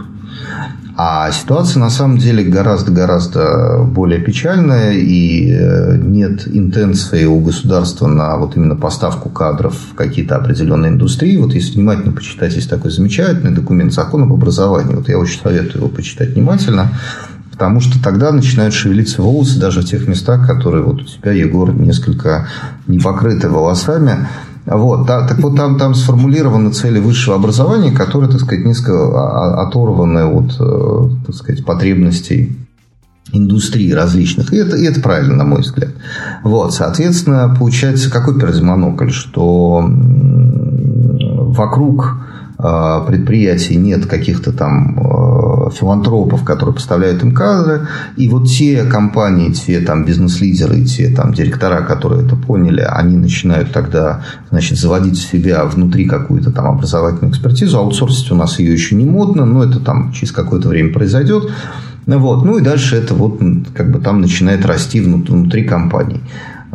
А ситуация на самом деле гораздо-гораздо более печальная, и э, нет интенции у государства на вот именно поставку кадров в какие-то определенные индустрии. Вот если внимательно почитать, есть такой замечательный документ закон об образовании. Вот я очень советую его почитать внимательно. Потому что тогда начинают шевелиться волосы даже в тех местах, которые вот у тебя, Егор, несколько не покрыты волосами. Вот, да, так вот там, там сформулированы цели высшего образования, которые, так сказать, несколько оторваны от, э, так сказать, потребностей индустрии различных. И это, и это правильно, на мой взгляд. Вот, соответственно, получается какой перезмонокль, что вокруг предприятий нет каких-то там э, филантропов, которые поставляют им кадры, и вот те компании, те там бизнес-лидеры, те там директора, которые это поняли, они начинают тогда, значит, заводить в себя внутри какую-то там образовательную экспертизу, аутсорсить у нас ее еще не модно, но это там через какое-то время произойдет, вот. Ну и дальше это вот как бы там начинает расти внутри компаний.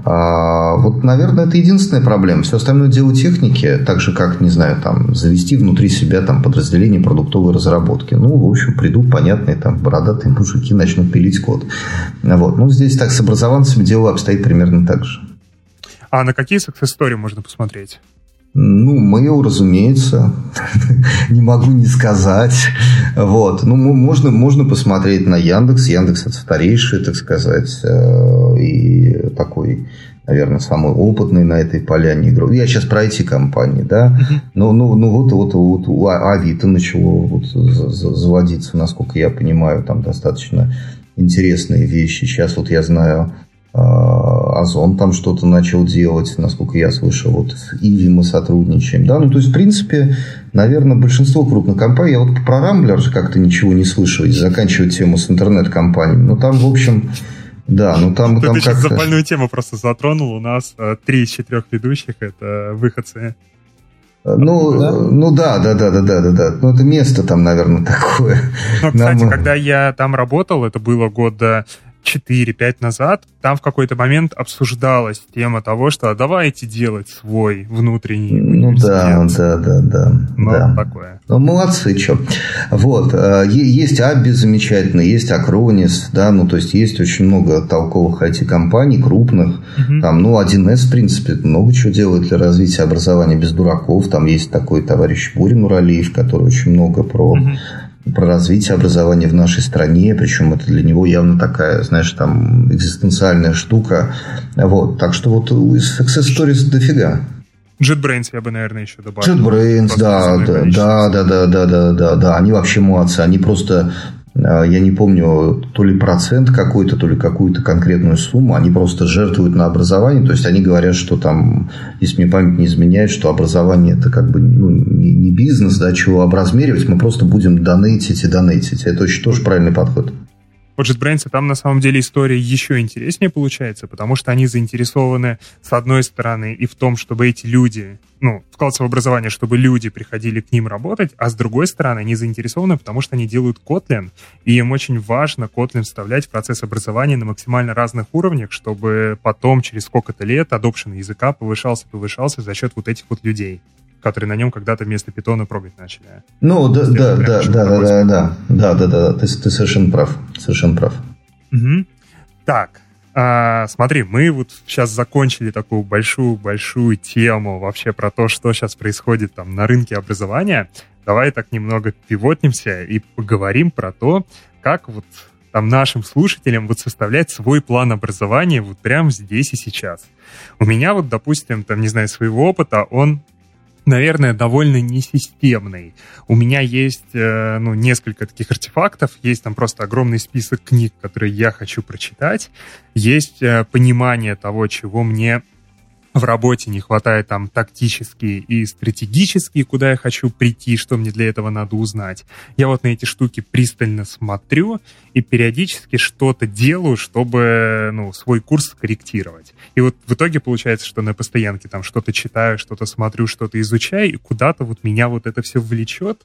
А, вот, наверное, это единственная проблема. Все остальное дело техники, так же, как, не знаю, там, завести внутри себя там, подразделение продуктовой разработки. Ну, в общем, придут понятные там бородатые мужики, начнут пилить код. Вот. Ну, здесь так с образованцами дело обстоит примерно так же. А на какие success story можно посмотреть? Ну, Mail, разумеется, не могу не сказать. Вот. Ну, можно, можно посмотреть на Яндекс. Яндекс это старейший, так сказать, э, и такой, наверное, самый опытный на этой поляне игрок. Я сейчас про IT-компании, да. Ну, ну, ну вот, вот, вот у а, Авито начало вот заводиться, насколько я понимаю, там достаточно интересные вещи. Сейчас вот я знаю Озон там что-то начал делать, насколько я слышал, вот с Иви мы сотрудничаем, да, ну, то есть, в принципе, наверное, большинство крупных компаний, я вот про Рамблер же как-то ничего не слышал, и заканчивать тему с интернет-компаниями, но там, в общем, да, ну там, Ты там сейчас запальную тему просто затронул, у нас э, три из четырех ведущих это выходцы ну, да? ну да, да, да, да, да, да, да. Ну, это место там, наверное, такое. Ну, кстати, Нам... когда я там работал, это было года 4-5 назад, там в какой-то момент обсуждалась тема того, что давайте делать свой внутренний Ну да, да, да, да. Ну, да. такое. Ну, молодцы, что. Вот. Э, есть Абби замечательный, есть Акронис, да, ну, то есть есть очень много толковых IT-компаний, крупных. Угу. Там, ну, 1С, в принципе, много чего делает для развития образования без дураков. Там есть такой товарищ Бурин Уралиев, который очень много про угу про развитие образования в нашей стране, причем это для него явно такая, знаешь, там экзистенциальная штука. Вот. Так что вот success stories дофига. JetBrains я бы, наверное, еще добавил. JetBrains, да, да, да, да, да, да, да, да, да, они вообще молодцы, они просто я не помню, то ли процент какой-то, то ли какую-то конкретную сумму, они просто жертвуют на образование, то есть они говорят, что там, если мне память не изменяет, что образование это как бы ну, не, не бизнес, да, чего образмеривать, мы просто будем донейтить и донейтить. Это очень тоже правильный подход. Вот JetBrains, там на самом деле история еще интереснее получается, потому что они заинтересованы, с одной стороны, и в том, чтобы эти люди, ну, вкладываться в образование, чтобы люди приходили к ним работать, а с другой стороны, они заинтересованы, потому что они делают Kotlin, и им очень важно Kotlin вставлять в процесс образования на максимально разных уровнях, чтобы потом, через сколько-то лет, adoption языка повышался, повышался за счет вот этих вот людей которые на нем когда-то вместо питона прогать начали. Ну, да, да, да, да, да, да, да, да, да, да, ты, ты совершенно прав, совершенно прав. Угу. Так, а, смотри, мы вот сейчас закончили такую большую-большую тему вообще про то, что сейчас происходит там на рынке образования. Давай так немного пивотнимся и поговорим про то, как вот там нашим слушателям вот составлять свой план образования вот прямо здесь и сейчас. У меня вот, допустим, там, не знаю, своего опыта, он наверное, довольно несистемный. У меня есть э, ну, несколько таких артефактов. Есть там просто огромный список книг, которые я хочу прочитать. Есть э, понимание того, чего мне в работе не хватает там тактические и стратегические, куда я хочу прийти, что мне для этого надо узнать. Я вот на эти штуки пристально смотрю и периодически что-то делаю, чтобы ну, свой курс корректировать. И вот в итоге получается, что на постоянке там что-то читаю, что-то смотрю, что-то изучаю, и куда-то вот меня вот это все влечет,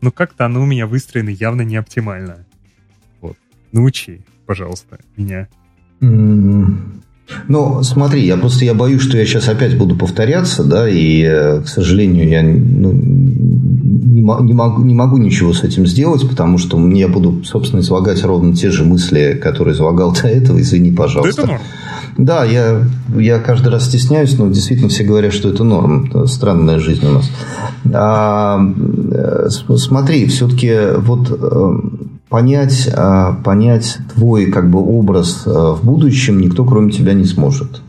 но как-то оно у меня выстроено явно не оптимально. Вот. Научи, пожалуйста, меня. Ну, смотри, я просто я боюсь, что я сейчас опять буду повторяться, да, и, э, к сожалению, я ну, не, не, могу, не могу ничего с этим сделать, потому что я буду, собственно, излагать ровно те же мысли, которые излагал до этого, извини, пожалуйста. Да, да, я, я каждый раз стесняюсь, но действительно все говорят, что это норм. Это странная жизнь у нас. А, э, смотри, все-таки вот э, понять, а, понять твой как бы, образ а, в будущем никто, кроме тебя, не сможет.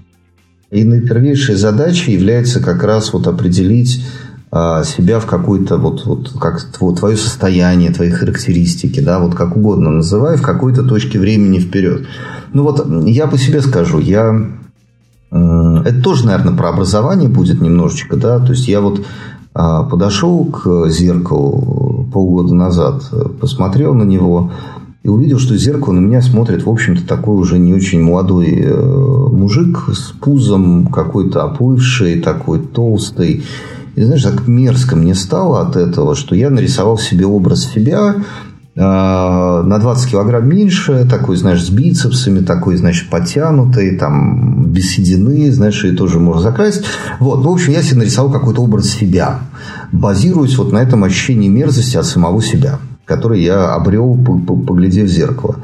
И наипервейшей задачей является как раз вот определить а, себя в какой-то вот, вот как твое состояние, твои характеристики, да, вот как угодно называй, в какой-то точке времени вперед. Ну вот я по себе скажу, я это тоже, наверное, про образование будет немножечко, да, то есть я вот подошел к зеркалу полгода назад, посмотрел на него и увидел, что зеркало на меня смотрит, в общем-то, такой уже не очень молодой э, мужик с пузом какой-то оплывший, такой толстый. И знаешь, так мерзко мне стало от этого, что я нарисовал себе образ себя, на 20 килограмм меньше, такой, знаешь, с бицепсами, такой, значит, подтянутый, там, без седины, знаешь, и тоже можно закрасить. Вот, ну, в общем, я себе нарисовал какой-то образ себя, базируясь вот на этом ощущении мерзости от самого себя, который я обрел, поглядев в зеркало.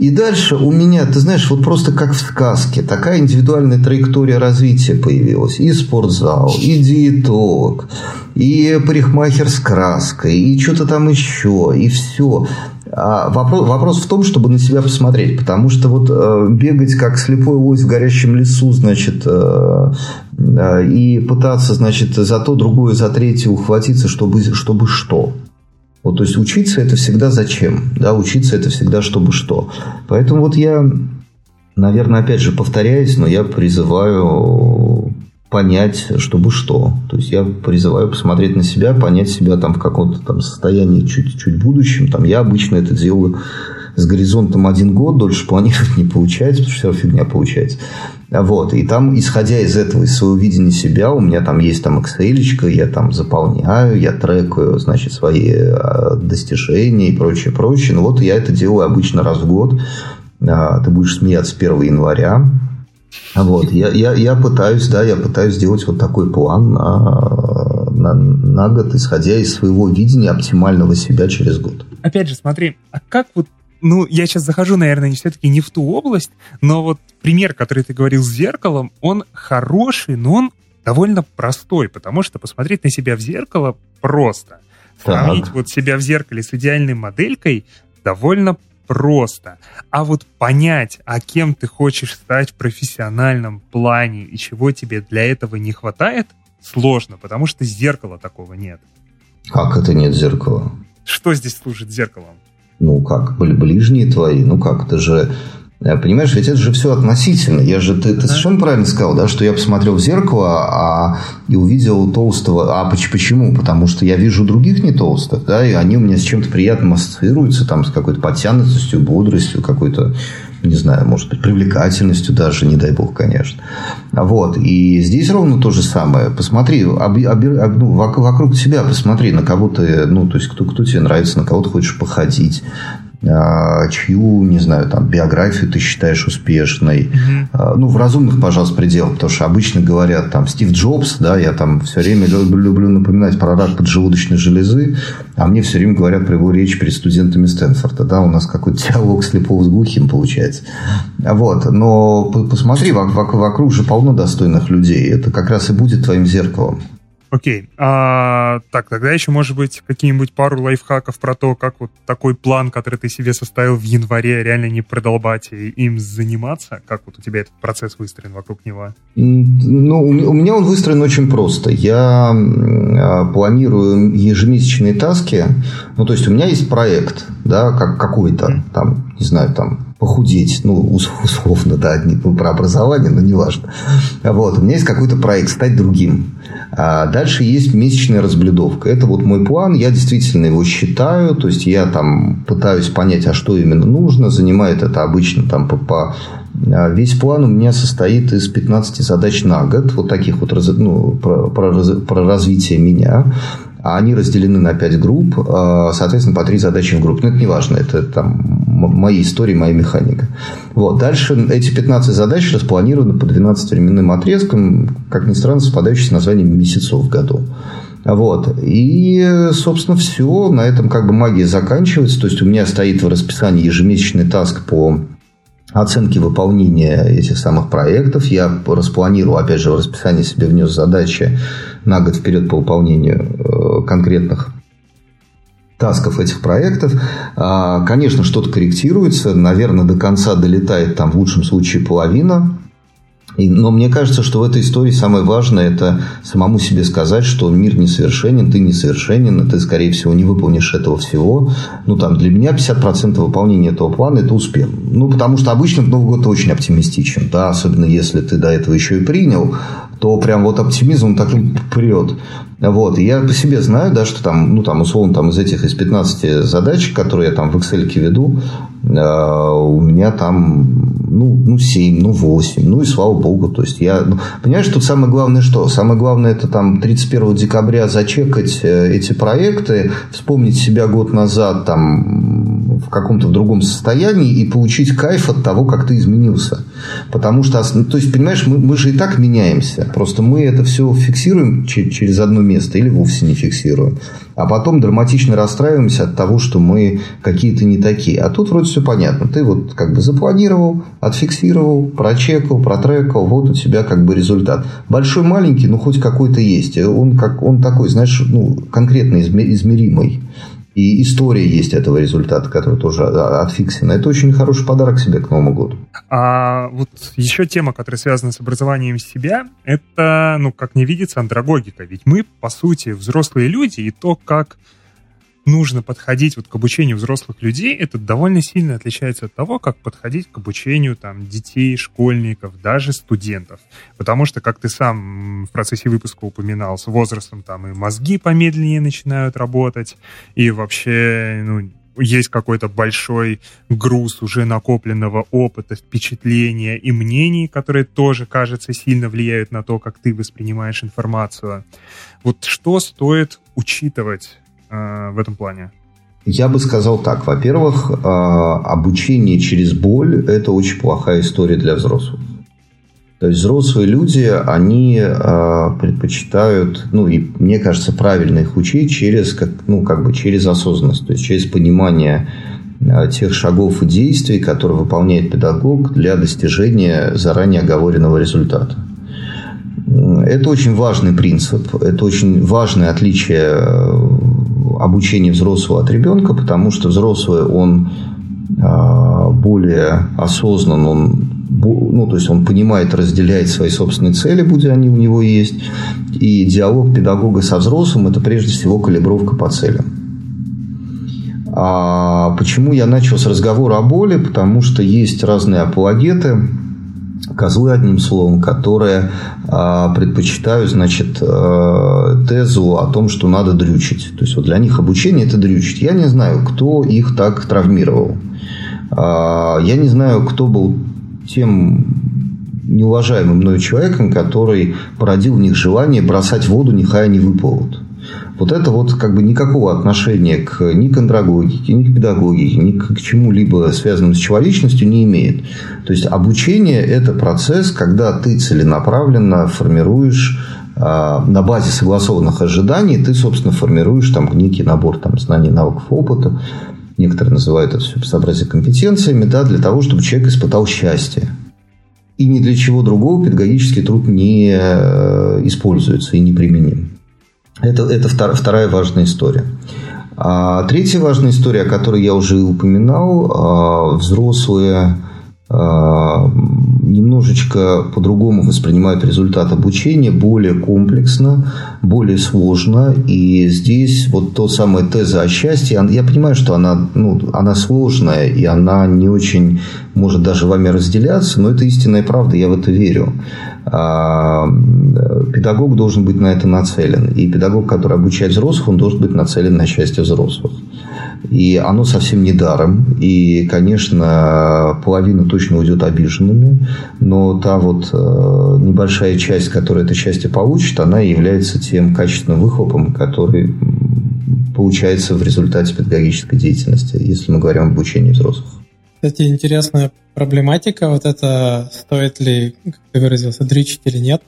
И дальше у меня, ты знаешь, вот просто как в сказке, такая индивидуальная траектория развития появилась. И спортзал, и диетолог, и парикмахер с краской, и что-то там еще, и все. А вопрос, вопрос в том, чтобы на себя посмотреть, потому что вот э, бегать как слепой лось в горящем лесу, значит, э, э, и пытаться, значит, за то, другое, за третье ухватиться, чтобы, чтобы что? Вот, то есть учиться это всегда зачем? Да, учиться это всегда чтобы что. Поэтому вот я, наверное, опять же повторяюсь, но я призываю понять, чтобы что. То есть я призываю посмотреть на себя, понять себя там в каком-то там состоянии чуть-чуть будущем. Там я обычно это делаю с горизонтом один год, дольше планировать не получается, потому что все фигня получается. Вот. И там, исходя из этого, из своего видения себя, у меня там есть там Excel, я там заполняю, я трекаю, значит, свои а, достижения и прочее, прочее. Ну, вот я это делаю обычно раз в год. А, ты будешь смеяться 1 января. Вот, я, я, я пытаюсь, да, я пытаюсь сделать вот такой план на, на, на год, исходя из своего видения оптимального себя через год. Опять же, смотри, а как вот ну, я сейчас захожу, наверное, не все-таки не в ту область, но вот пример, который ты говорил с зеркалом, он хороший, но он довольно простой, потому что посмотреть на себя в зеркало просто. Сравнить так. вот себя в зеркале с идеальной моделькой довольно просто. А вот понять, а кем ты хочешь стать в профессиональном плане и чего тебе для этого не хватает, сложно, потому что зеркала такого нет. Как это нет зеркала? Что здесь служит зеркалом? Ну как, ближние твои, ну как, это же Понимаешь, ведь это же все относительно. Я же, ты, ты совершенно правильно сказал, да, что я посмотрел в зеркало а, и увидел толстого. А почему? Потому что я вижу других не толстых, да, и они у меня с чем-то приятным ассоциируются, там, с какой-то подтянутостью, бодростью, какой-то не знаю, может быть, привлекательностью даже, не дай бог, конечно. Вот. И здесь ровно то же самое. Посмотри, об, об, об, ну, вокруг себя посмотри, на кого ты, ну, то есть, кто, кто тебе нравится, на кого ты хочешь походить, чью, не знаю, там, биографию ты считаешь успешной. Mm-hmm. Ну, в разумных, пожалуйста, пределах. Потому что обычно говорят, там, Стив Джобс, да, я там все время люблю, люблю напоминать про рак поджелудочной железы, а мне все время говорят про его речь перед студентами Стэнфорда. Да, у нас какой-то диалог слепого с глухим получается. Вот. Но посмотри, вокруг, вокруг же полно достойных людей. Это как раз и будет твоим зеркалом. Окей. А, так, тогда еще, может быть, какие-нибудь пару лайфхаков про то, как вот такой план, который ты себе составил в январе, реально не продолбать и им заниматься? Как вот у тебя этот процесс выстроен вокруг него? Ну, у меня он выстроен очень просто. Я а, планирую ежемесячные таски. Ну, то есть, у меня есть проект, да, как какой-то, там, не знаю, там, похудеть, ну, условно, да, не про образование, но неважно. Вот, у меня есть какой-то проект, стать другим. А дальше есть месячная разблюдовка. Это вот мой план, я действительно его считаю, то есть я там пытаюсь понять, а что именно нужно, занимает это обычно там по, по а Весь план у меня состоит из 15 задач на год, вот таких вот ну, про, про, про развитие меня они разделены на 5 групп, а, соответственно, по 3 задачи в группе. Но это не важно, это там мои истории, моя механика. Вот. Дальше эти 15 задач распланированы по 12 временным отрезкам, как ни странно, совпадающие с названием месяцев в году. Вот. И, собственно, все. На этом как бы магия заканчивается. То есть, у меня стоит в расписании ежемесячный таск по оценки выполнения этих самых проектов. Я распланировал, опять же, в расписании себе внес задачи на год вперед по выполнению э, конкретных тасков этих проектов. А, конечно, что-то корректируется. Наверное, до конца долетает там в лучшем случае половина но мне кажется, что в этой истории самое важное это самому себе сказать, что мир несовершенен, ты несовершенен, и ты, скорее всего, не выполнишь этого всего. Ну, там, для меня 50% выполнения этого плана – это успех. Ну, потому что обычно Новый год очень оптимистичен, да, особенно если ты до этого еще и принял, то прям вот оптимизм так прет. Вот. И я по себе знаю, да, что там, ну, там, условно, там из этих, из 15 задач, которые я там в Excel веду, э, у меня там, ну, ну, 7, ну, 8, ну, и слава богу. То есть, я, ну, понимаешь, тут самое главное что? Самое главное, это там 31 декабря зачекать э, эти проекты, вспомнить себя год назад, там, в каком-то другом состоянии и получить кайф от того, как ты изменился. Потому что, ну, то есть, понимаешь, мы, мы же и так меняемся. Просто мы это все фиксируем через одно место или вовсе не фиксируем. А потом драматично расстраиваемся от того, что мы какие-то не такие. А тут вроде все понятно. Ты вот как бы запланировал, отфиксировал, прочекал, протрекал. Вот у тебя как бы результат. Большой, маленький, но хоть какой-то есть. Он, как, он такой, знаешь, ну, конкретно измеримый. И история есть этого результата, который тоже отфиксена. Это очень хороший подарок себе к Новому году. А вот еще тема, которая связана с образованием себя, это, ну, как не видится, андрогогика. Ведь мы, по сути, взрослые люди, и то, как нужно подходить вот к обучению взрослых людей, это довольно сильно отличается от того, как подходить к обучению там детей, школьников, даже студентов. Потому что, как ты сам в процессе выпуска упоминал, с возрастом там и мозги помедленнее начинают работать, и вообще, ну, есть какой-то большой груз уже накопленного опыта, впечатления и мнений, которые тоже, кажется, сильно влияют на то, как ты воспринимаешь информацию. Вот что стоит учитывать Э, в этом плане? Я бы сказал так. Во-первых, э, обучение через боль – это очень плохая история для взрослых. То есть взрослые люди, они э, предпочитают, ну и мне кажется, правильно их учить через, как, ну, как бы через осознанность, то есть через понимание тех шагов и действий, которые выполняет педагог для достижения заранее оговоренного результата. Это очень важный принцип, это очень важное отличие обучения взрослого от ребенка, потому что взрослый, он а, более осознан, он, ну, то есть он понимает, разделяет свои собственные цели, будь они у него есть. И диалог педагога со взрослым – это прежде всего калибровка по целям. А почему я начал с разговора о боли? Потому что есть разные апологеты, козлы, одним словом, которые э, предпочитают, значит, э, тезу о том, что надо дрючить. То есть, вот для них обучение – это дрючить. Я не знаю, кто их так травмировал. Э, я не знаю, кто был тем неуважаемым мною человеком, который породил в них желание бросать воду, нехай они выплывут. Вот это вот как бы никакого отношения к, ни к андрогогике, ни к педагогике, ни к чему-либо связанному с человечностью не имеет. То есть обучение – это процесс, когда ты целенаправленно формируешь а, на базе согласованных ожиданий ты, собственно, формируешь там некий набор там, знаний, навыков, опыта. Некоторые называют это все безобразие компетенциями, да, для того, чтобы человек испытал счастье. И ни для чего другого педагогический труд не э, используется и не применим. Это, это вторая важная история. А третья важная история, о которой я уже упоминал, а, взрослые а, немножечко по-другому воспринимают результат обучения, более комплексно, более сложно. И здесь вот то самое теза о счастье, я понимаю, что она, ну, она сложная, и она не очень может даже вами разделяться, но это истинная правда, я в это верю. А, педагог должен быть на это нацелен. И педагог, который обучает взрослых, он должен быть нацелен на счастье взрослых. И оно совсем не даром. И, конечно, половина точно уйдет обиженными. Но та вот э, небольшая часть, которая это счастье получит, она является тем качественным выхлопом, который получается в результате педагогической деятельности, если мы говорим об обучении взрослых. Кстати, интересная проблематика, вот это стоит ли, как ты выразился, дричить или нет.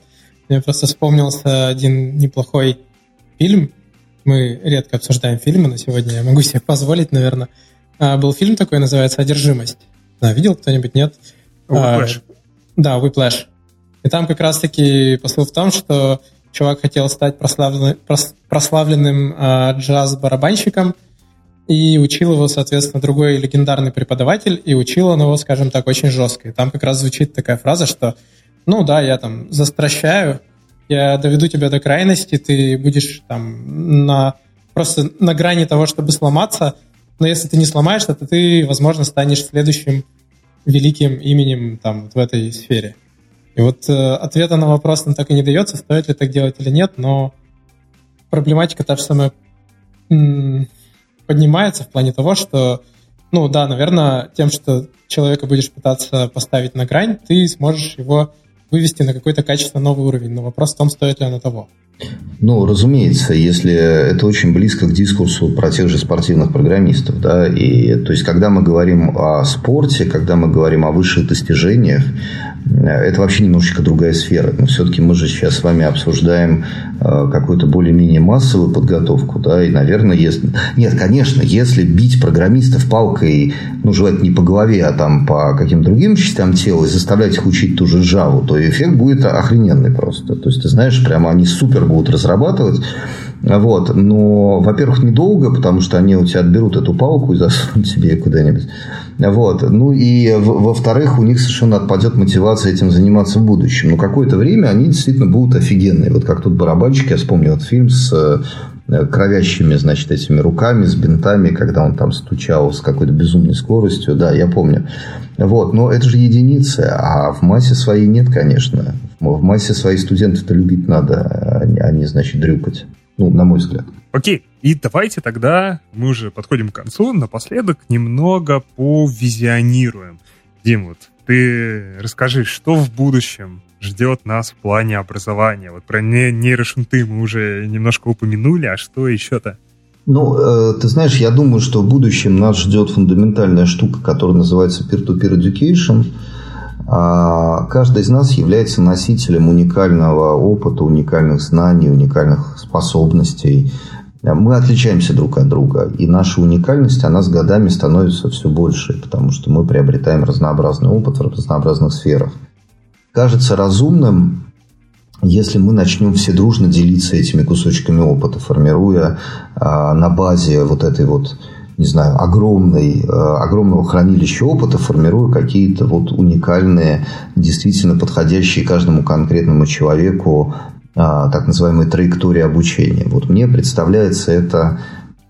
Мне просто вспомнился один неплохой фильм. Мы редко обсуждаем фильмы, но сегодня я могу себе позволить, наверное. А, был фильм такой, называется «Одержимость». Да, видел кто-нибудь, нет? Whiplash. А, да, Whiplash. И там как раз-таки посыл в том, что чувак хотел стать прославленным, прославленным а, джаз-барабанщиком, и учил его, соответственно, другой легендарный преподаватель, и учил он его, скажем так, очень жестко. И там как раз звучит такая фраза, что, ну да, я там застращаю, я доведу тебя до крайности, ты будешь там на, просто на грани того, чтобы сломаться, но если ты не сломаешься, то ты, возможно, станешь следующим великим именем там в этой сфере. И вот э, ответа на вопрос нам так и не дается, стоит ли так делать или нет, но проблематика та же самая поднимается в плане того, что, ну да, наверное, тем, что человека будешь пытаться поставить на грань, ты сможешь его вывести на какой-то качественно новый уровень. Но вопрос в том, стоит ли оно того. Ну, разумеется, если это очень близко к дискурсу про тех же спортивных программистов, да, и то есть, когда мы говорим о спорте, когда мы говорим о высших достижениях, это вообще немножечко другая сфера. Но все-таки мы же сейчас с вами обсуждаем э, какую-то более-менее массовую подготовку, да, и, наверное, если... Нет, конечно, если бить программистов палкой, ну, желательно не по голове, а там по каким-то другим частям тела и заставлять их учить ту же Java, то эффект будет охрененный просто. То есть, ты знаешь, прямо они супер будут разрабатывать, вот. Но, во-первых, недолго, потому что они у тебя отберут эту палку и засунут себе куда-нибудь. Вот. Ну и во-вторых, у них совершенно отпадет мотивация этим заниматься в будущем. Но какое-то время они действительно будут офигенные. Вот как тут барабанщик, я вспомнил этот фильм с э, кровящими, значит, этими руками, с бинтами, когда он там стучал с какой-то безумной скоростью. Да, я помню. Вот. Но это же единицы, а в массе своей нет, конечно. В массе своей студентов-то любить надо, а не, значит, дрюкать. Ну, на мой взгляд. Окей, и давайте тогда, мы уже подходим к концу, напоследок немного повизионируем. Дим, вот ты расскажи, что в будущем ждет нас в плане образования? Вот про нейрошунты мы уже немножко упомянули, а что еще-то? Ну, э, ты знаешь, я думаю, что в будущем нас ждет фундаментальная штука, которая называется peer-to-peer education. А каждый из нас является носителем уникального опыта, уникальных знаний, уникальных способностей. Мы отличаемся друг от друга, и наша уникальность, она с годами становится все больше, потому что мы приобретаем разнообразный опыт в разнообразных сферах. Кажется разумным, если мы начнем все дружно делиться этими кусочками опыта, формируя а, на базе вот этой вот не знаю, огромной, э, огромного хранилища опыта, формируя какие-то вот уникальные, действительно подходящие каждому конкретному человеку а, так называемые траектории обучения. Вот мне представляется это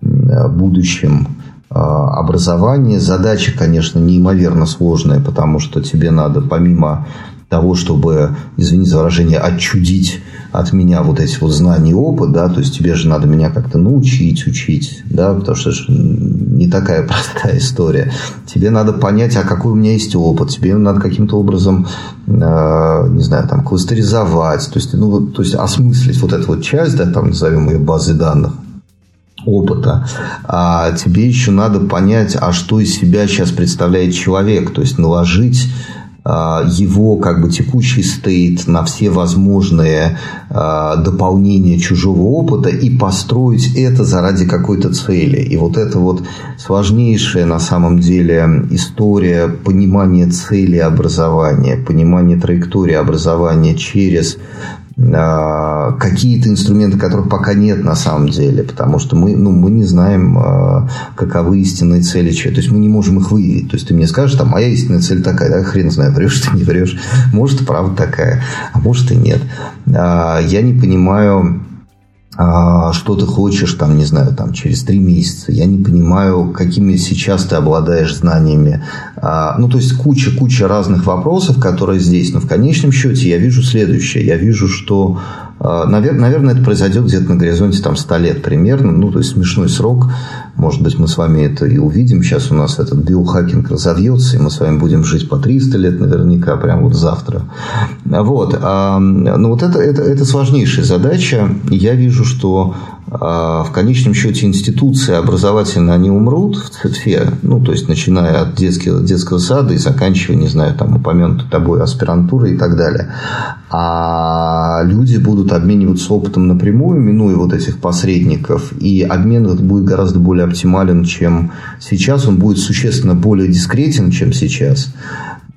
будущим а, образования. Задача, конечно, неимоверно сложная, потому что тебе надо помимо того, чтобы, извини за выражение, отчудить от меня вот эти вот знания и опыт, да, то есть тебе же надо меня как-то научить, учить, да, потому что это не такая простая история. Тебе надо понять, а какой у меня есть опыт, тебе надо каким-то образом, э, не знаю, там, кластеризовать, то есть, ну, то есть осмыслить вот эту вот часть, да, там, назовем ее базы данных, опыта, а тебе еще надо понять, а что из себя сейчас представляет человек, то есть наложить его как бы текущий стейт на все возможные а, дополнения чужого опыта и построить это заради какой-то цели. И вот это вот сложнейшая на самом деле история понимания цели образования, понимания траектории образования через а, какие-то инструменты, которых пока нет на самом деле, потому что мы, ну, мы не знаем, а, каковы истинные цели человека. То есть мы не можем их выявить. То есть ты мне скажешь, там, моя истинная цель такая, да, хрен знаю, врешь ты, не врешь. Может, правда такая, а может и нет. А, я не понимаю, а, что ты хочешь, там, не знаю, там, через три месяца. Я не понимаю, какими сейчас ты обладаешь знаниями. А, ну, то есть, куча-куча разных вопросов, которые здесь. Но в конечном счете я вижу следующее. Я вижу, что, а, наверное, это произойдет где-то на горизонте там 100 лет примерно. Ну, то есть, смешной срок. Может быть, мы с вами это и увидим. Сейчас у нас этот биохакинг разовьется, и мы с вами будем жить по 300 лет наверняка, прямо вот завтра. Вот. А, ну, вот это, это, это сложнейшая задача. Я вижу, что а, в конечном счете институции образовательные, они умрут все, ну, то есть, начиная от детского, детского сада и заканчивая, не знаю, там, упомянутой тобой аспирантурой и так далее. А люди будут обмениваться опытом напрямую, минуя вот этих посредников, и обмен этот будет гораздо более оптимален, чем сейчас, он будет существенно более дискретен, чем сейчас.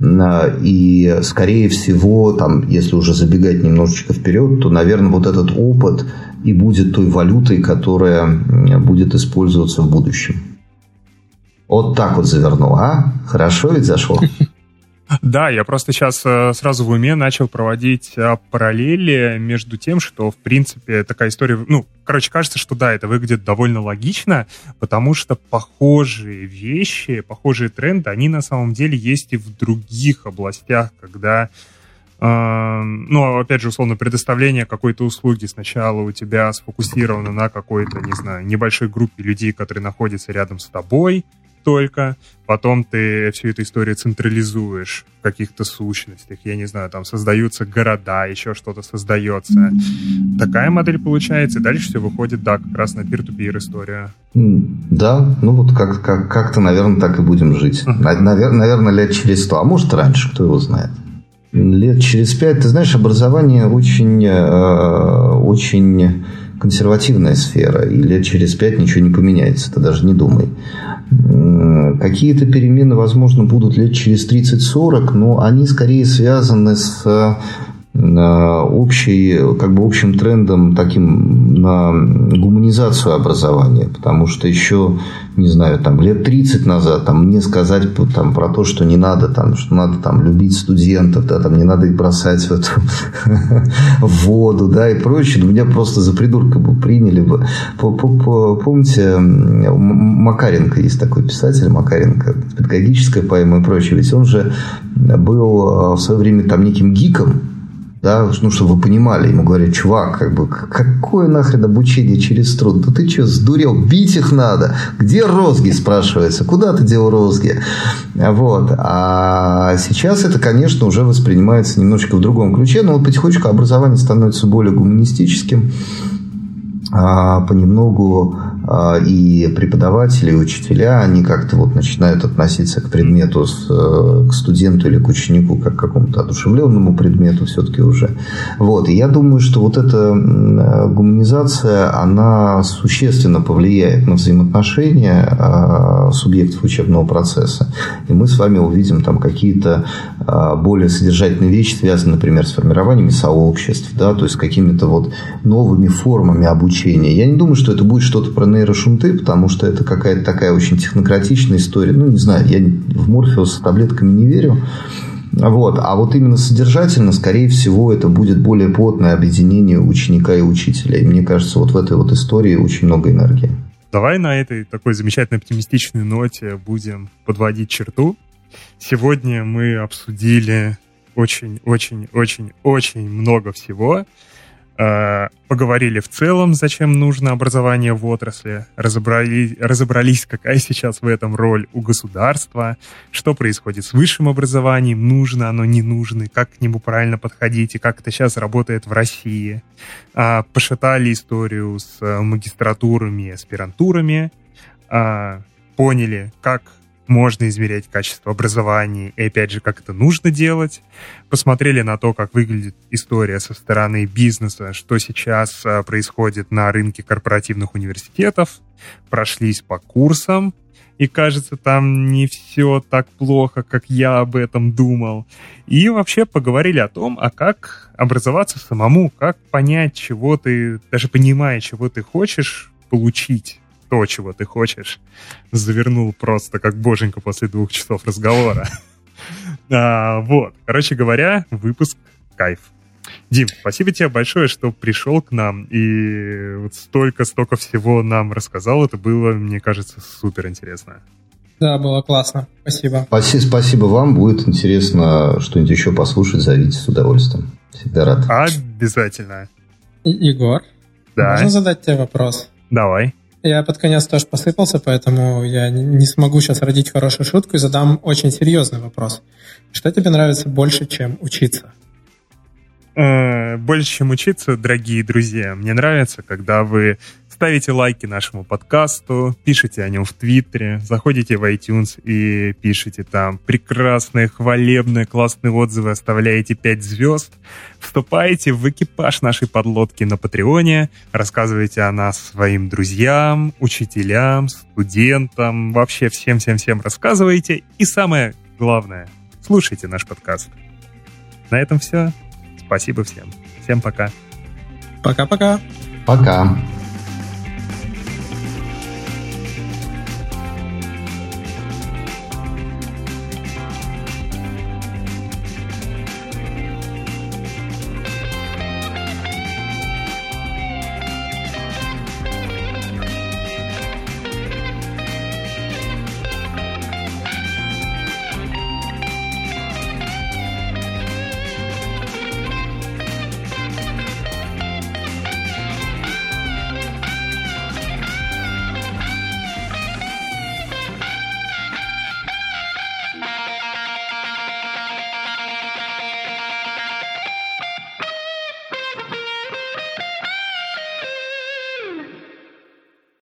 И, скорее всего, там, если уже забегать немножечко вперед, то, наверное, вот этот опыт и будет той валютой, которая будет использоваться в будущем. Вот так вот завернул, а? Хорошо ведь зашло? Да, я просто сейчас э, сразу в уме начал проводить э, параллели между тем, что, в принципе, такая история... Ну, короче, кажется, что да, это выглядит довольно логично, потому что похожие вещи, похожие тренды, они на самом деле есть и в других областях, когда э, ну, опять же, условно, предоставление какой-то услуги сначала у тебя сфокусировано на какой-то, не знаю, небольшой группе людей, которые находятся рядом с тобой, столько, потом ты всю эту историю централизуешь в каких-то сущностях, я не знаю, там создаются города, еще что-то создается. Такая модель получается, и дальше все выходит, да, как раз на peer-to-peer история. Да, ну вот как, как, как-то, наверное, так и будем жить. Uh-huh. Навер- наверное, лет через сто, а может раньше, кто его знает. Лет через пять, ты знаешь, образование очень, э, очень консервативная сфера, и лет через пять ничего не поменяется, ты даже не думай. Какие-то перемены, возможно, будут лет через 30-40, но они скорее связаны с общий, как бы общим трендом таким на гуманизацию образования, потому что еще, не знаю, там лет 30 назад там мне сказать там, про то, что не надо там, что надо там любить студентов, да, там не надо их бросать в эту в воду, да, и прочее, у меня просто за придурка бы приняли бы. Помните, Макаренко есть такой писатель, Макаренко, педагогическая поэма и прочее, ведь он же был а, в свое время там неким гиком, да, ну, чтобы вы понимали, ему говорят, чувак, как бы, какое нахрен обучение через труд? Да ты что, сдурел? Бить их надо. Где розги, спрашивается? Куда ты дел розги? Вот. А сейчас это, конечно, уже воспринимается немножечко в другом ключе, но вот потихонечку образование становится более гуманистическим, понемногу а, и преподаватели, и учителя, они как-то вот начинают относиться к предмету, э, к студенту или к ученику как к какому-то одушевленному предмету все-таки уже. Вот. И я думаю, что вот эта гуманизация, она существенно повлияет на взаимоотношения а, субъектов учебного процесса. И мы с вами увидим там какие-то а, более содержательные вещи, связанные, например, с формированием сообществ, да, то есть какими-то вот новыми формами обучения. Я не думаю, что это будет что-то про нейрошунты, потому что это какая-то такая очень технократичная история. Ну, не знаю, я в Морфеус таблетками не верю. Вот. А вот именно содержательно, скорее всего, это будет более плотное объединение ученика и учителя. И мне кажется, вот в этой вот истории очень много энергии. Давай на этой такой замечательной оптимистичной ноте будем подводить черту. Сегодня мы обсудили очень-очень-очень-очень много всего. Э, поговорили в целом, зачем нужно образование в отрасли, разобрались, разобрались, какая сейчас в этом роль у государства, что происходит с высшим образованием, нужно оно, не нужно, как к нему правильно подходить и как это сейчас работает в России. А, пошатали историю с магистратурами и аспирантурами, а, поняли, как можно измерять качество образования и, опять же, как это нужно делать. Посмотрели на то, как выглядит история со стороны бизнеса, что сейчас а, происходит на рынке корпоративных университетов, прошлись по курсам, и кажется, там не все так плохо, как я об этом думал. И вообще поговорили о том, а как образоваться самому, как понять, чего ты, даже понимая, чего ты хочешь получить то, чего ты хочешь, завернул просто как боженька после двух часов разговора. А, вот. Короче говоря, выпуск кайф. Дим, спасибо тебе большое, что пришел к нам и вот столько-столько всего нам рассказал. Это было, мне кажется, супер интересно. Да, было классно. Спасибо. Спасибо, спасибо вам. Будет интересно что-нибудь еще послушать. Зовите с удовольствием. Всегда рад. Обязательно. И Егор, да. можно задать тебе вопрос? Давай. Я под конец тоже посыпался, поэтому я не смогу сейчас родить хорошую шутку и задам очень серьезный вопрос. Что тебе нравится больше, чем учиться? Э, больше, чем учиться, дорогие друзья, мне нравится, когда вы ставите лайки нашему подкасту, пишите о нем в Твиттере, заходите в iTunes и пишите там прекрасные, хвалебные, классные отзывы, оставляете 5 звезд, вступаете в экипаж нашей подлодки на Патреоне, рассказывайте о нас своим друзьям, учителям, студентам, вообще всем-всем-всем рассказывайте. И самое главное, слушайте наш подкаст. На этом все. Спасибо всем. Всем пока. Пока-пока. Пока. -пока. пока.